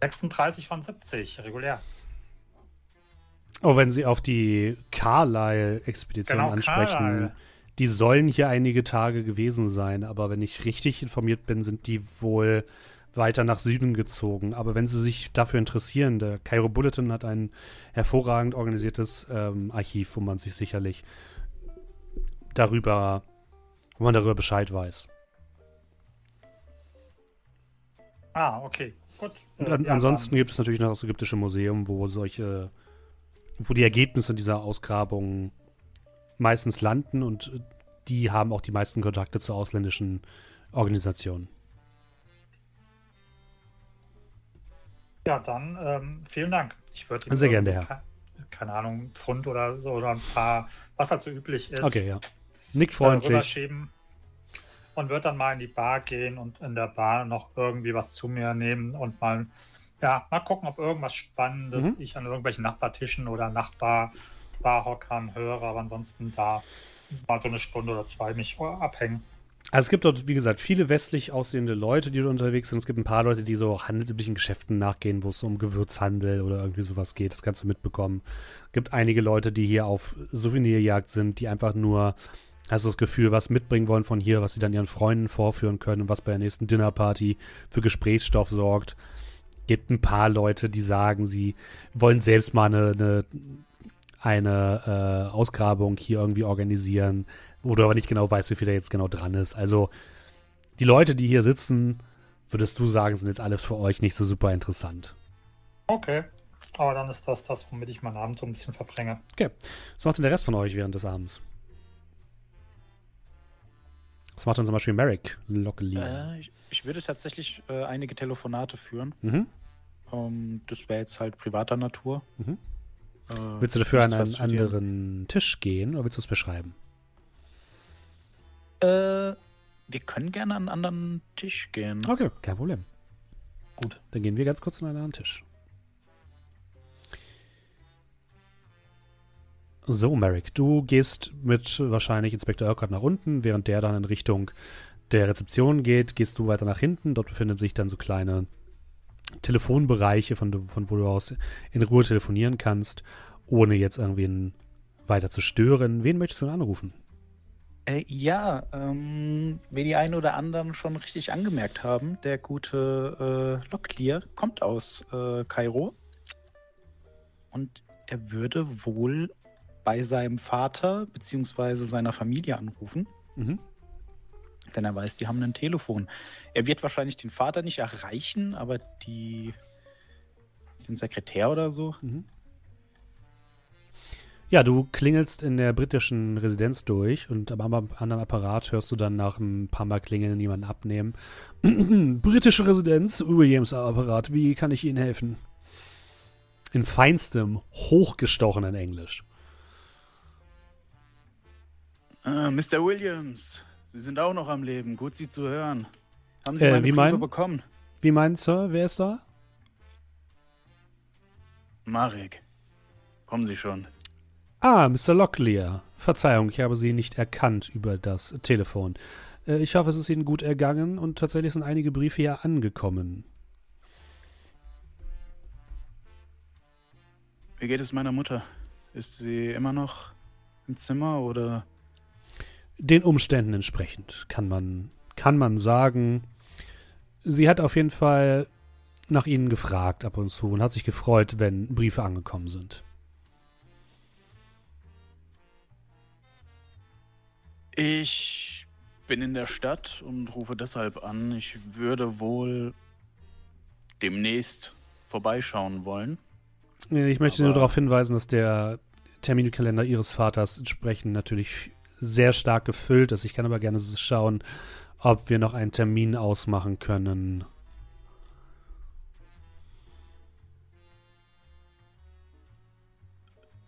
36 von 70, regulär. Oh, wenn Sie auf die Carlyle-Expedition genau, ansprechen, Carlyle. die sollen hier einige Tage gewesen sein, aber wenn ich richtig informiert bin, sind die wohl weiter nach Süden gezogen. Aber wenn Sie sich dafür interessieren, der Cairo Bulletin hat ein hervorragend organisiertes ähm, Archiv, wo man sich sicherlich darüber, wo man darüber Bescheid weiß. Ah, okay. Gut. Äh, an, ansonsten gibt es natürlich noch das Ägyptische Museum, wo solche, wo die Ergebnisse dieser Ausgrabungen meistens landen und die haben auch die meisten Kontakte zu ausländischen Organisationen. Ja, dann ähm, vielen Dank. Ich würde Sehr gerne, Herr. Keine, keine Ahnung, Pfund oder so oder ein paar, was halt so üblich ist. Okay, ja. Nickt freundlich. und wird dann mal in die Bar gehen und in der Bar noch irgendwie was zu mir nehmen und mal, ja, mal gucken, ob irgendwas Spannendes mhm. ich an irgendwelchen Nachbartischen oder Nachbarbarhockern höre, aber ansonsten da mal so eine Stunde oder zwei mich abhängen. Also es gibt dort, wie gesagt, viele westlich aussehende Leute, die dort unterwegs sind. Es gibt ein paar Leute, die so handelsüblichen Geschäften nachgehen, wo es um Gewürzhandel oder irgendwie sowas geht. Das kannst du mitbekommen. Es gibt einige Leute, die hier auf Souvenirjagd sind, die einfach nur, hast du das Gefühl, was mitbringen wollen von hier, was sie dann ihren Freunden vorführen können und was bei der nächsten Dinnerparty für Gesprächsstoff sorgt. Gibt ein paar Leute, die sagen, sie wollen selbst mal eine, eine eine äh, Ausgrabung hier irgendwie organisieren, wo du aber nicht genau weißt, wie viel da jetzt genau dran ist. Also die Leute, die hier sitzen, würdest du sagen, sind jetzt alles für euch nicht so super interessant. Okay. Aber dann ist das das, womit ich meinen Abend so ein bisschen verbringe. Okay. Was macht denn der Rest von euch während des Abends? Was macht dann zum Beispiel Merrick Lockley? Äh, ich, ich würde tatsächlich äh, einige Telefonate führen. Mhm. Ähm, das wäre jetzt halt privater Natur. Mhm. Äh, Willst du dafür an einen anderen Tisch gehen oder willst du es beschreiben? Äh, wir können gerne an einen anderen Tisch gehen. Okay, kein Problem. Gut. Dann gehen wir ganz kurz an einen anderen Tisch. So, Merrick, du gehst mit wahrscheinlich Inspektor Urquhart nach unten, während der dann in Richtung der Rezeption geht, gehst du weiter nach hinten. Dort befinden sich dann so kleine Telefonbereiche, von, von wo du aus in Ruhe telefonieren kannst, ohne jetzt irgendwen weiter zu stören. Wen möchtest du denn anrufen? Äh, ja, ähm, wie die einen oder anderen schon richtig angemerkt haben, der gute äh, Locklear kommt aus äh, Kairo. Und er würde wohl bei seinem Vater bzw. seiner Familie anrufen, Mhm. denn er weiß, die haben ein Telefon. Er wird wahrscheinlich den Vater nicht erreichen, aber die den Sekretär oder so. Ja, du klingelst in der britischen Residenz durch und am anderen Apparat hörst du dann nach ein paar Mal klingeln jemanden abnehmen. Britische Residenz, Williams Apparat, wie kann ich Ihnen helfen? In feinstem, hochgestochenen Englisch. Ah, Mr. Williams, Sie sind auch noch am Leben. Gut, Sie zu hören. Haben Sie Äh, meine wie meinen? bekommen? Wie meint Sir, wer ist da? Marek, kommen Sie schon. Ah, Mr. Locklear. Verzeihung, ich habe Sie nicht erkannt über das Telefon. Äh, Ich hoffe, es ist Ihnen gut ergangen und tatsächlich sind einige Briefe hier angekommen. Wie geht es meiner Mutter? Ist sie immer noch im Zimmer oder? den Umständen entsprechend, kann man, kann man sagen. Sie hat auf jeden Fall nach Ihnen gefragt ab und zu und hat sich gefreut, wenn Briefe angekommen sind. Ich bin in der Stadt und rufe deshalb an. Ich würde wohl demnächst vorbeischauen wollen. Ich möchte nur Aber- darauf hinweisen, dass der Terminkalender Ihres Vaters entsprechend natürlich sehr stark gefüllt ist. Ich kann aber gerne schauen, ob wir noch einen Termin ausmachen können.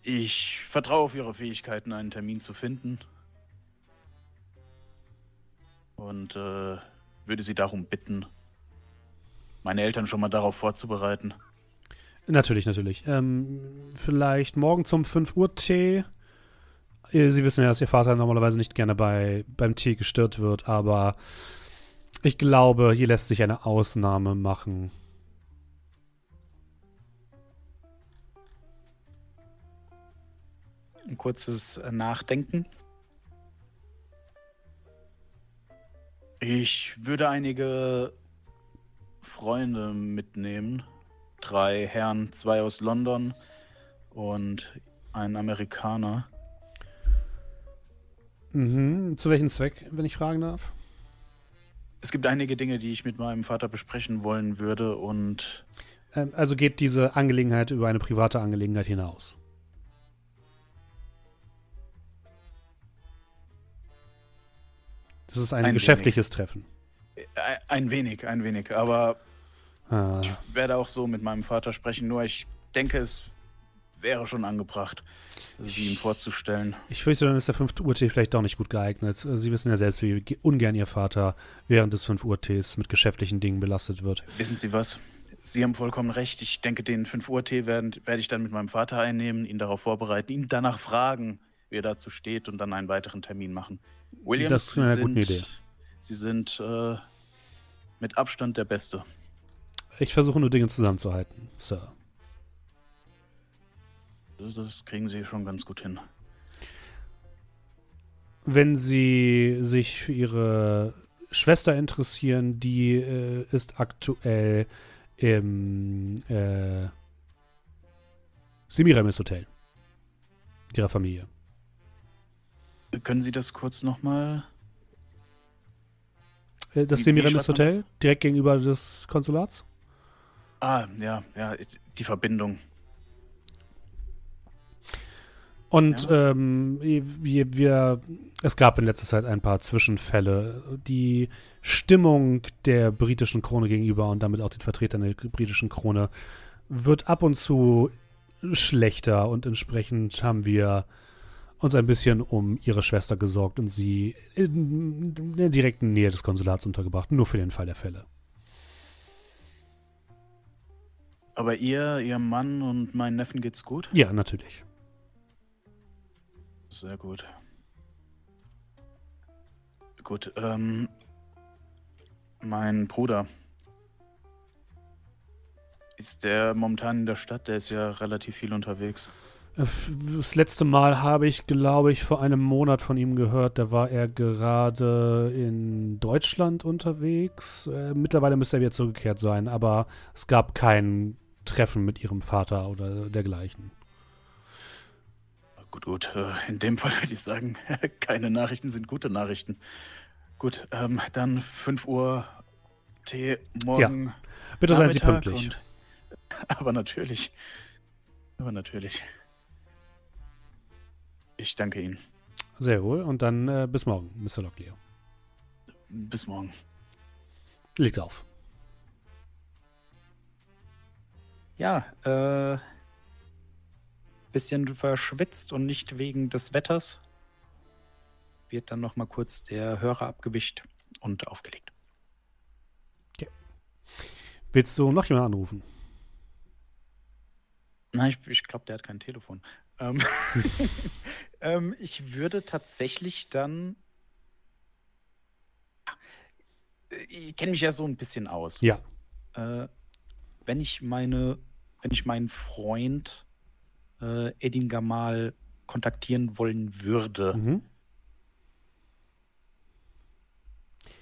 Ich vertraue auf Ihre Fähigkeiten, einen Termin zu finden. Und äh, würde Sie darum bitten, meine Eltern schon mal darauf vorzubereiten. Natürlich, natürlich. Ähm, vielleicht morgen zum 5 Uhr Tee. Sie wissen ja, dass Ihr Vater normalerweise nicht gerne bei, beim Tee gestört wird, aber ich glaube, hier lässt sich eine Ausnahme machen. Ein kurzes Nachdenken. Ich würde einige Freunde mitnehmen. Drei Herren, zwei aus London und ein Amerikaner. Mhm. Zu welchem Zweck, wenn ich fragen darf? Es gibt einige Dinge, die ich mit meinem Vater besprechen wollen würde und Ähm, also geht diese Angelegenheit über eine private Angelegenheit hinaus. Das ist ein, Ein geschäftliches Treffen. äh, ein wenig, ein wenig, aber Ah, ich werde auch so mit meinem Vater sprechen, nur ich denke, es wäre schon angebracht, sie ihm vorzustellen. ich fürchte, dann ist der 5 Uhr Tee vielleicht doch nicht gut geeignet. Sie wissen ja selbst, wie ge- ungern Ihr Vater während des 5 Uhr Tees mit geschäftlichen Dingen belastet wird. Wissen Sie was? Sie haben vollkommen recht. Ich denke, den 5 Uhr Tee werde werde ich dann mit meinem Vater einnehmen, ihn darauf vorbereiten, ihn danach fragen, wie er dazu steht und dann einen weiteren Termin machen. Williams, Das ist eine gute Idee. Sie sind äh, mit Abstand der Beste. Ich versuche nur Dinge zusammenzuhalten, Sir. Das kriegen Sie schon ganz gut hin. Wenn Sie sich für Ihre Schwester interessieren, die äh, ist aktuell im äh, Semiramis Hotel. Ihrer Familie. Können Sie das kurz nochmal? Äh, das Semiramis Hotel, direkt gegenüber des Konsulats? Ah, ja, ja, die Verbindung. Und ähm, wir, wir, es gab in letzter Zeit ein paar Zwischenfälle. Die Stimmung der britischen Krone gegenüber und damit auch den Vertretern der britischen Krone wird ab und zu schlechter und entsprechend haben wir uns ein bisschen um ihre Schwester gesorgt und sie in, der direkten Nähe des Konsulats untergebracht, nur für den Fall der Fälle. Aber ihr, ihr Mann und meinen Neffen geht's gut? Ja, natürlich. Sehr gut. Gut, ähm. Mein Bruder. Ist der momentan in der Stadt? Der ist ja relativ viel unterwegs. Das letzte Mal habe ich, glaube ich, vor einem Monat von ihm gehört. Da war er gerade in Deutschland unterwegs. Äh, mittlerweile müsste er wieder zurückgekehrt sein, aber es gab kein Treffen mit ihrem Vater oder dergleichen. Gut, gut. äh, In dem Fall würde ich sagen, keine Nachrichten sind gute Nachrichten. Gut, ähm, dann 5 Uhr Tee morgen. Bitte seien Sie pünktlich. und- aber natürlich. Aber natürlich. Ich danke Ihnen. Sehr wohl. Und dann äh, bis morgen, Mr. Locklear. Bis morgen. Liegt auf. Ja, äh. Bisschen verschwitzt und nicht wegen des Wetters. Wird dann nochmal kurz der Hörer abgewischt und aufgelegt. Willst du noch jemanden anrufen? Nein, ich, ich glaube, der hat kein Telefon. Ähm, ähm, ich würde tatsächlich dann. Ich kenne mich ja so ein bisschen aus. Ja. Äh, wenn ich meine, wenn ich meinen Freund äh, Edin Gamal kontaktieren wollen würde, Mhm.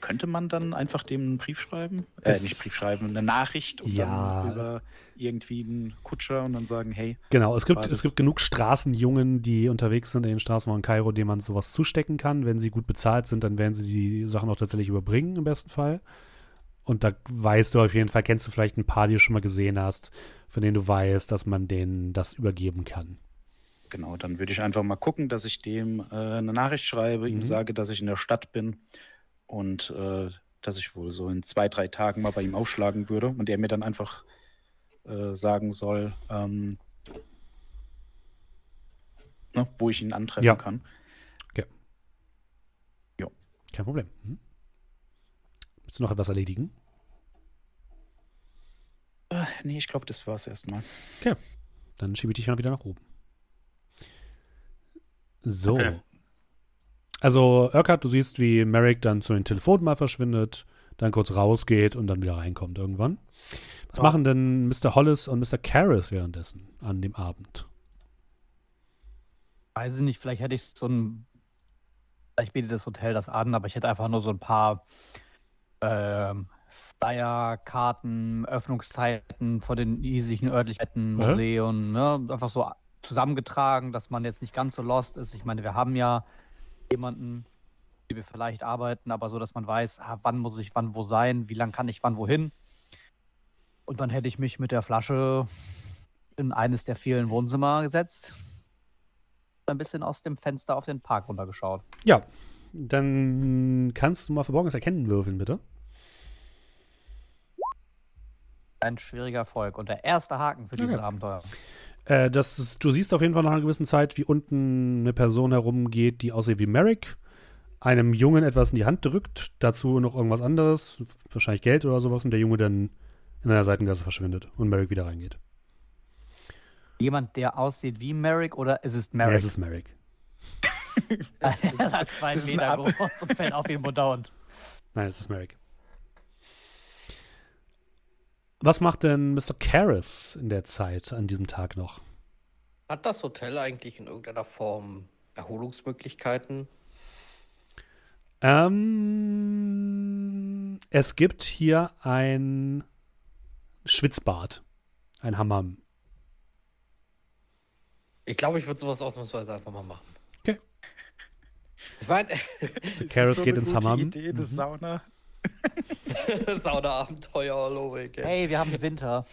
Könnte man dann einfach dem einen Brief schreiben? Äh, nicht Brief schreiben, eine Nachricht und Ja. dann über irgendwie einen Kutscher und dann sagen, hey, Genau, es gibt, es gibt genug Straßenjungen, die unterwegs sind in den Straßen von Kairo, denen man sowas zustecken kann. Wenn sie gut bezahlt sind, dann werden sie die Sachen auch tatsächlich überbringen, im besten Fall. Und da weißt du auf jeden Fall, kennst du vielleicht ein paar, die du schon mal gesehen hast, von denen du weißt, dass man denen das übergeben kann. Genau, dann würde ich einfach mal gucken, dass ich dem äh, eine Nachricht schreibe, Mhm. ihm sage, dass ich in der Stadt bin und äh, dass ich wohl so in zwei, drei Tagen mal bei ihm aufschlagen würde und er mir dann einfach äh, sagen soll, ähm, ne, wo ich ihn antreffen Ja. kann. Kein Problem. Mhm. Willst du noch etwas erledigen? Äh, nee, ich glaube, das war es erstmal. Dann schiebe ich dich mal wieder nach oben. So. Okay. Also, Urquhart, du siehst, wie Merrick dann zu den Telefonen mal verschwindet, dann kurz rausgeht und dann wieder reinkommt irgendwann. Was Ja. machen denn Mr. Hollis und Mr. Karras währenddessen an dem Abend? Weiß ich nicht, vielleicht hätte ich so ein. Vielleicht bietet das Hotel das an, aber ich hätte einfach nur so ein paar ähm, Flyer, Karten, Öffnungszeiten von den hiesigen Örtlichkeiten? Museen, ne? einfach so zusammengetragen, dass man jetzt nicht ganz so lost ist. Ich meine, wir haben ja jemanden, wie wir vielleicht arbeiten, aber so, dass man weiß, ah, wann muss ich wann wo sein, wie lange kann ich wann wohin. Und dann hätte ich mich mit der Flasche in eines der vielen Wohnzimmer gesetzt, ein bisschen aus dem Fenster auf den Park runtergeschaut. Ja, dann kannst du mal Verborgenes Erkennen würfeln, bitte. Ein schwieriger Erfolg und der erste Haken für dieses Okay. Abenteuer. Äh, das ist, du siehst auf jeden Fall nach einer gewissen Zeit, wie unten eine Person herumgeht, die aussieht wie Merrick, einem Jungen etwas in die Hand drückt, dazu noch irgendwas anderes, wahrscheinlich Geld oder sowas, und der Junge dann in einer Seitengasse verschwindet und Merrick wieder reingeht. Jemand, der aussieht wie Merrick oder ist es Ja, Merrick? es ist Merrick. er hat zwei das ist ein Meter groß und fällt auf ihn und Nein, es ist Merrick. Was macht denn Mr. Karras in der Zeit an diesem Tag noch? Hat das Hotel eigentlich in irgendeiner Form Erholungsmöglichkeiten? Ähm, es gibt hier ein Schwitzbad, ein Hammam. Ich glaube, ich würde sowas ausnahmsweise einfach mal machen. Okay. Ich meine, Mr. Karras geht ins Hammam. Idee, das Mhm. Sauna. Sauna-Abenteuer all over again. Hey, wir haben Winter.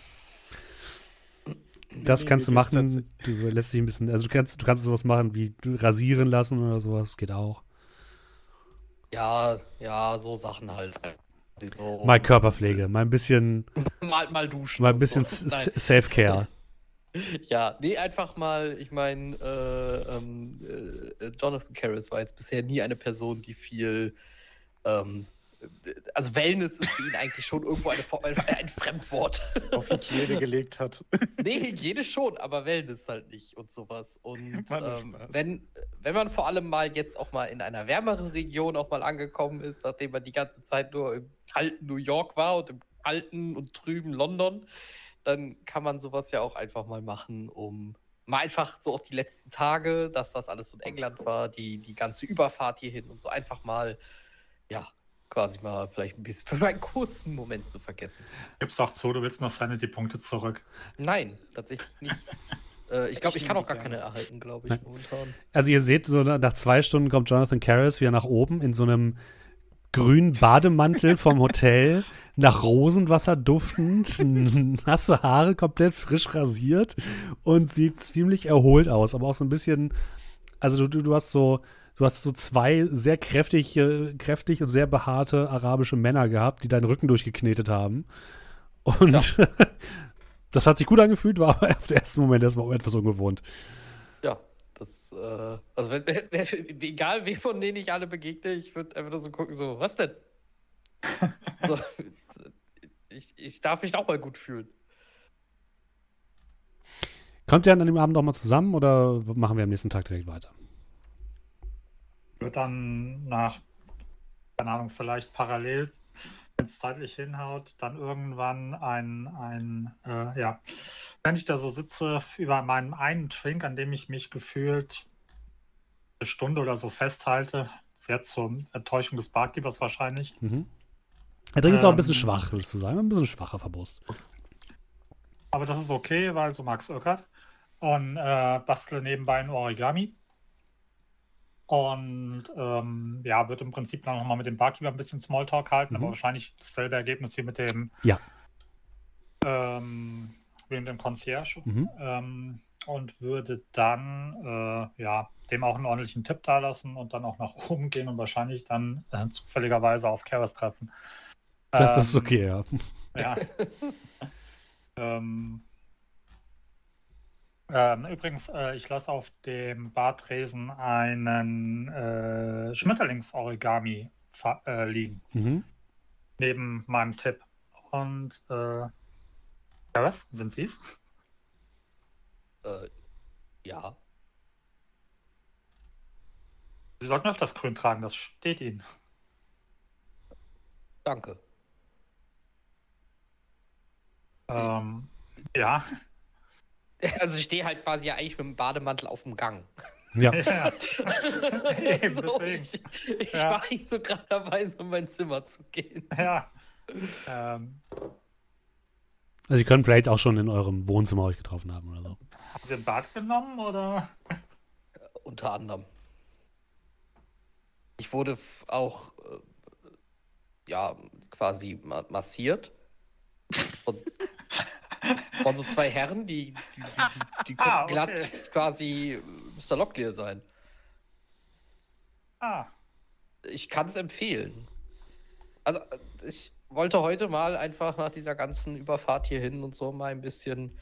Das Nee, kannst du machen. Du lässt dich ein bisschen, also du kannst, du kannst sowas machen wie rasieren lassen oder sowas, geht auch. Ja, ja, so Sachen halt. So, Mal Körperpflege, mal ein bisschen, mal, mal duschen. mal ein bisschen so. Self-Care. Ja, nee, einfach mal, ich meine, äh, ähm, äh, Jonathan Karras war jetzt bisher nie eine Person, die viel, ähm, also Wellness ist für ihn eigentlich schon irgendwo eine, ein, Fremdwort. Auf Hygiene gelegt hat. nee, Hygiene schon, aber Wellness halt nicht und sowas. Und ähm, wenn, wenn man vor allem mal jetzt auch mal in einer wärmeren Region auch mal angekommen ist, nachdem man die ganze Zeit nur im kalten New York war und im kalten und trüben London, dann kann man sowas ja auch einfach mal machen, um mal einfach so auch die letzten Tage, das, was alles in England war, die, die ganze Überfahrt hierhin und so einfach mal, ja, quasi mal vielleicht ein bisschen für einen kurzen Moment zu vergessen. Gib's doch zu, du willst noch Sanity-Punkte zurück. Nein, tatsächlich nicht. äh, ich glaube, ich kann auch gar die keine erhalten, glaube ich, Nein. momentan. Also ihr seht, so nach zwei Stunden kommt Jonathan Karras wieder nach oben in so einem grünen Bademantel vom Hotel, nach Rosenwasser duftend, nasse Haare, komplett frisch rasiert und sieht ziemlich erholt aus, aber auch so ein bisschen, also du, du, du hast so, du hast so zwei sehr kräftig, äh, kräftig und sehr behaarte arabische Männer gehabt, die deinen Rücken durchgeknetet haben. Und das hat sich gut angefühlt, war aber auf den ersten Moment erstmal etwas ungewohnt. Ja, das, äh, also wenn, wenn, wenn, egal wem von denen ich alle begegne, ich würde einfach nur so gucken, so, was denn? so, ich, ich darf mich auch mal gut fühlen. Kommt ihr an dem Abend noch mal zusammen oder machen wir am nächsten Tag direkt weiter? Wird dann nach, keine Ahnung, vielleicht parallel, wenn es zeitlich hinhaut, dann irgendwann ein, ein äh, ja, wenn ich da so sitze über meinem einen Trink, an dem ich mich gefühlt eine Stunde oder so festhalte, sehr zur Enttäuschung des Barkeepers wahrscheinlich, Mhm. Der Drink ist auch ein bisschen Ähm. schwach, würdest du sagen. Ein bisschen schwacher Verbrust. Aber das ist okay, weil so Max Irkert. Und äh, bastle nebenbei ein Origami. Und ähm, ja, wird im Prinzip dann nochmal mit dem Barkeeper ein bisschen Smalltalk halten, Mhm. aber wahrscheinlich dasselbe Ergebnis wie mit dem, Ja. ähm, wie mit dem Concierge. Mhm. Ähm, und würde dann äh, ja, dem auch einen ordentlichen Tipp dalassen und dann auch nach oben gehen und wahrscheinlich dann äh, zufälligerweise auf Karas treffen. Das, das ist Ähm, okay, ja. ja. ähm, ähm, übrigens, äh, ich lasse auf dem Bartresen einen äh, Schmetterlingsorigami äh, liegen, Mhm. neben meinem Tipp. Und äh, ja, was? Sind Sie es? Äh, ja. Sie sollten öfters grün tragen, das steht Ihnen. Danke. Ähm, ja. Also ich stehe halt quasi ja eigentlich mit dem Bademantel auf dem Gang. Ja. ja. Eben, so, deswegen. ich ich Ja. war eigentlich so gerade dabei, so in mein Zimmer zu gehen. ja. Ähm, Also, ihr könnt vielleicht auch schon in eurem Wohnzimmer euch getroffen haben oder so. haben Sie ein Bad genommen oder? Unter anderem. Ich wurde auch äh, ja quasi ma massiert. Von, von so zwei Herren, die, die, die, die, Ah, könnten glatt okay. quasi äh, Mr. Locklear sein. Ah, Ich kann es empfehlen. Also, ich wollte heute mal einfach nach dieser ganzen Überfahrt hierhin und so mal ein bisschen.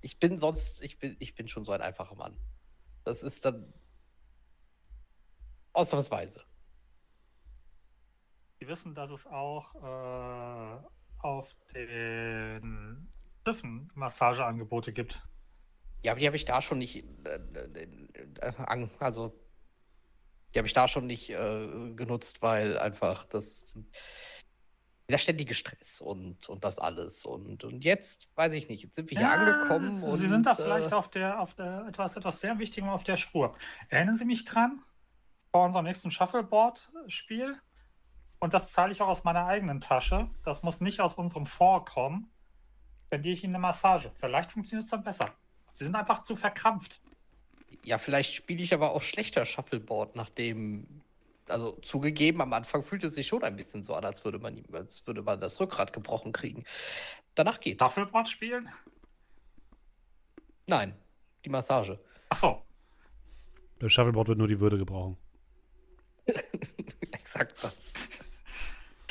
Ich bin sonst, ich bin, ich bin schon so ein einfacher Mann. Das ist dann ausnahmsweise. Sie wissen, dass es auch äh, auf den Schiffen Massageangebote gibt. Ja, aber die habe ich da schon nicht. Äh, äh, äh, also, Die habe ich da schon nicht äh, genutzt, weil einfach das der ständige Stress und, und das alles. Und, und jetzt, weiß ich nicht, jetzt sind wir hier angekommen. Sie und, sind da äh, vielleicht auf der, auf der etwas, etwas sehr Wichtigem auf der Spur. Erinnern Sie mich dran? Vor unserem nächsten Shuffleboard-Spiel. Und das zahle ich auch aus meiner eigenen Tasche. Das muss nicht aus unserem Fonds kommen. Spendiere ich Ihnen eine Massage. Vielleicht funktioniert es dann besser. Sie sind einfach zu verkrampft. Ja, vielleicht spiele ich aber auch schlechter Shuffleboard, nachdem. Also zugegeben, am Anfang fühlt es sich schon ein bisschen so an, als würde man, als würde man das Rückgrat gebrochen kriegen. Danach geht. Shuffleboard spielen? Nein, die Massage. Ach so. Beim Shuffleboard wird nur die Würde gebrauchen. Exakt das.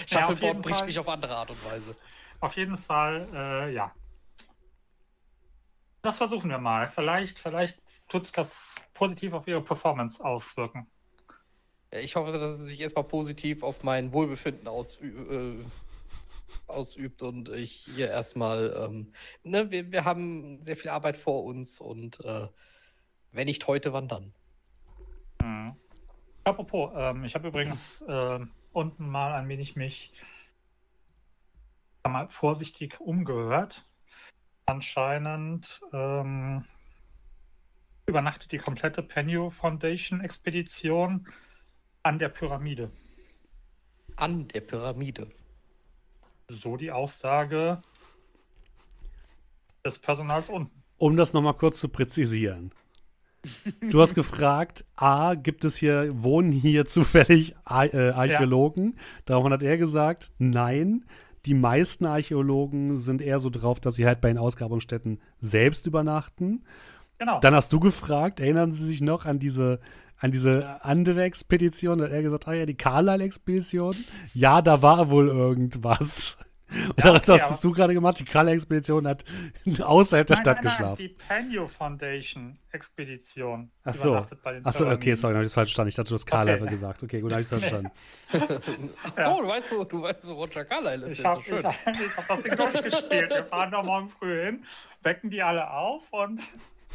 Ja, auf jeden Shuffleboard bricht Fall. mich auf andere Art und Weise. Auf jeden Fall, äh, ja. Das versuchen wir mal. Vielleicht, vielleicht tut sich das positiv auf Ihre Performance auswirken. Ich hoffe, dass es sich erstmal positiv auf mein Wohlbefinden ausü äh, ausübt und ich hier erstmal, ähm, ne, wir, wir haben sehr viel Arbeit vor uns und äh, wenn nicht heute, wann dann? Mhm. Apropos, ähm, ich habe übrigens äh, unten mal ein wenig mich mal, vorsichtig umgehört. Anscheinend ähm, übernachtet die komplette Penio Foundation Expedition an der Pyramide. An der Pyramide. So die Aussage des Personals unten. Um das nochmal kurz zu präzisieren. Du hast gefragt, A, gibt es hier, wohnen hier zufällig äh, Archäologen? Daraufhin hat er gesagt, nein. Die meisten Archäologen sind eher so drauf, dass sie halt bei den Ausgrabungsstätten selbst übernachten. Genau. Dann hast du gefragt, erinnern Sie sich noch an diese, an diese andere Expedition? Da hat er gesagt, ah ja, die Carlyle-Expedition. Ja, da war wohl irgendwas. Und Ja, das okay, hast aber- du gerade gemacht. Die Carlyle-Expedition hat außerhalb der Nein, Stadt nein, nein, geschlafen. Die Penio Foundation Expedition Ach so. den Achso, okay, sorry, hab ich das falsch verstanden. Ich dachte, du hast Carlyle Okay. gesagt. Okay, gut, hab ich das verstanden. Ach so, Ja. du weißt, wo, du weißt, wo Roger Carlyle ist. Ich ja habe so ich hab, ich hab das Ding durchgespielt. Wir fahren da morgen früh hin, wecken die alle auf und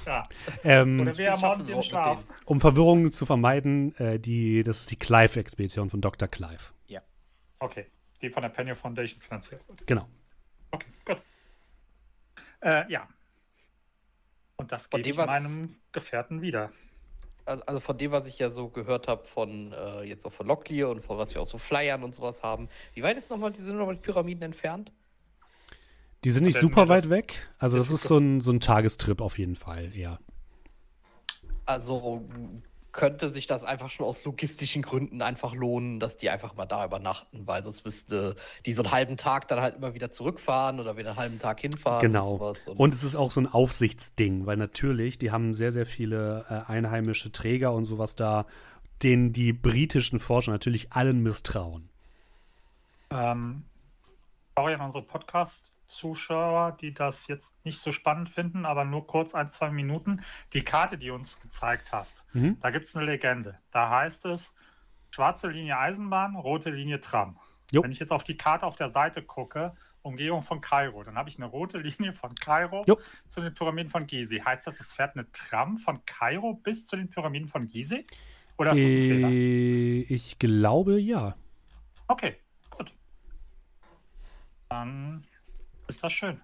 ja. Ähm, Oder wir haben wir im Schlaf. um Verwirrungen zu vermeiden, äh, die, das ist die Clive-Expedition von Dr. Clive. Okay, die von der Penny Foundation finanziert wird. Genau. Okay, gut. Äh, ja. Und das gebe dem, ich was- meinem Gefährten wieder. Also, also von dem, was ich ja so gehört habe, von äh, jetzt auch von Locklear und von was wir auch so Flyern und sowas haben. Wie weit ist nochmal, die sind nochmal die Pyramiden entfernt? Die sind nicht super weit weg. Also, das das ist so ein, so ein Tagestrip auf jeden Fall, eher. Also könnte sich das einfach schon aus logistischen Gründen einfach lohnen, dass die einfach mal da übernachten, weil sonst müsste die so einen halben Tag dann halt immer wieder zurückfahren oder wieder einen halben Tag hinfahren Genau. und sowas. Und, Und es ist auch so ein Aufsichtsding, weil natürlich, die haben sehr, sehr viele äh, einheimische Träger und sowas da, denen die britischen Forscher natürlich allen misstrauen. Ähm, sorry an unsere Podcast-Zuschauer, die das jetzt nicht so spannend finden, aber nur kurz ein, zwei Minuten. Die Karte, die du uns gezeigt hast, Mhm. da gibt es eine Legende. Da heißt es, schwarze Linie Eisenbahn, rote Linie Tram. Jo. Wenn ich jetzt auf die Karte auf der Seite gucke, Umgehung von Kairo, dann habe ich eine rote Linie von Kairo Jo. zu den Pyramiden von Gizeh. Heißt das, es fährt eine Tram von Kairo bis zu den Pyramiden von Gizeh? Oder ist das ein Fehler? Äh, ich glaube, ja. Okay, gut. Dann ist das schön.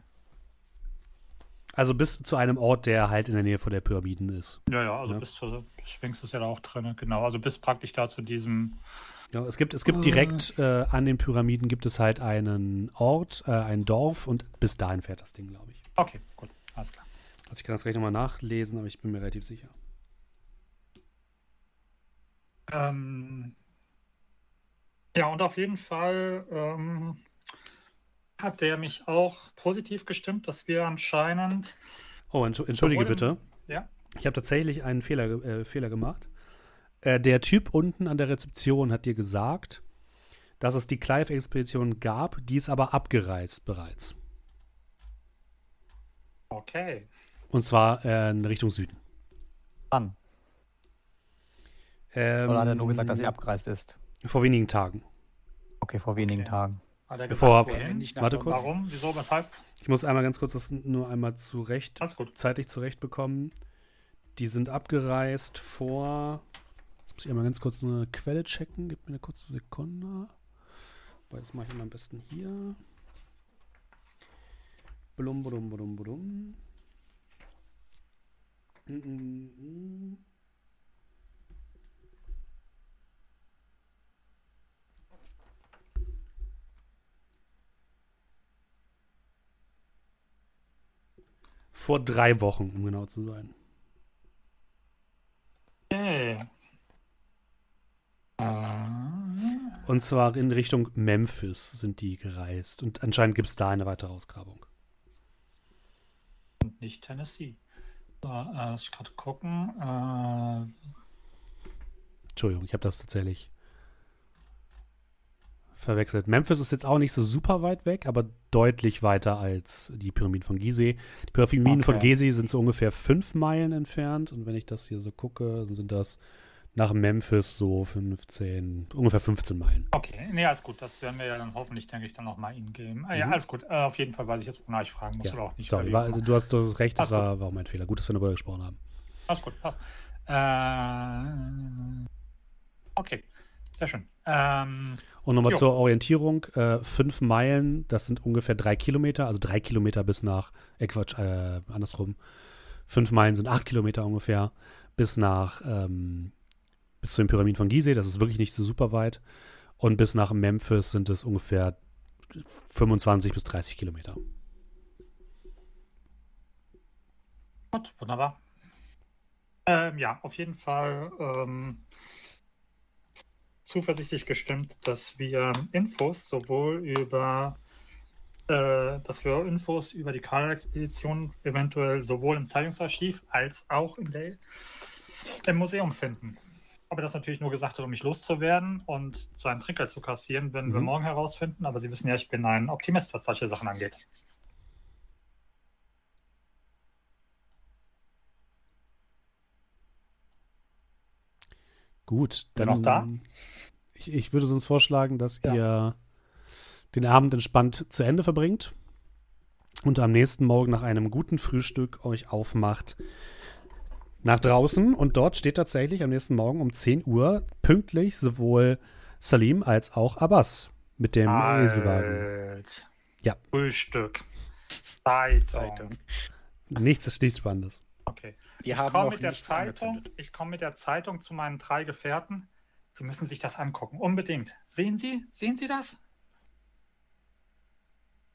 Also bis zu einem Ort, der halt in der Nähe von der Pyramiden ist. Ja, ja, also Ja. bis zur Sphinx ist ja da auch drin, genau. Also bis praktisch da zu diesem. Ja, es gibt, es gibt direkt äh, an den Pyramiden gibt es halt einen Ort, äh, ein Dorf und bis dahin fährt das Ding, glaube ich. Okay, gut, alles klar. Also ich kann das gleich nochmal nachlesen, aber ich bin mir relativ sicher. Ähm, ja, und auf jeden Fall ähm, hat der mich auch positiv gestimmt, dass wir anscheinend. Oh, entsch entschuldige bitte. Ja, Ich habe tatsächlich einen Fehler, äh, Fehler gemacht. Äh, der Typ unten an der Rezeption hat dir gesagt, dass es die Clive-Expedition gab, die ist aber abgereist bereits. okay. Und zwar äh, in Richtung Süden. Wann? Ähm, Oder hat er nur gesagt, dass sie abgereist ist? Vor wenigen Tagen. Okay, vor wenigen Okay. Tagen. Hat er Bevor- gesagt, wohin? Nicht Warte kurz. Warum? Wieso? Weshalb? Ich muss einmal ganz kurz das nur einmal zurecht, zeitlich zurechtbekommen. Die sind abgereist vor Jetzt muss ich einmal ganz kurz eine Quelle checken. Gib mir eine kurze Sekunde. Weil das mache ich immer am besten hier. Blum, blum, blum, blum. Mm, mm, mm. Vor drei Wochen, um genau zu sein. Okay. Und zwar in Richtung Memphis sind die gereist. Und anscheinend gibt es da eine weitere Ausgrabung. Und nicht Tennessee. So, äh, ich gerade gucken. Äh, Entschuldigung, ich habe das tatsächlich verwechselt. Memphis ist jetzt auch nicht so super weit weg, aber deutlich weiter als die Pyramiden von Gizeh. Die Pyramiden Okay. von Gizeh sind so ungefähr fünf Meilen entfernt. Und wenn ich das hier so gucke, sind das nach Memphis so 15, ungefähr 15 Meilen. okay, nee, alles gut. Das werden wir ja dann hoffentlich, denke ich, dann nochmal Ihnen geben. Ah, ja, Mhm. alles gut. Äh, auf jeden Fall weiß ich jetzt, wonach ich fragen muss Ja, oder auch nicht. sorry, wie war, du, hast, du hast recht, das war, war auch mein Fehler. Gut, dass wir darüber gesprochen haben. Alles gut, passt. Äh, okay, sehr schön. Ähm, Und nochmal zur Orientierung: äh, fünf Meilen, das sind ungefähr drei Kilometer, also drei Kilometer bis nach, äh, Quatsch, äh, andersrum. Fünf Meilen sind acht Kilometer ungefähr bis nach, ähm, bis zu den Pyramiden von Gizeh, das ist wirklich nicht so super weit. Und bis nach Memphis sind es ungefähr 25 bis 30 Kilometer. Gut, wunderbar. Ähm, ja, auf jeden Fall ähm, zuversichtlich gestimmt, dass wir Infos sowohl über äh, dass wir Infos über die Kala-Expedition eventuell sowohl im Zeitungsarchiv als auch in der, im Museum finden. Aber das natürlich nur gesagt hat, um mich loszuwerden und so einen Trinkgeld zu kassieren, werden wir Mhm. morgen herausfinden. Aber Sie wissen ja, ich bin ein Optimist, was solche Sachen angeht. Gut, dann. wir noch da? Ich, ich würde sonst vorschlagen, dass Ja. ihr den Abend entspannt zu Ende verbringt und am nächsten Morgen nach einem guten Frühstück euch aufmacht nach draußen. Und dort steht tatsächlich am nächsten Morgen um 10 Uhr pünktlich sowohl Salim als auch Abbas mit dem Eselwagen. Alt. Ja. Frühstück. Zeitung. Zeitung. Nichts ist nichts Spannendes. Okay. Wir Ich komme mit der nichts Zeitung. angezündet. Ich komme mit der Zeitung zu meinen drei Gefährten. Sie müssen sich das angucken. Unbedingt. Sehen Sie? Sehen Sie das?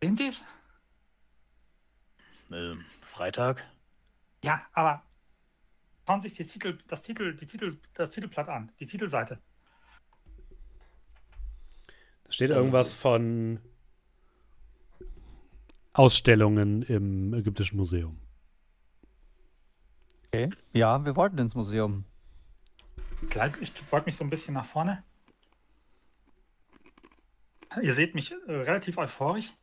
Sehen Sie es? Ähm, Freitag? Ja, aber schauen Sie sich die Titel, das Titel, die Titel, das Titelblatt an, die Titelseite. Da steht irgendwas von Ausstellungen im Ägyptischen Museum. Okay. Ja, wir wollten ins Museum. Ich beug mich so ein bisschen nach vorne. Ihr seht mich äh, relativ euphorisch.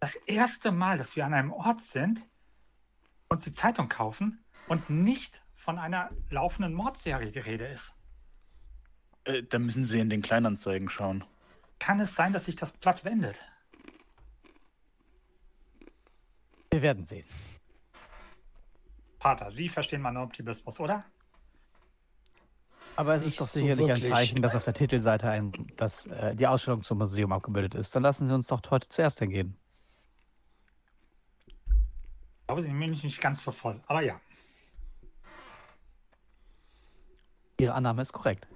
Das erste Mal, dass wir an einem Ort sind, uns die Zeitung kaufen und nicht von einer laufenden Mordserie die Rede ist. Äh, da müssen Sie in den Kleinanzeigen schauen. Kann es sein, dass sich das Blatt wendet? Wir werden sehen. Pater, Sie verstehen meinen Optimismus, oder? Aber es ist doch so sicherlich ein wirklich. Zeichen, dass auf der Titelseite ein, dass, äh, die Ausstellung zum Museum abgebildet ist. Dann lassen Sie uns doch heute zuerst hingehen. Ich glaube, Sie nehmen mich nicht ganz für voll, aber ja. Ihre Annahme ist korrekt.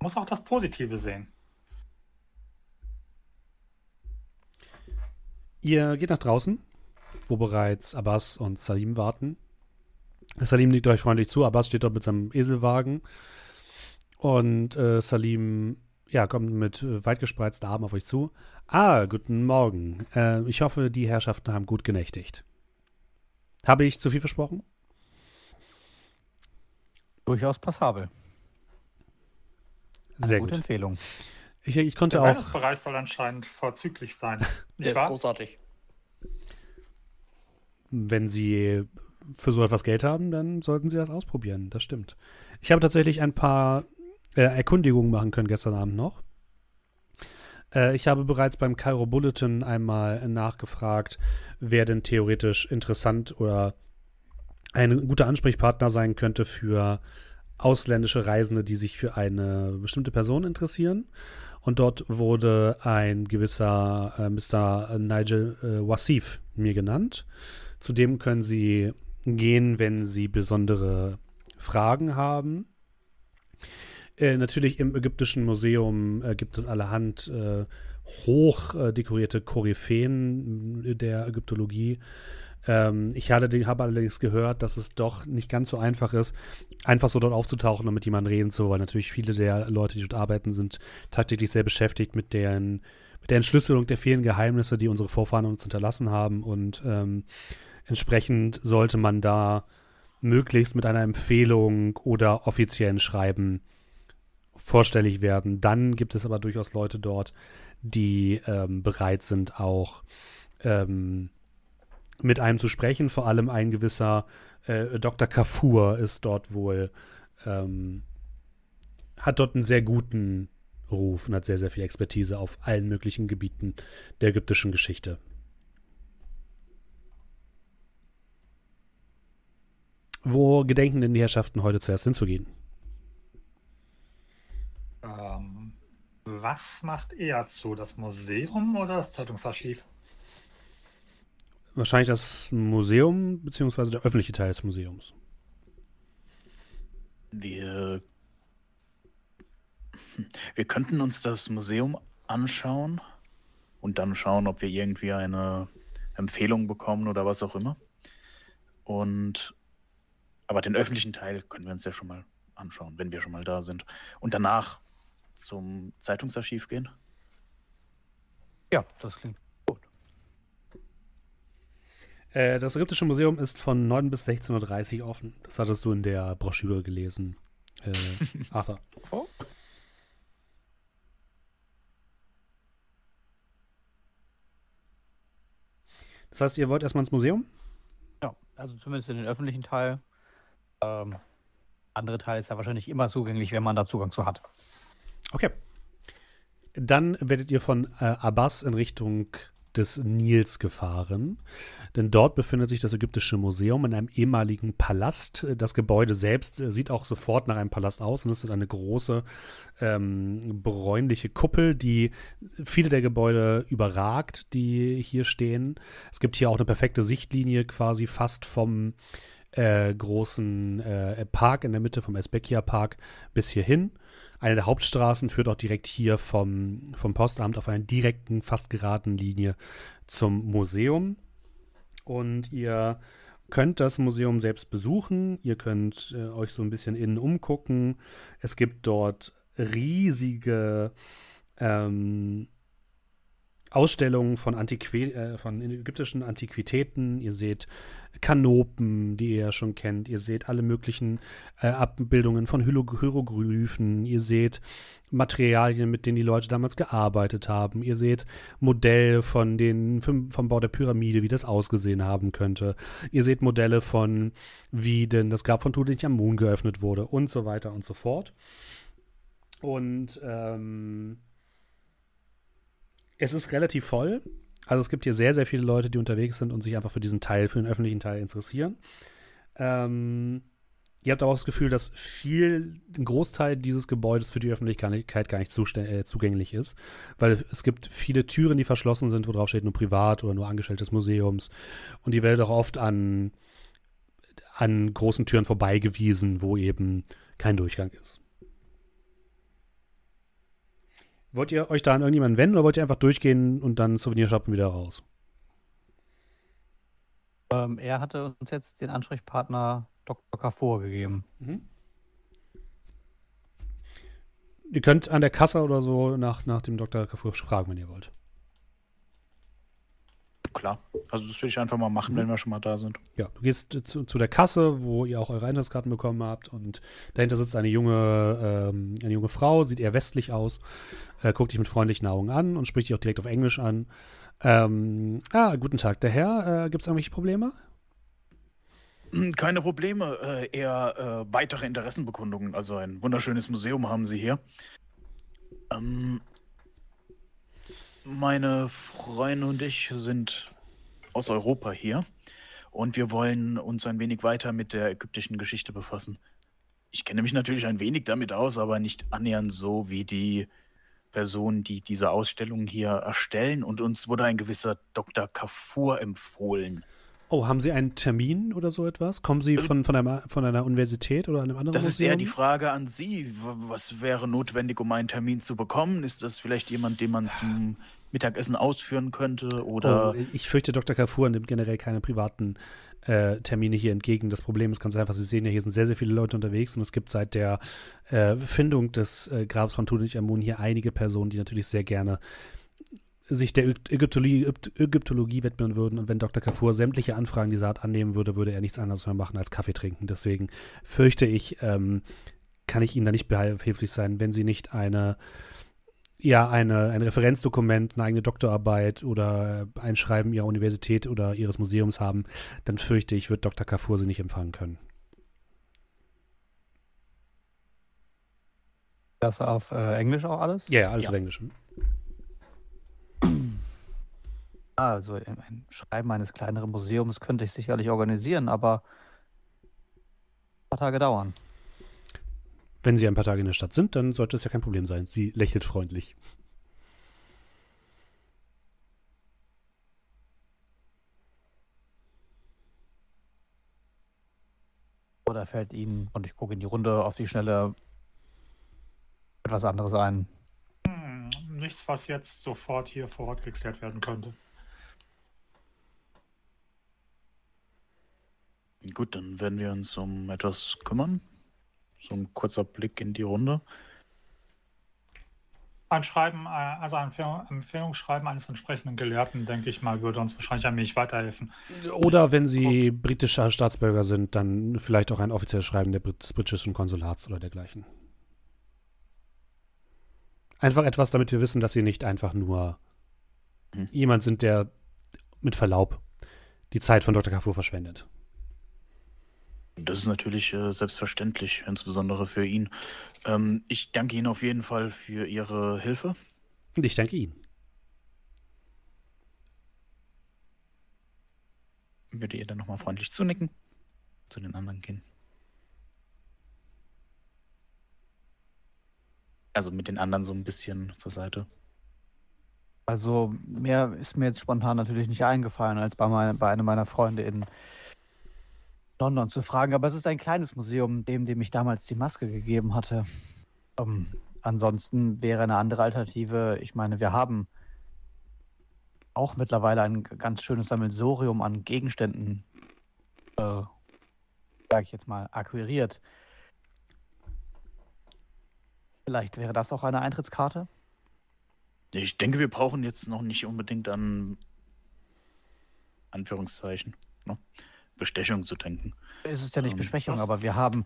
Man muss auch das Positive sehen. Ihr geht nach draußen, wo bereits Abbas und Salim warten. Salim nickt euch freundlich zu, Abbas steht dort mit seinem Eselwagen. Und äh, Salim ja, kommt mit äh, weit gespreizten Armen auf euch zu. Ah, guten Morgen. Äh, ich hoffe, die Herrschaften haben gut genächtigt. Habe ich zu viel versprochen? Durchaus passabel. Eine Sehr gute gut. Empfehlung. Ich, ich konnte Der auch. Wellnessbereich soll anscheinend vorzüglich sein. Der Nicht ist großartig. Wenn Sie für so etwas Geld haben, dann sollten Sie das ausprobieren. Das stimmt. Ich habe tatsächlich ein paar äh, Erkundigungen machen können gestern Abend noch. Äh, ich habe bereits beim Cairo Bulletin einmal nachgefragt, wer denn theoretisch interessant oder ein guter Ansprechpartner sein könnte für ausländische Reisende, die sich für eine bestimmte Person interessieren. Und dort wurde ein gewisser äh, Mr. Nigel äh, Wasif mir genannt. Zudem können Sie gehen, wenn Sie besondere Fragen haben. Äh, natürlich im Ägyptischen Museum äh, gibt es allerhand äh, hoch äh, dekorierte Koryphäen der Ägyptologie. Ähm, ich habe, allerdings gehört, dass es doch nicht ganz so einfach ist, einfach so dort aufzutauchen und mit jemandem reden zu wollen. Natürlich viele der Leute, die dort arbeiten, sind tagtäglich sehr beschäftigt mit deren mit der Entschlüsselung der vielen Geheimnisse, die unsere Vorfahren uns hinterlassen haben und ähm, entsprechend sollte man da möglichst mit einer Empfehlung oder offiziellen Schreiben vorstellig werden. Dann gibt es aber durchaus Leute dort, die ähm, bereit sind, auch ähm, mit einem zu sprechen. Vor allem ein gewisser äh, Dr. Kafur ist dort wohl, ähm, hat dort einen sehr guten Ruf und hat sehr, sehr viel Expertise auf allen möglichen Gebieten der ägyptischen Geschichte. Wo gedenken denn die Herrschaften heute zuerst hinzugehen? Ähm, was macht eher zu, das Museum oder das Zeitungsarchiv? Wahrscheinlich das Museum, beziehungsweise der öffentliche Teil des Museums. Wir, wir könnten uns das Museum anschauen und dann schauen, ob wir irgendwie eine Empfehlung bekommen oder was auch immer. Und aber den öffentlichen Teil können wir uns ja schon mal anschauen, wenn wir schon mal da sind. Und danach zum Zeitungsarchiv gehen. Ja, das klingt gut. Äh, das Ägyptische Museum ist von 9 bis 16.30 Uhr offen. Das hattest du in der Broschüre gelesen. Äh, Arthur. Oh. Das heißt, ihr wollt erstmal ins Museum? Ja, also zumindest in den öffentlichen Teil. Ähm, andere Teil ist ja wahrscheinlich immer zugänglich, wenn man da Zugang zu hat. Okay. Dann werdet ihr von äh, Abbas in Richtung des Nils gefahren, denn dort befindet sich das Ägyptische Museum in einem ehemaligen Palast. Das Gebäude selbst äh, sieht auch sofort nach einem Palast aus und es ist eine große ähm, bräunliche Kuppel, die viele der Gebäude überragt, die hier stehen. Es gibt hier auch eine perfekte Sichtlinie quasi fast vom äh, großen äh, Park in der Mitte, vom Esbekia Park bis hierhin. Eine der Hauptstraßen führt auch direkt hier vom, vom Postamt auf einer direkten, fast geraden Linie zum Museum. Und ihr könnt das Museum selbst besuchen. Ihr könnt äh, euch so ein bisschen innen umgucken. Es gibt dort riesige ähm, Ausstellungen von, Antiqu äh, von ägyptischen Antiquitäten. Ihr seht Kanopen, die ihr ja schon kennt. Ihr seht alle möglichen äh, Abbildungen von Hieroglyphen. Ihr seht Materialien, mit denen die Leute damals gearbeitet haben. Ihr seht Modelle von den, vom, Bau der Pyramide, wie das ausgesehen haben könnte. Ihr seht Modelle von, wie denn das Grab von Tutanchamun geöffnet wurde und so weiter und so fort. Und ähm, es ist relativ voll. Also es gibt hier sehr, sehr viele Leute, die unterwegs sind und sich einfach für diesen Teil, für den öffentlichen Teil interessieren. Ähm, ihr habt auch das Gefühl, dass viel, ein Großteil dieses Gebäudes für die Öffentlichkeit gar nicht äh, zugänglich ist, weil es gibt viele Türen, die verschlossen sind, wo drauf steht nur privat oder nur Angestellte des Museums. Und die werden auch oft an, an großen Türen vorbeigewiesen, wo eben kein Durchgang ist. Wollt ihr euch da an irgendjemanden wenden oder wollt ihr einfach durchgehen und dann Souvenir shoppen wieder raus? Ähm, er hatte uns jetzt den Ansprechpartner Dr. K vorgegeben. Mhm. Ihr könnt an der Kasse oder so nach, nach dem Dr. Kafur fragen, wenn ihr wollt. Klar. Also das will ich einfach mal machen, mhm. wenn wir schon mal da sind. Ja, du gehst zu, zu der Kasse, wo ihr auch eure Eintrittskarten bekommen habt und dahinter sitzt eine junge, ähm, eine junge Frau, sieht eher westlich aus, äh, guckt dich mit freundlichen Augen an und spricht dich auch direkt auf Englisch an. Ähm, ah, guten Tag, der Herr. Äh, Gibt es irgendwelche Probleme? Keine Probleme, äh, eher äh, weitere Interessenbekundungen. Also ein wunderschönes Museum haben Sie hier. Ähm, meine Freunde und ich sind aus Europa hier und wir wollen uns ein wenig weiter mit der ägyptischen Geschichte befassen. ich kenne mich natürlich ein wenig damit aus, aber nicht annähernd so wie die Personen, die diese Ausstellung hier erstellen. Und uns wurde ein gewisser Dr. Kafur empfohlen. Oh, haben Sie einen Termin oder so etwas? Kommen Sie von, von, einer, von einer Universität oder einem anderen Das ist Museum? eher die Frage an Sie. Was wäre notwendig, um einen Termin zu bekommen? Ist das vielleicht jemand, den man zum Mittagessen ausführen könnte? Oder Oh, ich fürchte, Dr. Kafur nimmt generell keine privaten äh, Termine hier entgegen. Das Problem ist ganz einfach, Sie sehen ja, hier sind sehr, sehr viele Leute unterwegs und es gibt seit der äh, Findung des äh, Grabs von Tutanchamun hier einige Personen, die natürlich sehr gerne sich der Ägyptologie, Ägypt- Ägyptologie widmen würden. Und wenn Dr. Kafur sämtliche Anfragen dieser Art annehmen würde, würde er nichts anderes mehr machen als Kaffee trinken. Deswegen fürchte ich, ähm, kann ich Ihnen da nicht behilflich sein, wenn Sie nicht eine ja, eine, ein Referenzdokument, eine eigene Doktorarbeit oder ein Schreiben ihrer Universität oder ihres Museums haben, dann fürchte ich, wird Dr. Kafur sie nicht empfangen können. Das auf äh, Englisch auch alles? Ja, ja, alles Ja. auf Englisch. Ah, Also ein Schreiben eines kleineren Museums könnte ich sicherlich organisieren, aber ein paar Tage dauern. Wenn Sie ein paar Tage in der Stadt sind, dann sollte es ja kein Problem sein. Sie lächelt freundlich. Oder fällt Ihnen, und ich gucke in die Runde, auf die Schnelle etwas anderes ein? Hm, nichts, was jetzt sofort hier vor Ort geklärt werden könnte. gut, dann werden wir uns um etwas kümmern. So ein kurzer Blick in die Runde. Ein Schreiben, äh, also ein Empfehlung- Empfehlungsschreiben eines entsprechenden Gelehrten, denke ich mal, würde uns wahrscheinlich ein wenig weiterhelfen. Oder wenn Sie britischer Staatsbürger sind, dann vielleicht auch ein offizielles Schreiben des britischen Konsulats oder dergleichen. Einfach etwas, damit wir wissen, dass Sie nicht einfach nur Mhm. jemand sind, der mit Verlaub die Zeit von Dr. Kafur verschwendet. Das ist natürlich äh, selbstverständlich, insbesondere für ihn. Ähm, ich danke Ihnen auf jeden Fall für Ihre Hilfe. Und ich danke Ihnen. Würde ihr dann nochmal freundlich zunicken? Zu den anderen gehen. Also mit den anderen so ein bisschen zur Seite. Also mehr ist mir jetzt spontan natürlich nicht eingefallen, als bei, mein, bei einem meiner Freunde in London zu fragen. Aber es ist ein kleines Museum, dem, dem ich damals die Maske gegeben hatte. Ähm, ansonsten wäre eine andere Alternative, ich meine, wir haben auch mittlerweile ein ganz schönes Sammelsorium an Gegenständen, äh, sag ich jetzt mal, akquiriert. Vielleicht wäre das auch eine Eintrittskarte? Ich denke, wir brauchen jetzt noch nicht unbedingt an Anführungszeichen, ne? Bestechung zu denken. Es ist ja nicht Ähm, Besprechung, was? aber wir haben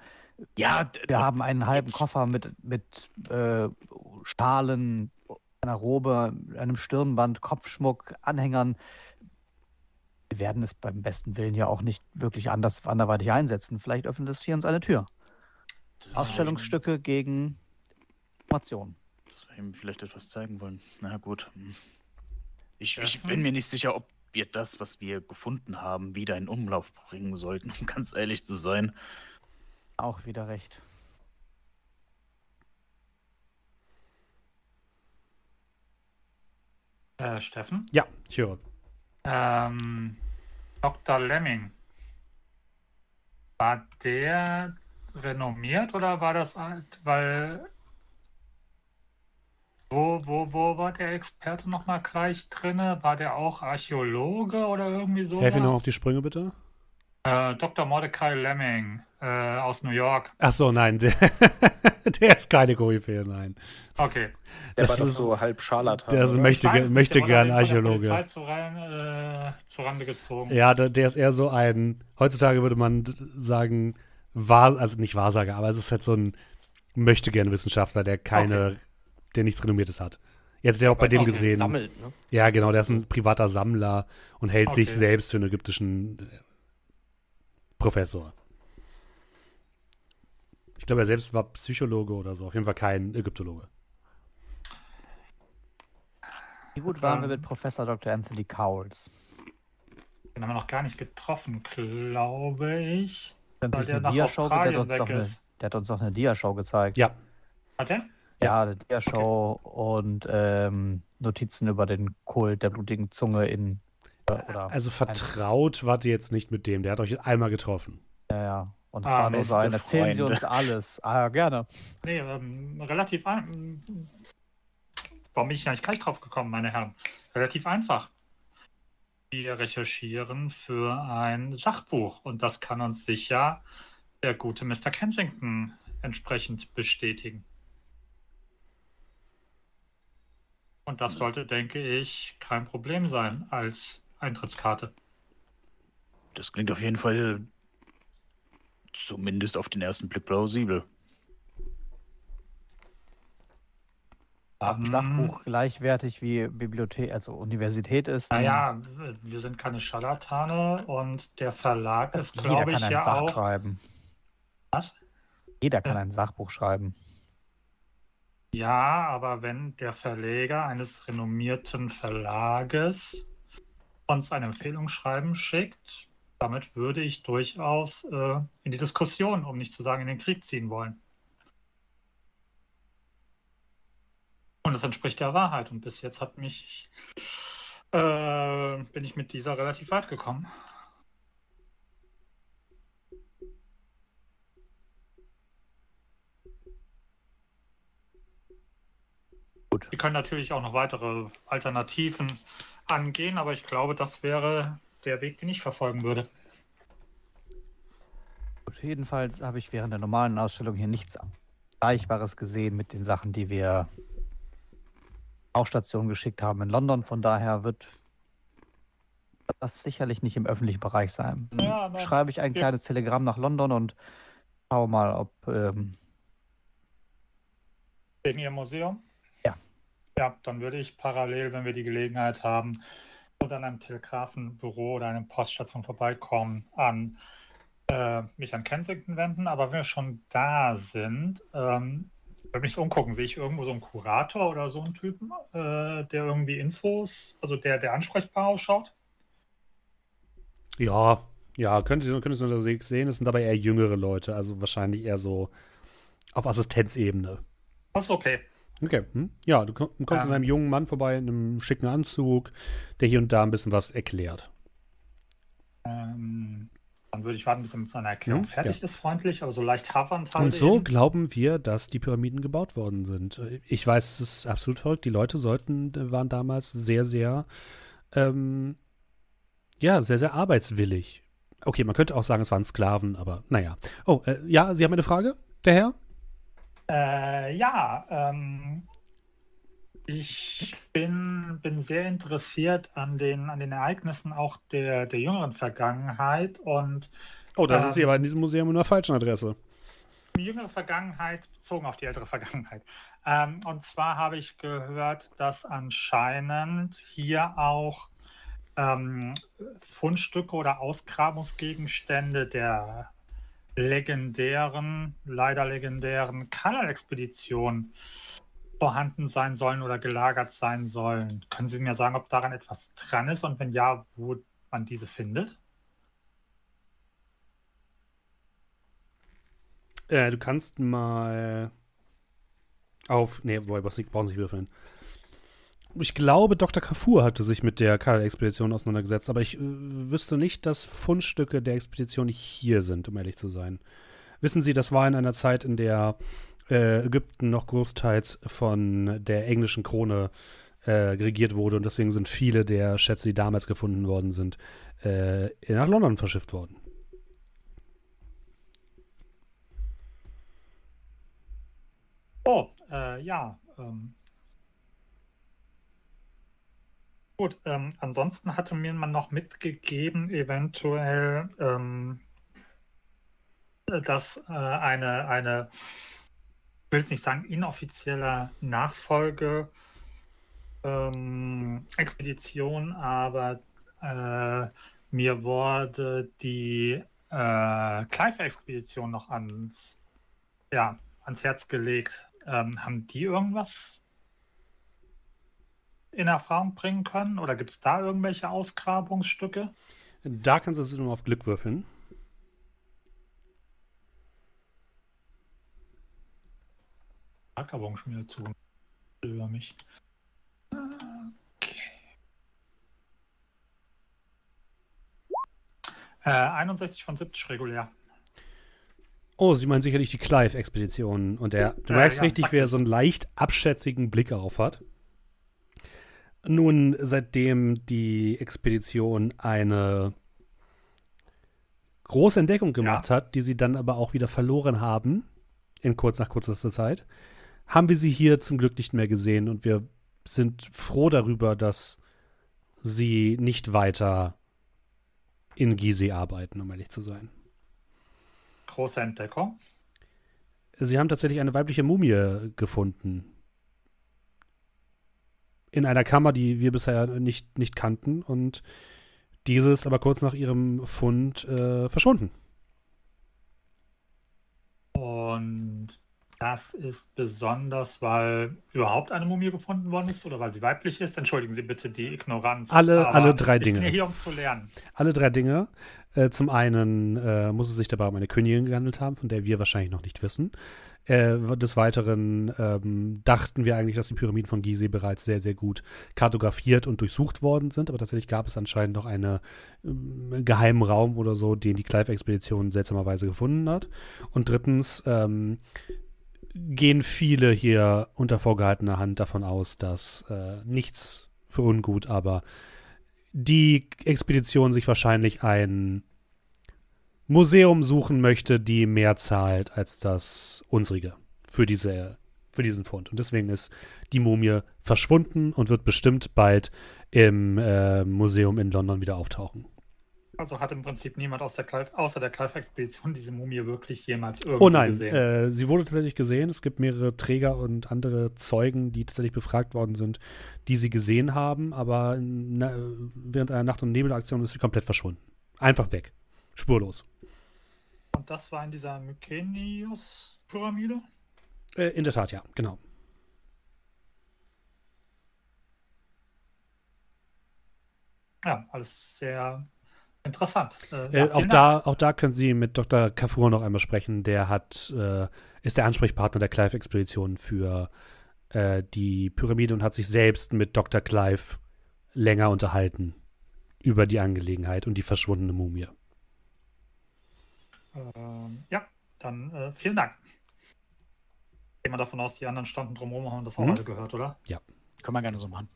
Ja, Wir haben einen halben Koffer mit, mit äh, Stahlen, einer Robe, einem Stirnband, Kopfschmuck, Anhängern. Wir werden es beim besten Willen ja auch nicht wirklich anders anderweitig einsetzen. Vielleicht öffnet es hier uns eine Tür. Ausstellungsstücke gegen Informationen. Das wir ihm vielleicht etwas zeigen wollen. Na gut. hm. Ich, ich bin mir nicht sicher, ob wir das, was wir gefunden haben, wieder in Umlauf bringen sollten, um ganz ehrlich zu sein. Auch wieder recht. Äh, Steffen? Ja, ich höre. Ähm, Dr. Lemming. War der renommiert oder war das alt? Weil. Wo, wo, wo war der Experte nochmal gleich drinne? War der auch Archäologe oder irgendwie so? Helf mir noch auf die Sprünge, bitte. Äh, Dr. Mordecai Lemming äh, aus New York. Ach so, nein, der, der ist keine Koryphäe, nein. Okay. Der Das war doch ist- so halb Scharlatan. der möchte- nicht, möchte der gern der Archäologe. Polizei Zu rein, äh, zu Rande gezogen. Ja, der, der ist eher so ein, heutzutage würde man sagen, wahr, also nicht Wahrsager, aber es ist halt so ein möchte gern Wissenschaftler, der keine, der nichts Renommiertes hat. Jetzt der auch bei dem Auch gesehen. Sammelt, ne? Ja, genau, der ist ein privater Sammler und hält sich Okay. selbst für einen ägyptischen äh, Professor. Ich glaube, er selbst war Psychologe oder so, auf jeden Fall kein Ägyptologe. Wie gut waren wir mit Professor Dr. Anthony Cowles? Den haben wir noch gar nicht getroffen, glaube ich. Weil sich der eine nach Australien weg eine ist. Der hat uns noch eine Diashow gezeigt. Ja, Hat er? Ja, eine Diashow und ähm, Notizen über den Kult der blutigen Zunge in. Oder, oder also vertraut wart ihr jetzt nicht mit dem. Der hat euch einmal getroffen. Ja, ja. Und es Ah, war nur so beste ein, erzählen Sie uns alles. Ah, ja, gerne. Nee, ähm, relativ ein. Warum bin ich da nicht gleich drauf gekommen, meine Herren? Relativ einfach. Wir recherchieren für ein Sachbuch und das kann uns sicher der gute Mr. Kensington entsprechend bestätigen. Und das sollte, denke ich, kein Problem sein als Eintrittskarte. Das klingt auf jeden Fall zumindest auf den ersten Blick plausibel. Ob Ähm, Sachbuch gleichwertig wie Bibliothek, also Universität ist. Naja, wir sind keine Scharlatane und der Verlag ist, jeder glaube kann ich, ein ja Sach auch. schreiben. Was? Jeder kann ein Sachbuch schreiben. Ja, aber wenn der Verleger eines renommierten Verlages uns ein Empfehlungsschreiben schickt, damit würde ich durchaus äh, in die Diskussion, um nicht zu sagen in den Krieg ziehen wollen. Und es entspricht der Wahrheit. Und bis jetzt hat mich, äh, bin ich mit dieser relativ weit gekommen. Gut. Wir können natürlich auch noch weitere Alternativen angehen, aber ich glaube, das wäre der Weg, den ich verfolgen würde. Gut, jedenfalls habe ich während der normalen Ausstellung hier nichts Vergleichbares gesehen mit den Sachen, die wir auf Station geschickt haben in London. Von daher wird das sicherlich nicht im öffentlichen Bereich sein. Ja, Schreibe ich ein wir- kleines Telegramm nach London und schaue mal, ob ähm, In Ihrem Museum? Ja. Dann würde ich parallel, wenn wir die Gelegenheit haben, oder an einem Telegrafenbüro oder einer Poststation vorbeikommen, an äh, mich an Kensington wenden. Aber wenn wir schon da sind, ähm, würde mich so umgucken, sehe ich irgendwo so einen Kurator oder so einen Typen, äh, der irgendwie Infos, also der, der ansprechbar ausschaut? Ja, ja, könnt ihr, könnt ihr unterwegs sehen. Es sind dabei eher jüngere Leute, also wahrscheinlich eher so auf Assistenzebene. Das ist okay. Okay, hm? ja, du komm- kommst an Ähm. einem jungen Mann vorbei in einem schicken Anzug, der hier und da ein bisschen was erklärt. Ähm, dann würde ich warten, bis er mit seiner Erklärung Mhm, fertig ist, freundlich, aber so leicht havernd halt Und so eben. glauben wir, dass die Pyramiden gebaut worden sind. Ich weiß, es ist absolut verrückt. Die Leute sollten, waren damals sehr, sehr, ähm, ja, sehr, sehr arbeitswillig. Okay, man könnte auch sagen, es waren Sklaven, aber naja. Oh, äh, ja, Sie haben eine Frage, der Herr? Äh, ja, ähm, ich bin, bin sehr interessiert an den, an den Ereignissen auch der, der jüngeren Vergangenheit und Oh, da Ähm. sind Sie aber in diesem Museum in der falschen Adresse. die jüngere Vergangenheit bezogen auf die ältere Vergangenheit. Ähm, und zwar habe ich gehört, dass anscheinend hier auch ähm, Fundstücke oder Ausgrabungsgegenstände der legendären, leider legendären Kanal-Expedition vorhanden sein sollen oder gelagert sein sollen. Können Sie mir sagen, ob daran etwas dran ist und wenn ja, wo man diese findet? Äh, du kannst mal auf. Nee, wobei, brauchst nicht, würfeln. Ich glaube, Dr. Kafur hatte sich mit der Karl-Expedition auseinandergesetzt, aber ich äh, wüsste nicht, dass Fundstücke der Expedition hier sind, um ehrlich zu sein. Wissen Sie, das war in einer Zeit, in der äh, Ägypten noch großteils von der englischen Krone äh, regiert wurde und deswegen sind viele der Schätze, die damals gefunden worden sind, äh, nach London verschifft worden. Oh, äh, ja. Ähm. Gut, ähm, ansonsten hatte mir man noch mitgegeben, eventuell, ähm, äh, dass äh, eine, eine, ich will jetzt nicht sagen, inoffizielle Nachfolge ähm, Expedition, aber äh, mir wurde die äh, Clive-Expedition noch ans, ja, ans Herz gelegt. Ähm, haben die irgendwas in Erfahrung bringen können? Oder gibt es da irgendwelche Ausgrabungsstücke? Da kannst du es nur auf Glück würfeln. Schon wieder zu. Über mich. Okay. Äh, 61 von 70 regulär. Oh, Sie meinen sicherlich die Clive-Expedition. Und er, du merkst ja, richtig, wie er so einen leicht abschätzigen Blick darauf hat. Nun, seitdem die Expedition eine große Entdeckung gemacht hat, die sie dann aber auch wieder verloren haben, in kurz nach kürzester Zeit, haben wir sie hier zum Glück nicht mehr gesehen und wir sind froh darüber, dass sie nicht weiter in Gizeh arbeiten, um ehrlich zu sein. Große Entdeckung. Sie haben tatsächlich eine weibliche Mumie gefunden. In einer Kammer, die wir bisher nicht, nicht kannten. Und diese ist aber kurz nach ihrem Fund äh, verschwunden. Und das ist besonders, weil überhaupt eine Mumie gefunden worden ist oder weil sie weiblich ist. Entschuldigen Sie bitte die Ignoranz. Alle- aber alle drei ich Dinge. bin ja hier, um zu lernen. Alle drei Dinge. Äh, zum einen äh, muss es sich dabei um eine Königin gehandelt haben, von der wir wahrscheinlich noch nicht wissen. Äh, des Weiteren ähm, dachten wir eigentlich, dass die Pyramiden von Gizeh bereits sehr, sehr gut kartografiert und durchsucht worden sind, aber tatsächlich gab es anscheinend noch einen ähm, geheimen Raum oder so, den die Clive-Expedition seltsamerweise gefunden hat. Und drittens ähm, gehen viele hier unter vorgehaltener Hand davon aus, dass äh, nichts für ungut, aber die Expedition sich wahrscheinlich ein Museum suchen möchte, die mehr zahlt als das unsrige für, diese, für diesen Fund. Und deswegen ist die Mumie verschwunden und wird bestimmt bald im äh, Museum in London wieder auftauchen. Also hat im Prinzip niemand aus der Clive, außer der Clive-Expedition diese Mumie wirklich jemals irgendwie Oh nein, gesehen. äh, sie wurde tatsächlich gesehen. Es gibt mehrere Träger und andere Zeugen, die tatsächlich befragt worden sind, die sie gesehen haben, aber na, während einer Nacht- und Nebelaktion ist sie komplett verschwunden. Einfach weg. Spurlos. Und das war in dieser Mykenius-Pyramide? Äh, in der Tat, ja, genau. Ja, alles sehr interessant. Äh, Äh, auch, da, auch da können Sie mit Dr. Kafur noch einmal sprechen. Der hat, äh, ist der Ansprechpartner der Clive-Expedition für äh, die Pyramide und hat sich selbst mit Dr. Clive länger unterhalten über die Angelegenheit und die verschwundene Mumie. Ähm, ja, dann äh, vielen Dank. Gehen wir davon aus, die anderen standen drumherum und haben das auch Mhm. alle gehört, oder? Können wir gerne so machen.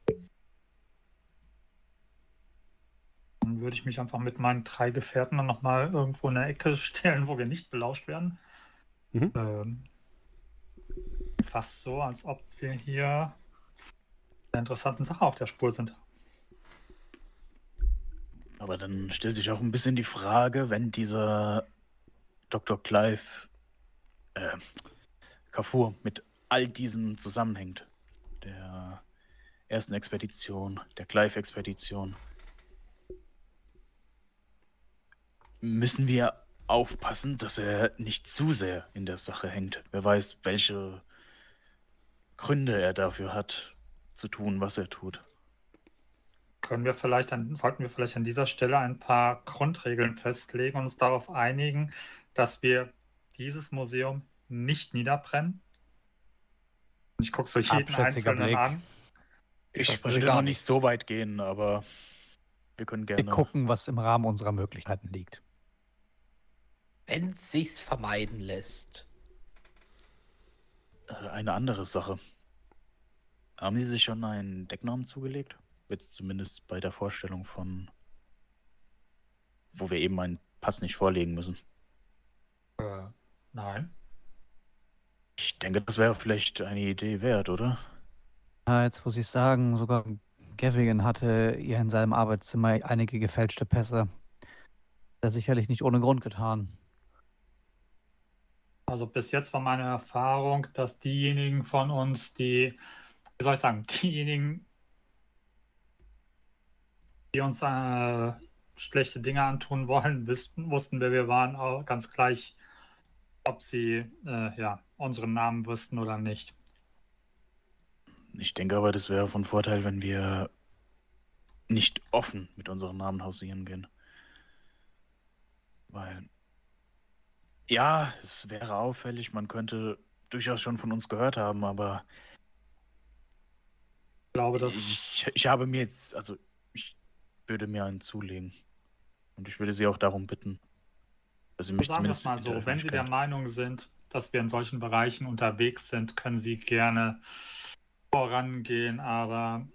Dann würde ich mich einfach mit meinen drei Gefährten dann nochmal irgendwo in der Ecke stellen, wo wir nicht belauscht werden. Mhm. Ähm, fast so, als ob wir hier einer interessanten Sache auf der Spur sind. Aber dann stellt sich auch ein bisschen die Frage, wenn dieser Dr. Clive äh, mit all diesem zusammenhängt. Der ersten Expedition, der Clive-Expedition. Müssen wir aufpassen, dass er nicht zu sehr in der Sache hängt. Wer weiß, welche Gründe er dafür hat, zu tun, was er tut. Können wir vielleicht an, sollten wir vielleicht an dieser Stelle ein paar Grundregeln festlegen und uns darauf einigen, dass wir dieses Museum nicht niederbrennen? Und ich gucke so jeden Abschätziger einzelnen Blick. an. Ich Das würde gar noch nicht so weit gehen, aber wir können Wir gerne. gucken, was im Rahmen unserer Möglichkeiten liegt. Wenn es sich's vermeiden lässt. Äh, Eine andere Sache. Haben Sie sich schon einen Decknamen zugelegt? Jetzt zumindest bei der Vorstellung von, wo wir eben einen Pass nicht vorlegen müssen. Äh, nein. Ich denke, das wäre vielleicht eine Idee wert, oder? Ja, jetzt muss ich sagen, sogar Gavigan hatte ihr in seinem Arbeitszimmer einige gefälschte Pässe. Das sicherlich nicht ohne Grund getan. Also bis jetzt war meine Erfahrung, dass diejenigen von uns, die, wie soll ich sagen, diejenigen, die uns äh, schlechte Dinge antun wollen, wussten, wussten, wer wir waren, auch ganz gleich, ob sie äh, ja, unseren Namen wüssten oder nicht. Ich denke aber, das wäre von Vorteil, wenn wir nicht offen mit unseren Namen hausieren gehen. Weil, ja, es wäre auffällig, man könnte durchaus schon von uns gehört haben, aber Ich glaube, dass ich, ich habe mir jetzt, also ich würde mir einen zulegen. Und ich würde Sie auch darum bitten, Sie mich sagen wir es mal so, wenn Sie der Meinung sind, dass wir in solchen Bereichen unterwegs sind, können Sie gerne vorangehen, aber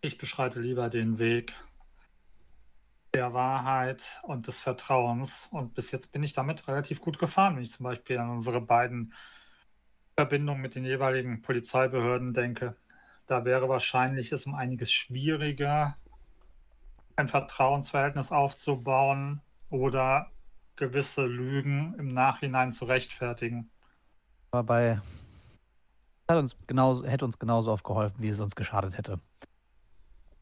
ich beschreite lieber den Weg der Wahrheit und des Vertrauens. Und bis jetzt bin ich damit relativ gut gefahren, wenn ich zum Beispiel an unsere beiden Verbindungen mit den jeweiligen Polizeibehörden denke. Da wäre wahrscheinlich es um einiges schwieriger, ein Vertrauensverhältnis aufzubauen oder gewisse Lügen im Nachhinein zu rechtfertigen. Aber bei hat uns genauso, hätte uns genauso oft geholfen, wie es uns geschadet hätte.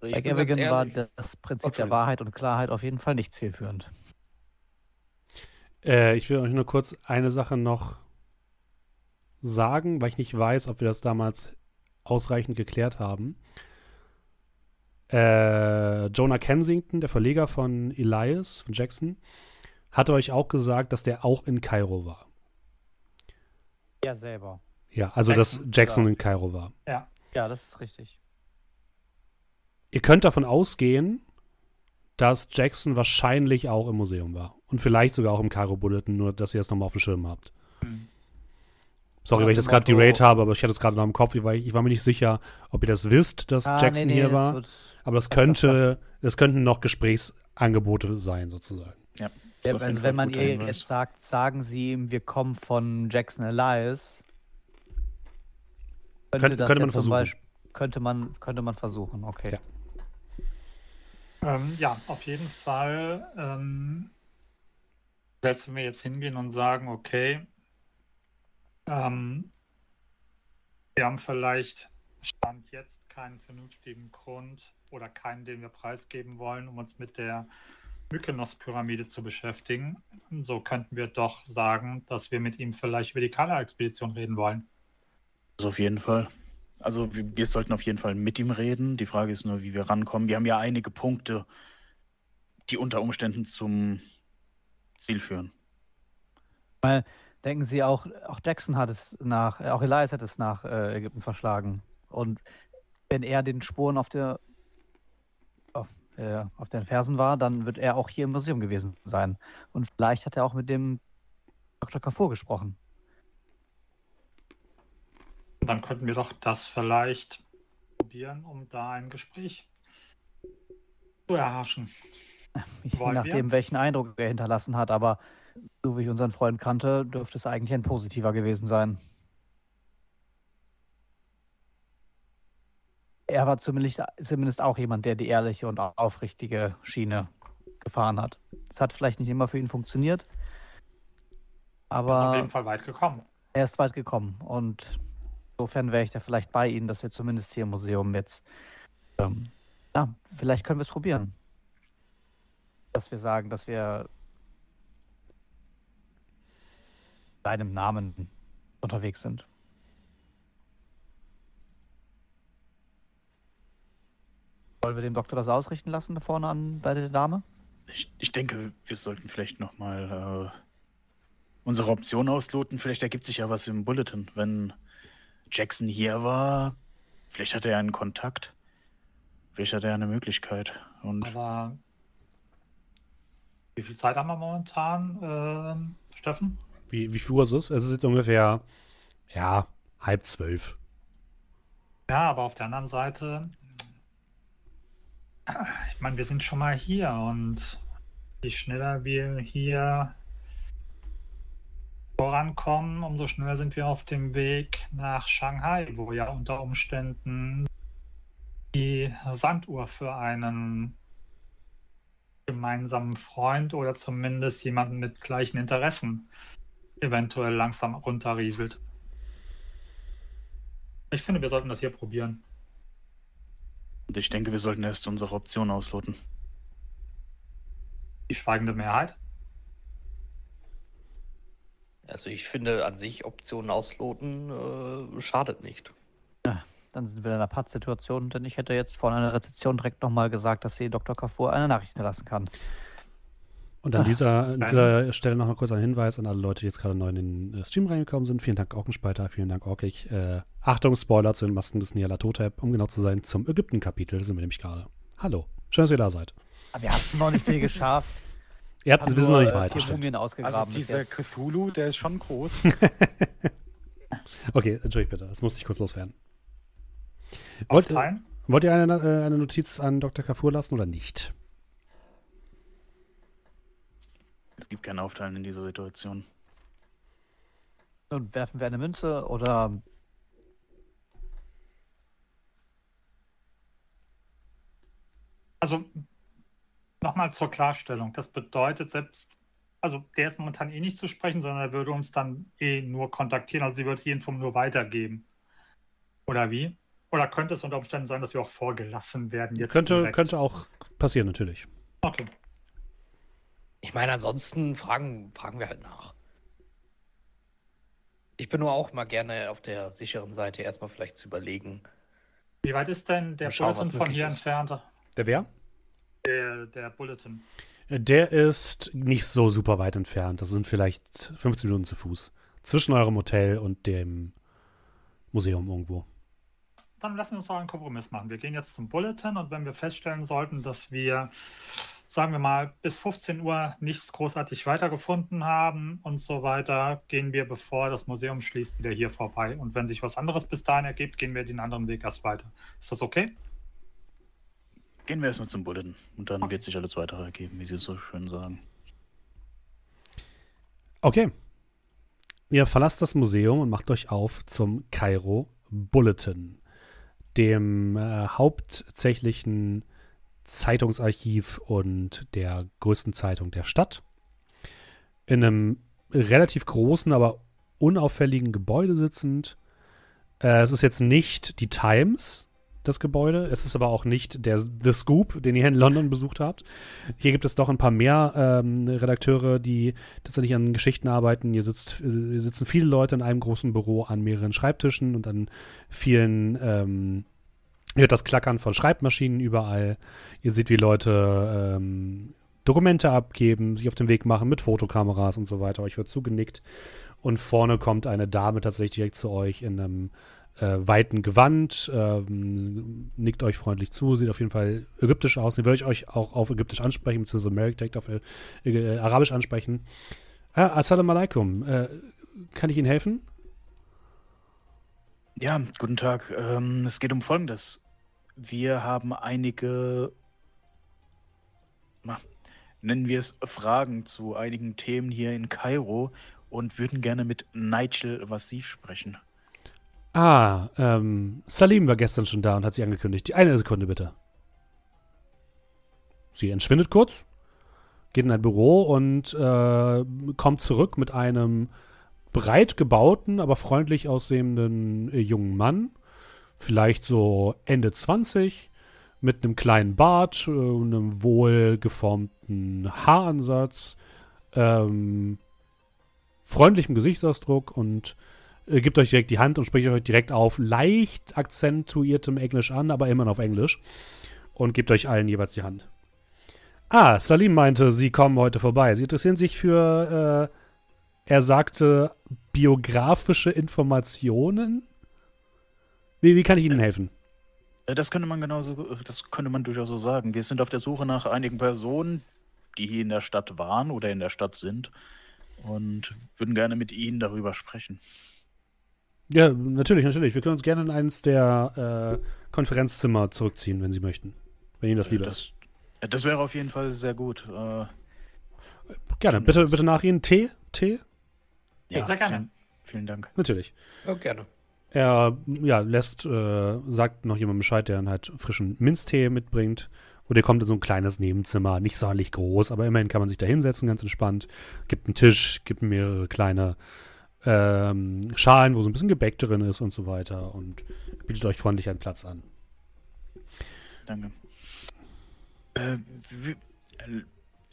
Ich Bei Gavigan war das Prinzip der. Wahrheit und Klarheit auf jeden Fall nicht zielführend. Äh, ich will euch nur kurz eine Sache noch sagen, weil ich nicht weiß, ob wir das damals ausreichend geklärt haben. Äh, Jonah Kensington, der Verleger von Elias, von Jackson, hatte euch auch gesagt, dass der auch in Kairo war. Er selber. Ja, also Jackson, dass Jackson ja. in Kairo war. Ja, das ist richtig. Ihr könnt davon ausgehen, dass Jackson wahrscheinlich auch im Museum war. Und vielleicht sogar auch im Kairo Bulletin, nur dass ihr es nochmal auf dem Schirm habt. Hm. Sorry, Nach weil ich das gerade derate habe, aber ich hatte es gerade noch im Kopf. Ich war, ich war mir nicht sicher, ob ihr das wisst, dass Ah, Jackson nee, nee, hier das war. wird- aber es das- könnte, es könnten noch Gesprächsangebote sein, sozusagen. Ja, Ja, also wenn man ihr Hinweis. jetzt sagt, sagen sie ihm, wir kommen von Jackson Elias, könnte, Könnte- das könnte man zum versuchen. Beispiel, könnte man, könnte man versuchen, okay. Ja. Ähm, ja, auf jeden Fall. Ähm, selbst wenn wir jetzt hingehen und sagen, okay, ähm, wir haben vielleicht Stand jetzt keinen vernünftigen Grund oder keinen, den wir preisgeben wollen, um uns mit der Mykonos-Pyramide zu beschäftigen. So könnten wir doch sagen, dass wir mit ihm vielleicht über die Kala-Expedition reden wollen. Also auf jeden Fall. Also wir, wir sollten auf jeden Fall mit ihm reden. Die Frage ist nur, wie wir rankommen. Wir haben ja einige Punkte, die unter Umständen zum Ziel führen. Weil, denken Sie auch, auch Jackson hat es nach, auch Elias hat es nach äh, Ägypten verschlagen. Und wenn er den Spuren auf der äh, auf den Fersen war, dann wird er auch hier im Museum gewesen sein. Und vielleicht hat er auch mit dem Dr. Kafur gesprochen. Dann könnten wir doch das vielleicht probieren, um da ein Gespräch zu erhaschen. Je Wollen wir? nachdem, welchen Eindruck er hinterlassen hat. Aber so wie ich unseren Freund kannte, dürfte es eigentlich ein positiver gewesen sein. Er war zumindest, zumindest auch jemand, der die ehrliche und aufrichtige Schiene gefahren hat. Es hat vielleicht nicht immer für ihn funktioniert, Er ist auf aber jeden Fall weit gekommen. er ist weit gekommen. Und insofern wäre ich da vielleicht bei Ihnen, dass wir zumindest hier im Museum jetzt, ähm, ja, vielleicht können wir es probieren. Dass wir sagen, dass wir seinem Namen unterwegs sind. Wollen wir dem Doktor das ausrichten lassen, da vorne an bei der Dame? Ich, ich denke, wir sollten vielleicht nochmal äh, unsere Option ausloten. Vielleicht ergibt sich ja was im Bulletin. Wenn Jackson hier war, vielleicht hat er einen Kontakt. Vielleicht hat er eine Möglichkeit. Und Aber wie viel Zeit haben wir momentan, ähm, Steffen? Wie, wie viel Uhr ist es? Es ist jetzt ungefähr, ja, halb zwölf. Ja, aber auf der anderen Seite, ich meine, wir sind schon mal hier und je schneller wir hier vorankommen, umso schneller sind wir auf dem Weg nach Shanghai, wo ja unter Umständen die Sanduhr für einen gemeinsamen Freund oder zumindest jemanden mit gleichen Interessen eventuell langsam runterrieselt. Ich finde, wir sollten das hier probieren. Und ich denke, wir sollten erst unsere Option ausloten. Die schweigende Mehrheit. Also ich finde an sich Optionen ausloten äh, schadet nicht. Dann sind wir in einer Pattsituation, denn ich hätte jetzt vor einer Rezeption direkt nochmal gesagt, dass sie Dr. Kafur eine Nachricht hinterlassen kann. Und an Ah, dieser, dieser Stelle noch mal kurz ein Hinweis an alle Leute, die jetzt gerade neu in den äh, Stream reingekommen sind. Vielen Dank, Orkenspalter. Vielen Dank, Orkig. Äh, Achtung, Spoiler zu den Masken des Nyarlathotep, um genau zu sein, zum Ägypten-Kapitel. Da sind wir nämlich gerade. Hallo. Schön, dass ihr da seid. Wir haben noch nicht viel geschafft. Ihr habt, wir sind noch nicht äh, weit. Also dieser. Cthulhu, der ist schon groß. Okay, entschuldigt bitte. Das musste ich kurz loswerden. Wollt, wollt ihr eine, äh, eine Notiz an Dr. Kafur lassen oder nicht? Es gibt kein Aufteilen in dieser Situation. Und werfen wir eine Münze oder Also nochmal zur Klarstellung. Das bedeutet selbst, also der ist momentan eh nicht zu sprechen, sondern er würde uns dann eh nur kontaktieren. Also sie würde die Info nur weitergeben. Oder wie? Oder könnte es unter Umständen sein, dass wir auch vorgelassen werden? Jetzt Könnte, direkt? könnte auch passieren, natürlich. Okay. Ich meine, ansonsten fragen, fragen wir halt nach. Ich bin nur auch mal gerne auf der sicheren Seite, erstmal vielleicht zu überlegen. Wie weit ist denn der schauen, Bulletin von hier ist. entfernt? Der wer? Der, der Bulletin. Der ist nicht so super weit entfernt. Das sind vielleicht 15 Minuten zu Fuß. Zwischen eurem Hotel und dem Museum irgendwo. Dann lassen wir uns auch einen Kompromiss machen. Wir gehen jetzt zum Bulletin und wenn wir feststellen sollten, dass wir, sagen wir mal, bis 15 Uhr nichts großartig weitergefunden haben und so weiter, gehen wir, bevor das Museum schließt, wieder hier vorbei. Und wenn sich was anderes bis dahin ergibt, gehen wir den anderen Weg erst weiter. Ist das okay? Gehen wir erstmal zum Bulletin und dann wird sich alles weitere ergeben, wie Sie es so schön sagen. Okay. Ihr verlasst das Museum und macht euch auf zum Kairo Bulletin, dem äh, hauptsächlichen Zeitungsarchiv und der größten Zeitung der Stadt. In einem relativ großen, aber unauffälligen Gebäude sitzend. Äh, es ist jetzt nicht die Times, das Gebäude. Es ist aber auch nicht der The Scoop, den ihr in London besucht habt. Hier gibt es doch ein paar mehr ähm, Redakteure, die tatsächlich an Geschichten arbeiten. Hier, sitzt, hier sitzen viele Leute in einem großen Büro an mehreren Schreibtischen und an vielen, ähm, ihr hört das Klackern von Schreibmaschinen überall. Ihr seht, wie Leute ähm, Dokumente abgeben, sich auf den Weg machen mit Fotokameras und so weiter. Euch wird zugenickt. Und vorne kommt eine Dame tatsächlich direkt zu euch in einem äh, weiten Gewand, ähm, nickt euch freundlich zu, sieht auf jeden Fall ägyptisch aus. Die würde ich euch auch auf ägyptisch ansprechen, beziehungsweise Merrick direkt auf äh, äh, arabisch ansprechen. Ah, Assalamu alaikum. Äh, kann ich Ihnen helfen? Ja, guten Tag. Ähm, es geht um Folgendes. Wir haben einige, nennen wir es Fragen zu einigen Themen hier in Kairo und würden gerne mit Nigel Wassif sprechen. Ah, ähm, Salim war gestern schon da und hat sich angekündigt. Die eine Sekunde bitte. Sie entschwindet kurz, geht in ein Büro und äh, kommt zurück mit einem breit gebauten, aber freundlich aussehenden äh, jungen Mann. Vielleicht so Ende 20, mit einem kleinen Bart, äh, einem wohlgeformten Haaransatz, ähm, freundlichem Gesichtsausdruck und äh, gibt euch direkt die Hand und spricht euch direkt auf leicht akzentuiertem Englisch an, aber immer noch auf Englisch. Und gibt euch allen jeweils die Hand. Ah, Salim meinte, Sie kommen heute vorbei. Sie interessieren sich für, äh, er sagte, biografische Informationen? Wie, wie kann ich Ihnen helfen? Äh, Das könnte man genauso, das könnte man durchaus so sagen. Wir sind auf der Suche nach einigen Personen, die hier in der Stadt waren oder in der Stadt sind und würden gerne mit Ihnen darüber sprechen. Ja, natürlich, natürlich. Wir können uns gerne in eines der äh, Konferenzzimmer zurückziehen, wenn Sie möchten. Wenn Ihnen das lieber ist. das, äh, das wäre auf jeden Fall sehr gut. Äh, Gerne. Bitte, bitte nach Ihnen. Tee? Tee? ja, sehr gerne. Vielen, vielen Dank. Natürlich. Ja, gerne. Er ja, lässt, äh, sagt noch jemand Bescheid, der dann halt frischen Minztee mitbringt. Und ihr kommt in so ein kleines Nebenzimmer, nicht sonderlich groß, aber immerhin kann man sich da hinsetzen, ganz entspannt. Gibt einen Tisch, gibt mehrere kleine ähm, Schalen, wo so ein bisschen Gebäck drin ist und so weiter und bietet euch freundlich einen Platz an. Danke. Äh, wie, äh,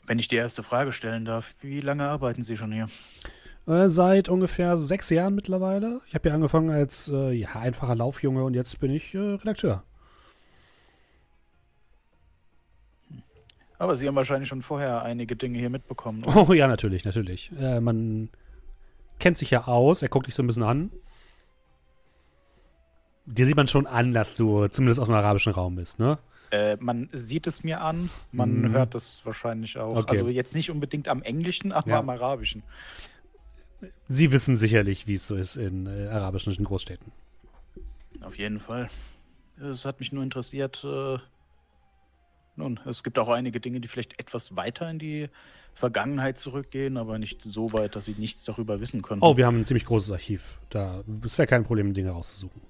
wenn ich die erste Frage stellen darf, wie lange arbeiten Sie schon hier? Äh, seit ungefähr sechs Jahren mittlerweile. Ich habe hier angefangen als äh, ja, einfacher Laufjunge und jetzt bin ich äh, Redakteur. Aber Sie haben wahrscheinlich schon vorher einige Dinge hier mitbekommen. Oh ja, natürlich, natürlich. Äh, man kennt sich ja aus, er guckt dich so ein bisschen an. Dir sieht man schon an, dass du zumindest aus dem arabischen Raum bist, ne? Äh, man sieht es mir an, man Mhm. hört es wahrscheinlich auch. Okay. Also jetzt nicht unbedingt am Englischen, aber Ja. am Arabischen. Sie wissen sicherlich, wie es so ist in äh, arabischen Großstädten. Auf jeden Fall. Es hat mich nur interessiert. Äh, nun, es gibt auch einige Dinge, die vielleicht etwas weiter in die Vergangenheit zurückgehen, aber nicht so weit, dass sie nichts darüber wissen können. Oh, wir haben ein ziemlich großes Archiv. Da, es wäre kein Problem, Dinge rauszusuchen.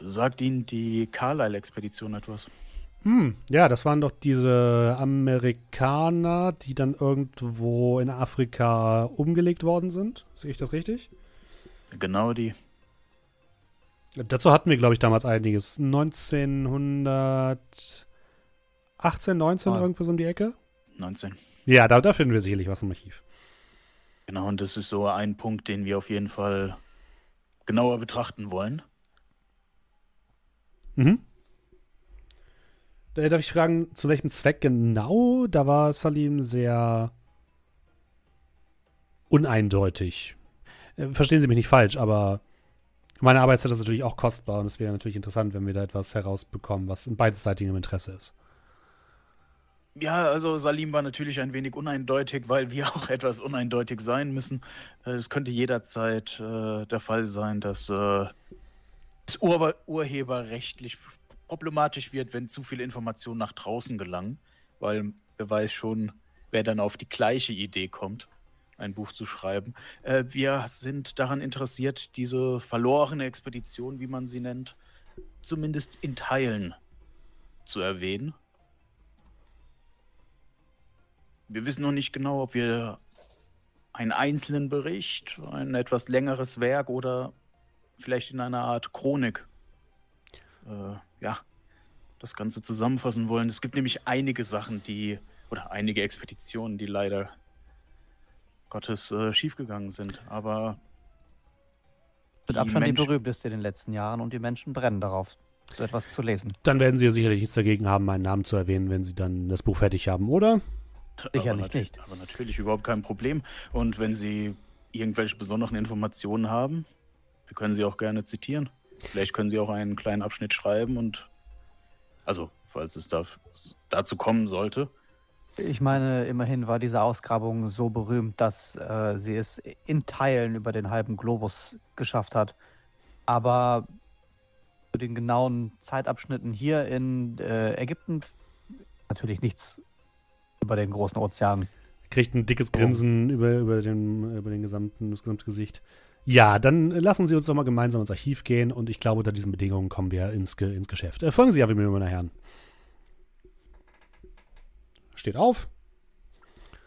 Sagt Ihnen die Carlyle-Expedition etwas? Hm, ja, das waren doch diese Amerikaner, die dann irgendwo in Afrika umgelegt worden sind. Sehe ich das richtig? Genau die. Dazu hatten wir, glaube ich, damals einiges. 1918, 19 Ah. irgendwo so um die Ecke. 19. Ja, da, da finden wir sicherlich was im Archiv. Genau, und das ist so ein Punkt, den wir auf jeden Fall genauer betrachten wollen. Mhm. Da darf ich fragen, zu welchem Zweck genau? Da war Salim sehr uneindeutig. Äh, Verstehen Sie mich nicht falsch, aber meine Arbeitszeit ist natürlich auch kostbar und es wäre natürlich interessant, wenn wir da etwas herausbekommen, was in beiderseitigem Interesse ist. Ja, also Salim war natürlich ein wenig uneindeutig, weil wir auch etwas uneindeutig sein müssen. Äh, Es könnte jederzeit äh, der Fall sein, dass äh, es ur urheberrechtlich problematisch wird, wenn zu viele Informationen nach draußen gelangen, weil wer weiß schon, wer dann auf die gleiche Idee kommt, ein Buch zu schreiben. Äh, wir sind daran interessiert, diese verlorene Expedition, wie man sie nennt, zumindest in Teilen zu erwähnen. Wir wissen noch nicht genau, ob wir einen einzelnen Bericht, ein etwas längeres Werk oder vielleicht in einer Art Chronik, äh, ja, das Ganze zusammenfassen wollen. Es gibt nämlich einige Sachen, die, oder einige Expeditionen, die leider Gottes äh, schiefgegangen sind. Aber Mit Die Abstand die Menschen- berühmteste in den letzten Jahren und die Menschen brennen darauf, so etwas zu lesen. Dann werden Sie ja sicherlich nichts dagegen haben, meinen Namen zu erwähnen, wenn Sie dann das Buch fertig haben, oder? Sicherlich aber nicht. Aber natürlich überhaupt kein Problem. Und wenn Sie irgendwelche besonderen Informationen haben, wir können Sie auch gerne zitieren. Vielleicht können Sie auch einen kleinen Abschnitt schreiben und also, falls es da, dazu kommen sollte. Ich meine, immerhin war diese Ausgrabung so berühmt, dass äh, sie es in Teilen über den halben Globus geschafft hat. Aber zu den genauen Zeitabschnitten hier in äh, Ägypten natürlich nichts über den großen Ozean. Kriegt ein dickes Grinsen über, über, den, über den gesamten, das gesamte Gesicht. Ja, dann lassen Sie uns doch mal gemeinsam ins Archiv gehen und ich glaube, unter diesen Bedingungen kommen wir ins, Ge ins Geschäft. Äh, folgen Sie ja, wie mir, meine Herren. Steht auf.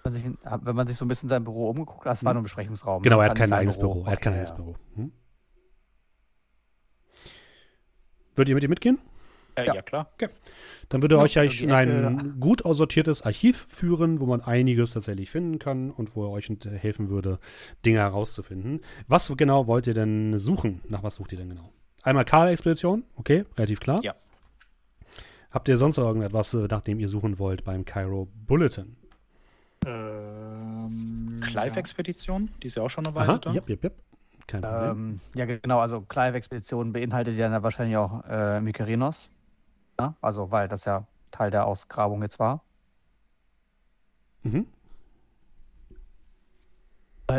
Wenn man sich, wenn man sich so ein bisschen sein Büro umgeguckt hat, das war nur ein Besprechungsraum. Genau, ne? er hat kein eigenes Büro. Er hat kein Okay, eigenes ja. Büro. Hm? Würdet ihr mit ihm mitgehen? Äh, Ja. ja. klar. Dann würde Ja, euch die in ein Ecke. gut aussortiertes Archiv führen, wo man einiges tatsächlich finden kann und wo er euch helfen würde, Dinge herauszufinden. Was genau wollt ihr denn suchen? Nach was sucht ihr denn genau? Einmal Karl-Expedition, okay, relativ klar. Ja. Habt ihr sonst noch irgendetwas, äh, nach dem ihr suchen wollt beim Cairo Bulletin? Ähm, Clive-Expedition, die ist ja auch schon eine Weile Aha, da. jep, jep, jep. Kein Problem. Ähm, ja, genau, also Clive-Expedition beinhaltet ja dann wahrscheinlich auch äh, Mykerinos. Ja? Also, weil das ja Teil der Ausgrabung jetzt war. Mhm.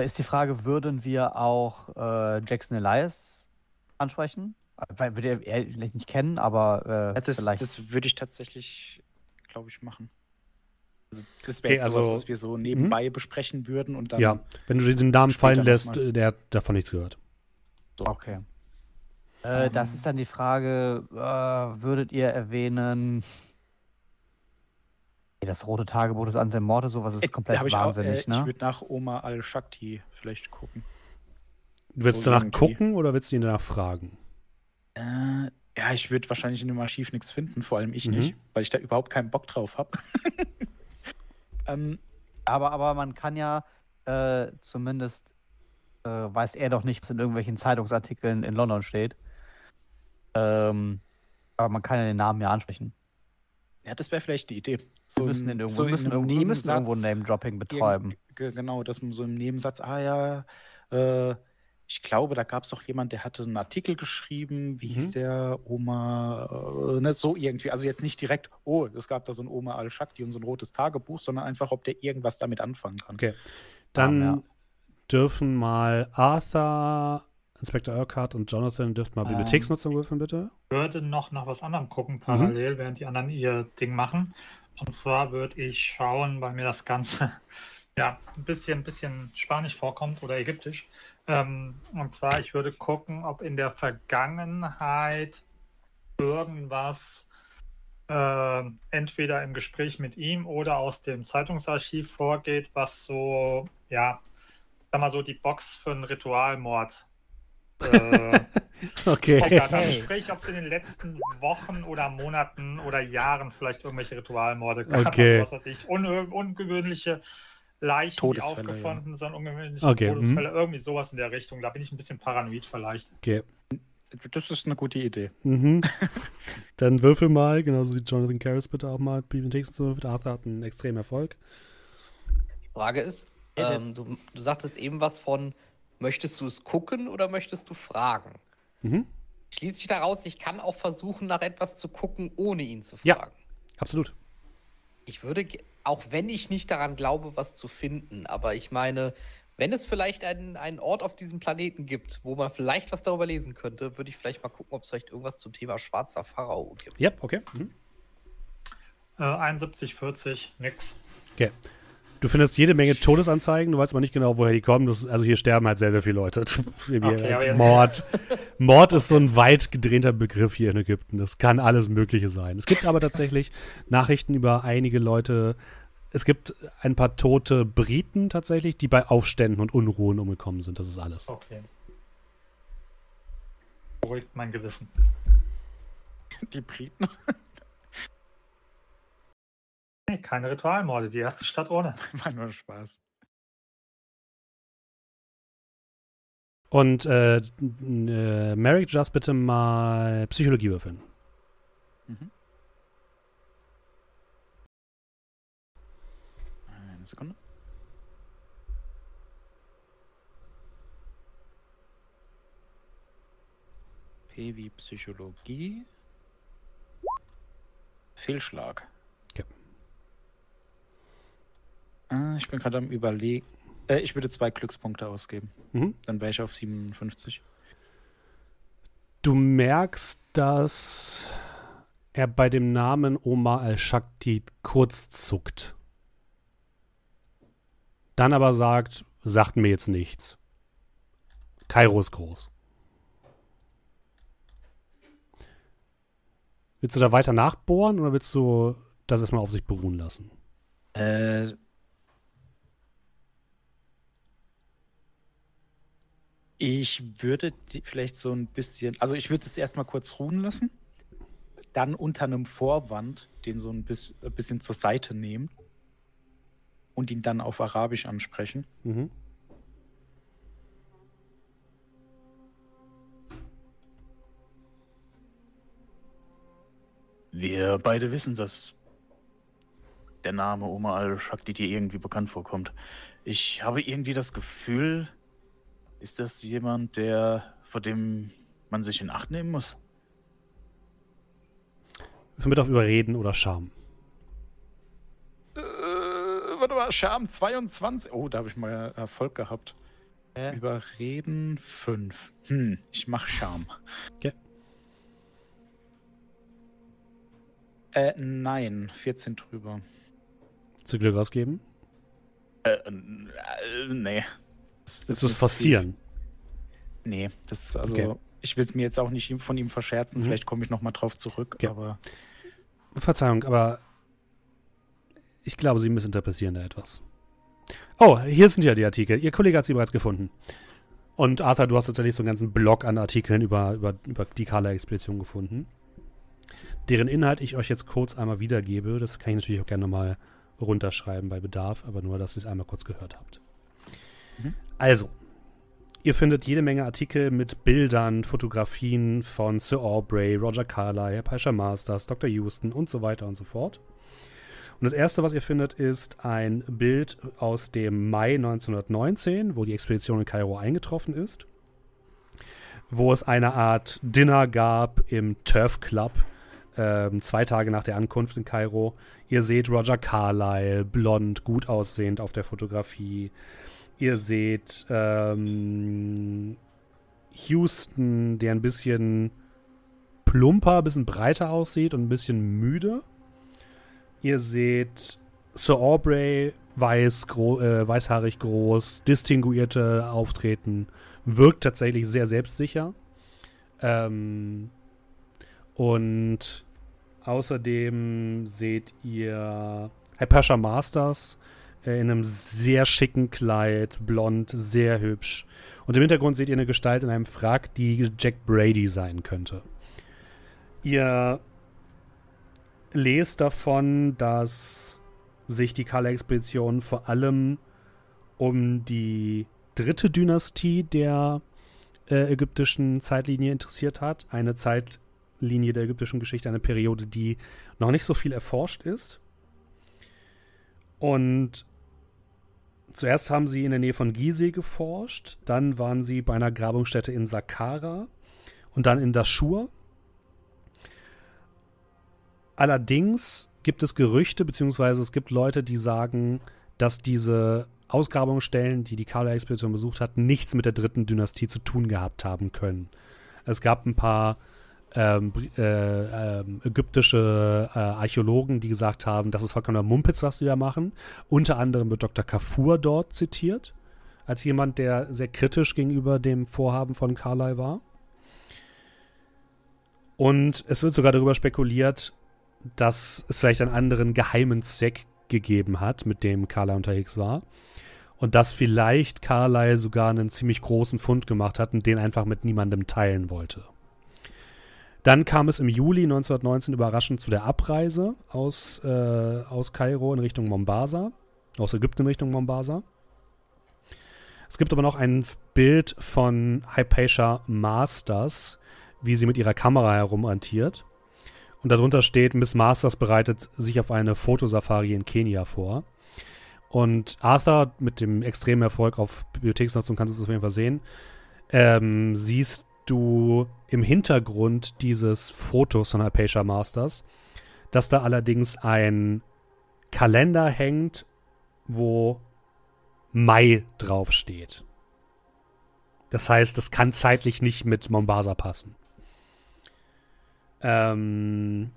Ist die Frage, würden wir auch äh, Jackson Elias ansprechen? Weil wir eher vielleicht nicht kennen, aber äh, Ja, das, vielleicht. das würde ich tatsächlich, glaube ich, machen. Also das Okay, wäre jetzt sowas, also- was wir so nebenbei besprechen würden und dann Ja, wenn du den Namen fallen lässt, mal. äh, der hat davon nichts gehört. Okay. Äh, das Ähm. ist dann die Frage, äh, würdet ihr erwähnen, das rote Tagebuch des Anselm Morte, sowas ist Äh, komplett ich wahnsinnig, auch, äh, Ich ne? würde nach Oma Al-Shakti vielleicht gucken. Willst So du danach irgendwie. gucken oder willst du ihn danach fragen? Äh, ja, ich würde wahrscheinlich in dem Archiv nichts finden, vor allem ich Mhm. nicht, weil ich da überhaupt keinen Bock drauf habe. ähm, Aber, aber man kann ja äh, zumindest, äh, weiß er doch nicht, was in irgendwelchen Zeitungsartikeln in London steht. Ähm, aber man kann ja den Namen ja ansprechen. Ja, das wäre vielleicht die Idee. Wir müssen, in- den irgendwo, so in müssen, einem irgendwo, müssen irgendwo Name-Dropping betreiben. Genau, dass man so im Nebensatz, ah ja, äh, ich glaube, da gab es doch jemand, der hatte einen Artikel geschrieben, wie hieß Mhm. der, Oma, äh, ne, so irgendwie. Also jetzt nicht direkt, oh, es gab da so ein Oma Al-Shakti und so ein rotes Tagebuch, sondern einfach, ob der irgendwas damit anfangen kann. Okay. Dann ja. dürfen mal Arthur, Inspector Urquhart und Jonathan dürft mal Ähm. Bibliotheksnutzung würfeln, bitte. würde noch nach was anderem gucken, Mhm. parallel, während die anderen ihr Ding machen. Und zwar würde ich schauen, weil mir das Ganze ja ein bisschen, bisschen spanisch vorkommt oder ägyptisch. Ähm, und zwar, ich würde gucken, ob in der Vergangenheit irgendwas äh, entweder im Gespräch mit ihm oder aus dem Zeitungsarchiv vorgeht, was so, ja, sag mal so, die Box für einen Ritualmord äh, Okay. Pockert. Also sprich, ob es in den letzten Wochen oder Monaten oder Jahren vielleicht irgendwelche Ritualmorde gab. Okay. Was weiß ich, un ungewöhnliche Leichen, Todesfälle, die aufgefunden sind, ungewöhnliche Okay, mhm. Todesfälle, irgendwie sowas in der Richtung. Da bin ich ein bisschen paranoid vielleicht. okay. Das ist eine gute Idee. Mhm. Dann würfel mal, genauso wie Jonathan Karras bitte auch mal Bibliotheksnutzung. Arthur hat einen extremen Erfolg. Die Frage ist, Ja, ähm, du, du sagtest eben was von, möchtest du es gucken oder möchtest du fragen? Mhm. Schließt sich daraus, ich kann auch versuchen, nach etwas zu gucken, ohne ihn zu Ja. fragen. Absolut. Ich würde, auch wenn ich nicht daran glaube, was zu finden, aber ich meine, wenn es vielleicht einen, einen Ort auf diesem Planeten gibt, wo man vielleicht was darüber lesen könnte, würde ich vielleicht mal gucken, ob es vielleicht irgendwas zum Thema schwarzer Pharao gibt. Ja, okay. Mhm. Äh, 71, 40, nix. Okay. Du findest jede Menge Todesanzeigen, du weißt aber nicht genau, woher die kommen. Das, also hier sterben halt sehr, sehr viele Leute. Okay, jetzt- Mord. Mord ist so ein weit gedrehter Begriff hier in Ägypten. Das kann alles Mögliche sein. Es gibt aber tatsächlich Nachrichten über einige Leute. Es gibt ein paar tote Briten tatsächlich, die bei Aufständen und Unruhen umgekommen sind. Das ist alles. Okay. Beruhigt mein Gewissen. Die Briten. Nee, keine Ritualmorde, die erste Stadt ohne. War nur Spaß. Und äh, äh, Merrick, just bitte mal Psychologie würfeln. Eine Sekunde. P wie Psychologie. Fehlschlag. Okay. Ah, ich bin gerade am überlegen. Äh, ich würde zwei Glückspunkte ausgeben. Mhm. Dann wäre ich auf 57. Du merkst, dass er bei dem Namen Omar al-Shakti kurz zuckt. Dann aber sagt, sagt mir jetzt nichts. Kairo ist groß. Willst du da weiter nachbohren oder willst du das erstmal auf sich beruhen lassen? Äh. Ich würde die vielleicht so ein bisschen, also ich würde es erstmal kurz ruhen lassen, dann unter einem Vorwand den so ein bis, ein bisschen zur Seite nehmen und ihn dann auf Arabisch ansprechen. Mhm. Wir beide wissen, dass der Name Omar al-Shakti dir irgendwie bekannt vorkommt. Ich habe irgendwie das Gefühl, ist das jemand, der vor dem man sich in Acht nehmen muss? Würfel mit auf Überreden oder Scham. Äh, warte mal, Charme 22. Oh, da habe ich mal Erfolg gehabt. Hä? Überreden 5. Hm, ich mach Charme. Okay. Äh, nein, 14 drüber. Zu Glück ausgeben. Äh, äh, nee. Das, Willst es ist forcieren? Nee, das ist also. Okay. Ich will es mir jetzt auch nicht von ihm verscherzen. Mhm. Vielleicht komme ich noch mal drauf zurück. Okay. Aber Verzeihung, aber ich glaube, Sie missinterpretieren da etwas. Oh, hier sind ja die Artikel. Ihr Kollege hat sie bereits gefunden. Und Arthur, du hast tatsächlich so einen ganzen Block an Artikeln über, über, über die Kala-Expedition gefunden. Deren Inhalt ich euch jetzt kurz einmal wiedergebe. Das kann ich natürlich auch gerne nochmal runterschreiben bei Bedarf, aber nur, dass ihr es einmal kurz gehört habt. Also, ihr findet jede Menge Artikel mit Bildern, Fotografien von Sir Aubrey, Roger Carlyle, Paisha Masters, Dr. Houston und so weiter und so fort. Und das erste, was ihr findet, ist ein Bild aus dem Mai 1919, wo die Expedition in Kairo eingetroffen ist, wo es eine Art Dinner gab im Turf Club, ähm, zwei Tage nach der Ankunft in Kairo. Ihr seht Roger Carlyle, blond, gut aussehend auf der Fotografie. Ihr seht ähm, Houston, der ein bisschen plumper, ein bisschen breiter aussieht und ein bisschen müde. Ihr seht Sir Aubrey, weiß, gro äh, weißhaarig groß, distinguierte Auftreten, wirkt tatsächlich sehr selbstsicher. Ähm, und außerdem seht ihr Hypatia Masters in einem sehr schicken Kleid, blond, sehr hübsch. Und im Hintergrund seht ihr eine Gestalt in einem Frack, die Jack Brady sein könnte. Ihr lest davon, dass sich die Kala-Expedition vor allem um die dritte Dynastie der äh, ägyptischen Zeitlinie interessiert hat. Eine Zeitlinie der ägyptischen Geschichte, eine Periode, die noch nicht so viel erforscht ist. Und zuerst haben sie in der Nähe von Gizeh geforscht, dann waren sie bei einer Grabungsstätte in Saqqara und dann in Dashur. Allerdings gibt es Gerüchte, beziehungsweise es gibt Leute, die sagen, dass diese Ausgrabungsstellen, die die Kala-Expedition besucht hat, nichts mit der dritten Dynastie zu tun gehabt haben können. Es gab ein paar ähm, äh, äh, ägyptische äh, Archäologen, die gesagt haben, das ist vollkommener Mumpitz, was sie da machen. Unter anderem wird Dr. Kafur dort zitiert, als jemand, der sehr kritisch gegenüber dem Vorhaben von Carlyle war. Und es wird sogar darüber spekuliert, dass es vielleicht einen anderen geheimen Zweck gegeben hat, mit dem Carlyle unterwegs war. Und dass vielleicht Carlyle sogar einen ziemlich großen Fund gemacht hat und den einfach mit niemandem teilen wollte. Dann kam es im Juli 1919 überraschend zu der Abreise aus, äh, aus Kairo in Richtung Mombasa, aus Ägypten in Richtung Mombasa. Es gibt aber noch ein Bild von Hypatia Masters, wie sie mit ihrer Kamera herumantiert. Und darunter steht, Miss Masters bereitet sich auf eine Fotosafari in Kenia vor. Und Arthur mit dem extremen Erfolg auf Bibliotheksnutzung kannst du es auf jeden Fall sehen. Ähm, siehst du im Hintergrund dieses Fotos von Hypatia Masters, dass da allerdings ein Kalender hängt, wo Mai draufsteht. Das heißt, das kann zeitlich nicht mit Mombasa passen. Ähm.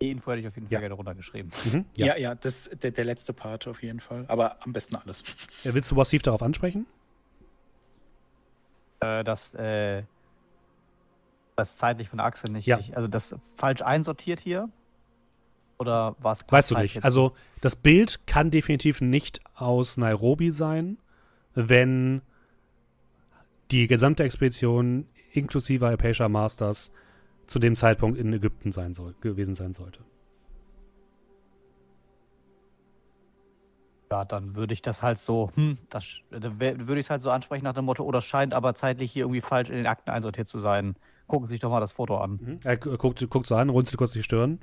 Die Info hätte ich auf jeden Fall Ja. gerne runtergeschrieben. Mhm, Ja, ja. ja, das der, der letzte Part auf jeden Fall. Aber am besten alles. Äh, Willst du massiv darauf ansprechen? Äh, dass äh, das zeitlich von der Achse nicht, Ja. nicht- also das falsch einsortiert hier. Oder was? Weißt du nicht. Also, das Bild kann definitiv nicht aus Nairobi sein, wenn die gesamte Expedition inklusive Hypatia Masters zu dem Zeitpunkt in Ägypten sein soll, gewesen sein sollte. Ja, dann würde ich das halt so, hm, das, dann wär- würde ich es halt so ansprechen nach dem Motto, oh, das scheint aber zeitlich hier irgendwie falsch in den Akten einsortiert zu sein. Gucken Sie sich doch mal das Foto an. Er gu- guckt, guckt so an, runzelt kurz die Stirn.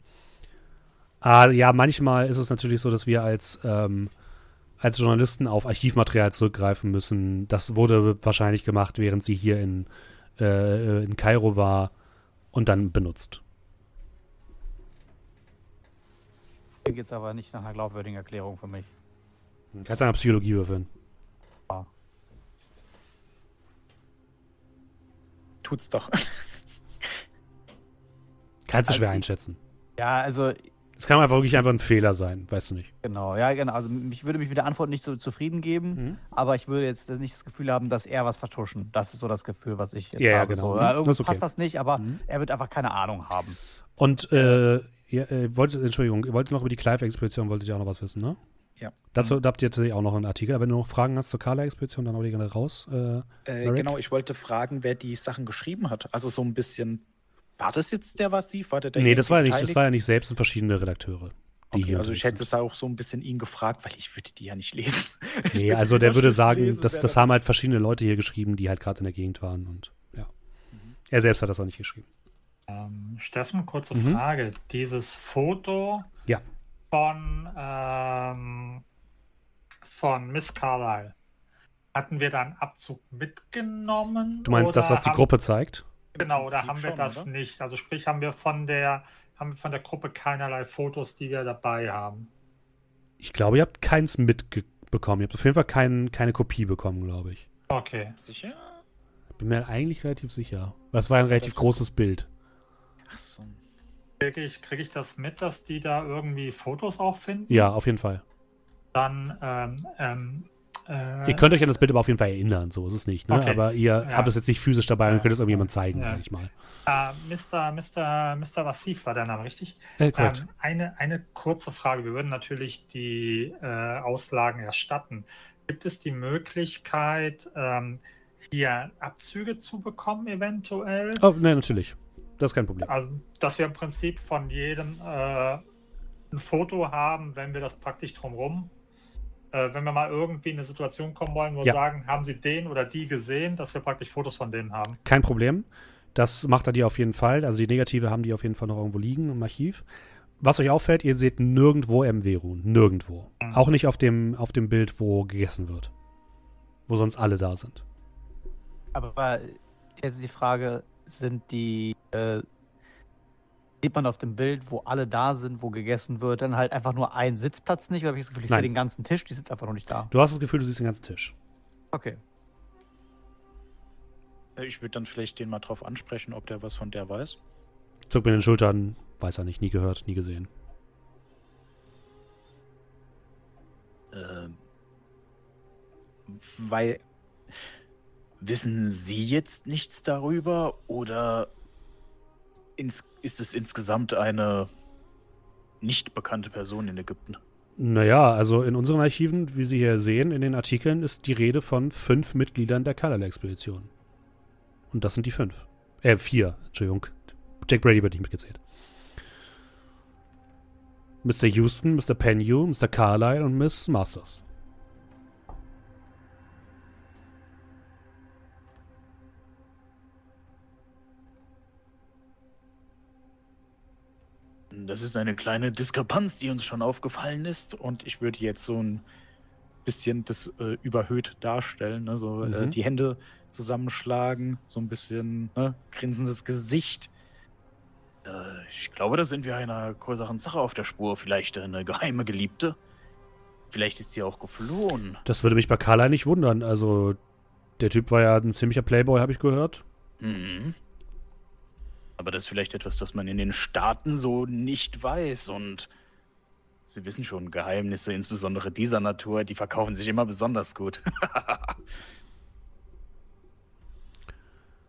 Ah, ja, manchmal ist es natürlich so, dass wir als, ähm, als Journalisten auf Archivmaterial zurückgreifen müssen. Das wurde wahrscheinlich gemacht, während sie hier in, äh, in Kairo war und dann benutzt. Hier geht es aber nicht nach einer glaubwürdigen Erklärung für mich. Kannst du eine Psychologie würfeln? Tut's doch. Kannst du Also schwer ich- einschätzen. Ja, also Es kann einfach wirklich einfach ein Fehler sein, weißt du nicht. genau, ja, genau. Also ich würde mich mit der Antwort nicht so zufrieden geben, Mhm. aber ich würde jetzt nicht das Gefühl haben, dass er was vertuschen. Das ist so das Gefühl, was ich jetzt Ja, ja, habe. genau. So. Mhm. Ja, Das okay. passt das nicht, aber Mhm. er wird einfach keine Ahnung haben. Und äh, ihr, äh, wolltet, Entschuldigung, ihr wolltet noch über die Clive-Expedition, wolltet ihr auch noch was wissen, ne? Ja. Dazu habt ihr tatsächlich auch noch einen Artikel. Aber wenn du noch Fragen hast zur Kala-Expedition, dann hau die gerne raus. Äh, Äh, genau, ich wollte fragen, wer die Sachen geschrieben hat. Also so ein bisschen. War das jetzt der Massiv? War der, der nee, das war, ja nicht, das war ja nicht selbst, verschiedene Redakteure, Okay, hier also ich hätte es auch so ein bisschen ihn gefragt, weil ich würde die ja nicht lesen. Nee, also der würde sagen, lesen, das, das haben halt verschiedene Leute hier geschrieben, die halt gerade in der Gegend waren und ja. Mhm. Er selbst hat das auch nicht geschrieben. Ähm, Steffen, kurze Mhm. Frage. Dieses Foto Ja. Von, ähm, von Miss Carlyle, hatten wir da einen Abzug mitgenommen? Du meinst das, was die haben- Gruppe zeigt? Genau, oder haben wir schon, das oder? nicht? Also sprich, haben wir von der haben wir von der Gruppe keinerlei Fotos, die wir dabei haben. Ich glaube, ihr habt keins mitbekommen. Ihr habt auf jeden Fall kein, keine Kopie bekommen, glaube ich. Okay. Sicher? Bin mir eigentlich relativ sicher. Das war ein relativ Das großes Bild. Ach so. Kriege ich, krieg ich das mit, dass die da irgendwie Fotos auch finden? Ja, auf jeden Fall. Dann, ähm, ähm, äh, Ihr könnt euch an das Bild aber auf jeden Fall erinnern, so ist es nicht. Ne? Okay. Aber ihr Ja. habt es jetzt nicht physisch dabei und könnt es irgendjemand zeigen, Ja. sag ich mal. äh, Mr. Mr. Mr. Wassif war der Name, richtig? Äh, korrekt. Ähm, eine, eine kurze Frage. Wir würden natürlich die äh, Auslagen erstatten. Gibt es die Möglichkeit, ähm, hier Abzüge zu bekommen, eventuell? oh, nein, natürlich. Das ist kein Problem. Also, dass wir im Prinzip von jedem äh, ein Foto haben, wenn wir das praktisch drumrum, äh, wenn wir mal irgendwie in eine Situation kommen wollen, wo wir Ja. sagen, haben Sie den oder die gesehen, dass wir praktisch Fotos von denen haben. Kein Problem. Das macht er dir auf jeden Fall. Also die Negative haben die auf jeden Fall noch irgendwo liegen im Archiv. Was euch auffällt, ihr seht nirgendwo MW-Ruhen. Nirgendwo. Mhm. Auch nicht auf dem, auf dem Bild, wo gegessen wird. Wo sonst alle da sind. Aber jetzt ist die Frage, sind die, äh, sieht man auf dem Bild, wo alle da sind, wo gegessen wird, dann halt einfach nur ein Sitzplatz nicht? Oder habe ich das Gefühl, ich Nein. sehe den ganzen Tisch, die sitzt einfach noch nicht da? Du hast das Gefühl, du siehst den ganzen Tisch. Okay. Äh, Ich würde dann vielleicht den mal drauf ansprechen, ob der was von der weiß. Zuckt mit den Schultern, weiß er nicht, nie gehört, nie gesehen. Ähm, weil wissen Sie jetzt nichts darüber oder ins, ist es insgesamt eine nicht bekannte Person in Ägypten? Naja, also in unseren Archiven, wie Sie hier sehen, in den Artikeln ist die Rede von fünf Mitgliedern der Kalala-Expedition. Und das sind die fünf. Äh, vier, Entschuldigung. Jack Brady wird nicht mitgezählt. Mr. Houston, Mr. Penyu, Mr. Carlyle und Miss Masters. Das ist eine kleine Diskrepanz, die uns schon aufgefallen ist und ich würde jetzt so ein bisschen das äh, überhöht darstellen, ne? so äh, Mhm. die Hände zusammenschlagen, so ein bisschen ne? grinsendes Gesicht. Äh, ich glaube, da sind wir einer größeren Sache auf der Spur. Vielleicht eine geheime Geliebte. Vielleicht ist sie auch geflohen. Das würde mich bei Carlyle nicht wundern. Also, der Typ war ja ein ziemlicher Playboy, habe ich gehört. Mhm. Aber das ist vielleicht etwas, das man in den Staaten so nicht weiß. Und Sie wissen schon, Geheimnisse, insbesondere dieser Natur, die verkaufen sich immer besonders gut.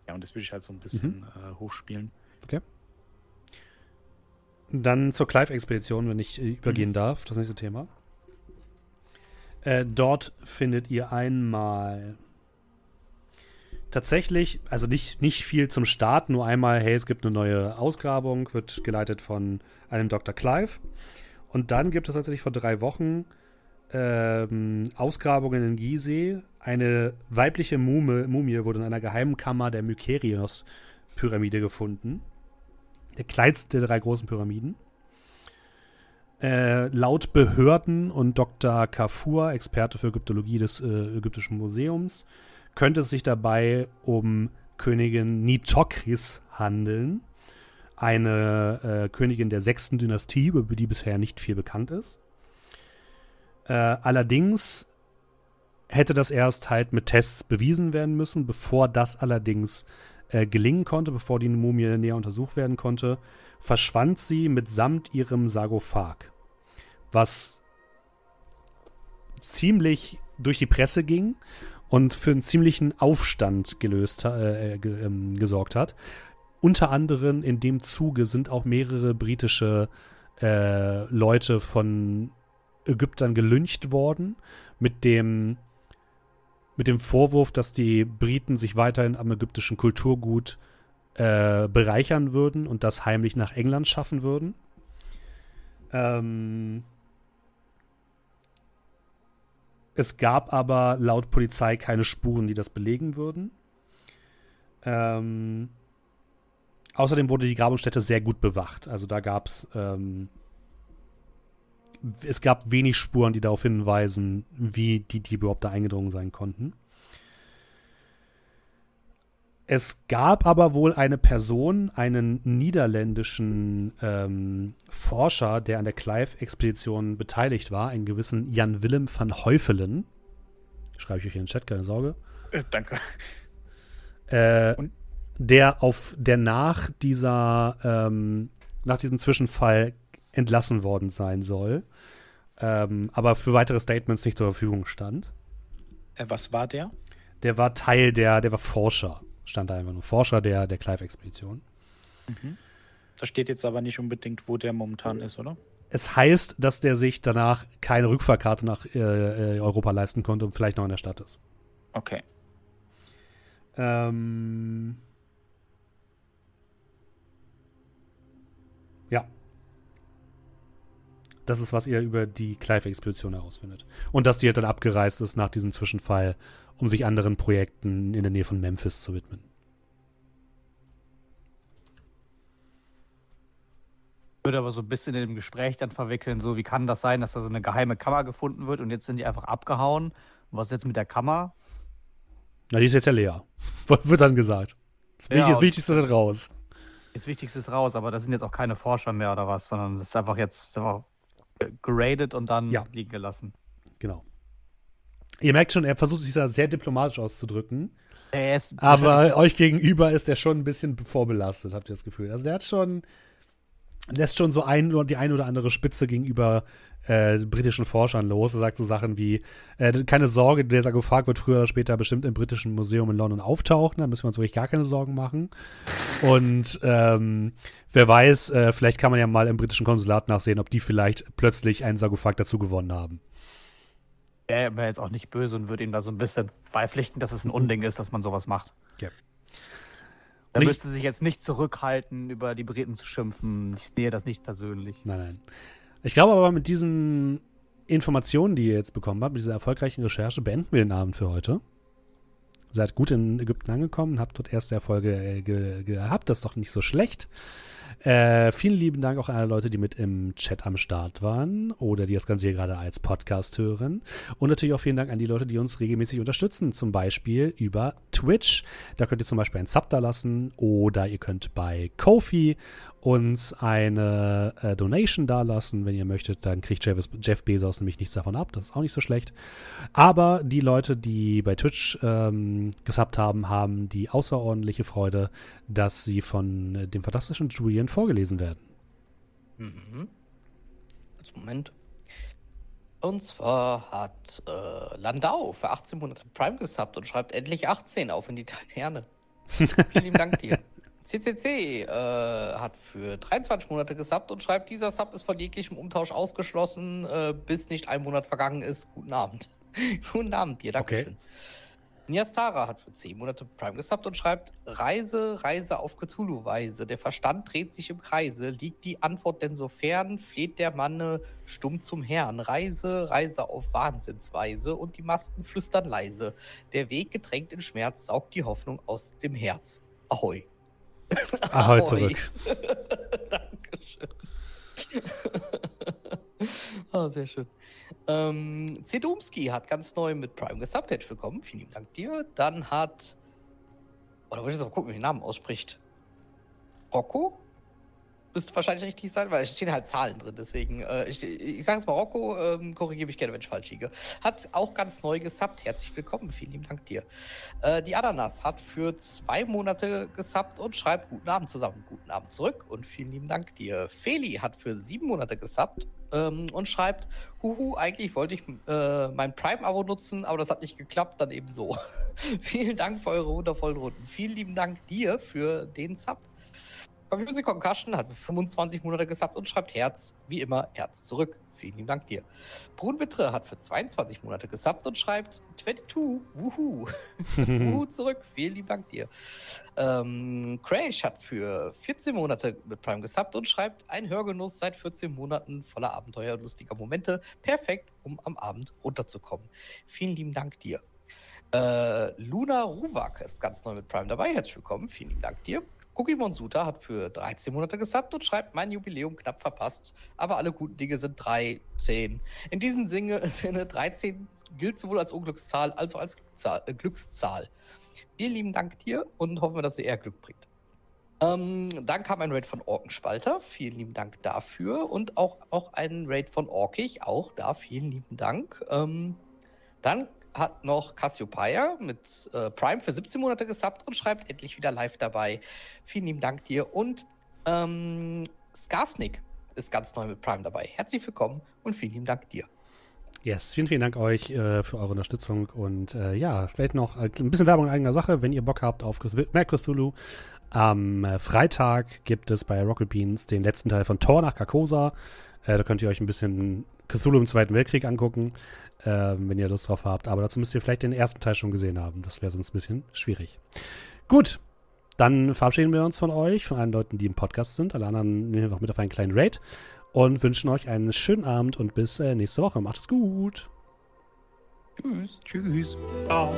ja, und das würde ich halt so ein bisschen äh, hochspielen. Dann zur Clive-Expedition, wenn ich äh, übergehen darf, das nächste Thema. Äh, dort findet ihr einmal tatsächlich, also nicht, nicht viel zum Start, nur einmal, hey, es gibt eine neue Ausgrabung, wird geleitet von einem Dr. Clive. Und dann gibt es tatsächlich vor drei Wochen ähm, Ausgrabungen in Gizeh. Eine weibliche Mumie, Mumie wurde in einer geheimen Kammer der Mykerios-Pyramide gefunden. Der kleinste der drei großen Pyramiden. Äh, laut Behörden und Dr. Kafur, Experte für Ägyptologie des äh, Ägyptischen Museums, könnte es sich dabei um Königin Nitokris handeln. Eine äh, Königin der sechsten Dynastie, über die bisher nicht viel bekannt ist. Äh, allerdings hätte das erst halt mit Tests bewiesen werden müssen, bevor das allerdings äh, gelingen konnte, bevor die Mumie näher untersucht werden konnte, verschwand sie mitsamt ihrem Sarkophag. Was ziemlich durch die Presse ging und für einen ziemlichen Aufstand gelöst, äh, ge, ähm, gesorgt hat. Unter anderem in dem Zuge sind auch mehrere britische äh, Leute von Ägyptern gelyncht worden mit dem mit dem Vorwurf, dass die Briten sich weiterhin am ägyptischen Kulturgut äh, bereichern würden und das heimlich nach England schaffen würden. Ähm, es gab aber laut Polizei keine Spuren, die das belegen würden. Ähm, außerdem wurde die Grabungsstätte sehr gut bewacht. Also da gab es ähm, es gab wenig Spuren, die darauf hinweisen, wie die Diebe überhaupt da eingedrungen sein konnten. Es gab aber wohl eine Person, einen niederländischen ähm, Forscher, der an der Clive-Expedition beteiligt war, einen gewissen Jan Willem van Heufelen. Schreibe ich euch in den Chat, keine Sorge. Äh, danke. Äh, der auf der nach dieser ähm, nach diesem Zwischenfall entlassen worden sein soll, ähm, aber für weitere Statements nicht zur Verfügung stand. Äh, was war der? Der war Teil der, der war Forscher stand da einfach nur Forscher der, der Clive-Expedition. Mhm. Da steht jetzt aber nicht unbedingt, wo der momentan ist, oder? Es heißt, dass der sich danach keine Rückfahrkarte nach äh, äh, Europa leisten konnte und vielleicht noch in der Stadt ist. Okay. Ähm. Ja. Das ist, was ihr über die Clive-Expedition herausfindet. Und dass die halt dann abgereist ist nach diesem Zwischenfall um sich anderen Projekten in der Nähe von Memphis zu widmen. würde aber so ein bisschen in dem Gespräch dann verwickeln, so wie kann das sein, dass da so eine geheime Kammer gefunden wird und jetzt sind die einfach abgehauen. Und was ist jetzt mit der Kammer? Na, die ist jetzt ja leer. Wird dann gesagt. Das, ja, das Wichtigste ist raus. Das Wichtigste ist raus, aber das sind jetzt auch keine Forscher mehr oder was, sondern das ist einfach jetzt einfach geradet und dann ja. liegen gelassen. Genau. Ihr merkt schon, er versucht sich da sehr diplomatisch auszudrücken. aber euch gegenüber ist er schon ein bisschen vorbelastet, habt ihr das Gefühl. Also der hat schon, lässt schon so ein, die ein oder andere Spitze gegenüber äh, britischen Forschern los. Er sagt so Sachen wie, äh, keine Sorge, der Sarkophag wird früher oder später bestimmt im britischen Museum in London auftauchen, da müssen wir uns wirklich gar keine Sorgen machen. Und ähm, wer weiß, äh, vielleicht kann man ja mal im britischen Konsulat nachsehen, ob die vielleicht plötzlich einen Sarkophag dazu gewonnen haben er wäre jetzt auch nicht böse und würde ihm da so ein bisschen beipflichten, dass es ein Unding ist, dass man sowas macht. Ja. Er müsste sich jetzt nicht zurückhalten, über die Briten zu schimpfen. Ich sehe das nicht persönlich. Nein, nein. Ich glaube aber mit diesen Informationen, die ihr jetzt bekommen habt, mit dieser erfolgreichen Recherche, beenden wir den Abend für heute. Seid gut in Ägypten angekommen, habt dort erste Erfolge äh, ge gehabt, das ist doch nicht so schlecht. Äh, vielen lieben Dank auch an alle Leute, die mit im Chat am Start waren oder die das Ganze hier gerade als Podcast hören. Und natürlich auch vielen Dank an die Leute, die uns regelmäßig unterstützen, zum Beispiel über Twitch. Da könnt ihr zum Beispiel einen Sub da lassen oder ihr könnt bei Kofi uns eine äh, Donation dalassen, wenn ihr möchtet. Dann kriegt Jeff, Jeff, Bezos nämlich nichts davon ab. Das ist auch nicht so schlecht. Aber die Leute, die bei Twitch ähm, gesubbt haben, haben die außerordentliche Freude, dass sie von äh, dem fantastischen Julian vorgelesen werden. Mhm. Moment. Und zwar hat äh, Landau für 18 Monate Prime gesubbt und schreibt endlich 18 auf in die Taverne. Vielen Dank dir. CCC äh, hat für 23 Monate gesubbt und schreibt, dieser Sub ist von jeglichem Umtausch ausgeschlossen, äh, bis nicht ein Monat vergangen ist. Guten Abend. Guten Abend dir, danke okay. Niastara hat für 10 Monate Prime gesubbt und schreibt, Reise, Reise auf Cthulhu-Weise. Der Verstand dreht sich im Kreise. Liegt die Antwort denn so fern? Fleht der Manne stumm zum Herrn. Reise, Reise auf Wahnsinnsweise und die Masken flüstern leise. Der Weg getränkt in Schmerz saugt die Hoffnung aus dem Herz. Ahoi. Ahoi zurück. Dankeschön. Oh, sehr schön. Ähm, Zedumski hat ganz neu mit Prime gesubtet bekommen. Vielen Dank dir. Dann hat. Oder oh, wollte ich jetzt mal gucken, wie den Namen ausspricht. Rocco? Müsste wahrscheinlich richtig sein, weil es stehen halt Zahlen drin. Deswegen, äh, ich, ich sage es mal, Rocco, ähm, korrigiere mich gerne, wenn ich falsch liege. Hat auch ganz neu gesubbt. Herzlich willkommen. Vielen lieben Dank dir. Äh, die Ananas hat für zwei Monate gesubbt und schreibt Guten Abend zusammen. Guten Abend zurück und vielen lieben Dank dir. Feli hat für sieben Monate gesubbt ähm, und schreibt, Huhu, eigentlich wollte ich äh, mein Prime-Abo nutzen, aber das hat nicht geklappt, dann eben so. vielen Dank für eure wundervollen Runden. Vielen lieben Dank dir für den Sub. Music Concussion hat 25 Monate gesubbt und schreibt Herz, wie immer, Herz zurück. Vielen lieben Dank dir. Brunwittre hat für 22 Monate gesubbt und schreibt 22, wuhu. wuhu zurück. Vielen lieben Dank dir. Ähm, Crash hat für 14 Monate mit Prime gesubbt und schreibt ein Hörgenuss seit 14 Monaten voller Abenteuer und lustiger Momente. Perfekt, um am Abend runterzukommen. Vielen lieben Dank dir. Äh, Luna Ruwak ist ganz neu mit Prime dabei. Herzlich willkommen. Vielen lieben Dank dir. Cookie Monsuta hat für 13 Monate gesubbt und schreibt, mein Jubiläum knapp verpasst. Aber alle guten Dinge sind 13. In diesem Sinne, Sinne 13 gilt sowohl als Unglückszahl als auch als Glückszahl. Äh, Glückszahl. Vielen lieben Dank dir und hoffen wir, dass sie eher Glück bringt. Ähm, dann kam ein Raid von Orkenspalter. Vielen lieben Dank dafür. Und auch, auch ein Raid von Orkig. Auch da vielen lieben Dank. Ähm, dann hat noch Cassiopeia mit äh, Prime für 17 Monate gesubbt und schreibt endlich wieder live dabei. Vielen lieben Dank dir. Und ähm, Skarsnik ist ganz neu mit Prime dabei. Herzlich willkommen und vielen lieben Dank dir. Yes, vielen, vielen Dank euch äh, für eure Unterstützung und äh, ja, vielleicht noch ein bisschen Werbung in eigener Sache, wenn ihr Bock habt auf Mac Cthulhu. Am äh, Freitag gibt es bei Rocket Beans den letzten Teil von Tor nach Carcosa. Äh, da könnt ihr euch ein bisschen Cthulhu im Zweiten Weltkrieg angucken äh, wenn ihr Lust drauf habt. Aber dazu müsst ihr vielleicht den ersten Teil schon gesehen haben. Das wäre sonst ein bisschen schwierig. Gut, dann verabschieden wir uns von euch, von allen Leuten, die im Podcast sind. Alle anderen nehmen wir noch mit auf einen kleinen Raid und wünschen euch einen schönen Abend und bis äh, nächste Woche. Macht es gut. Tschüss. Tschüss. Ciao.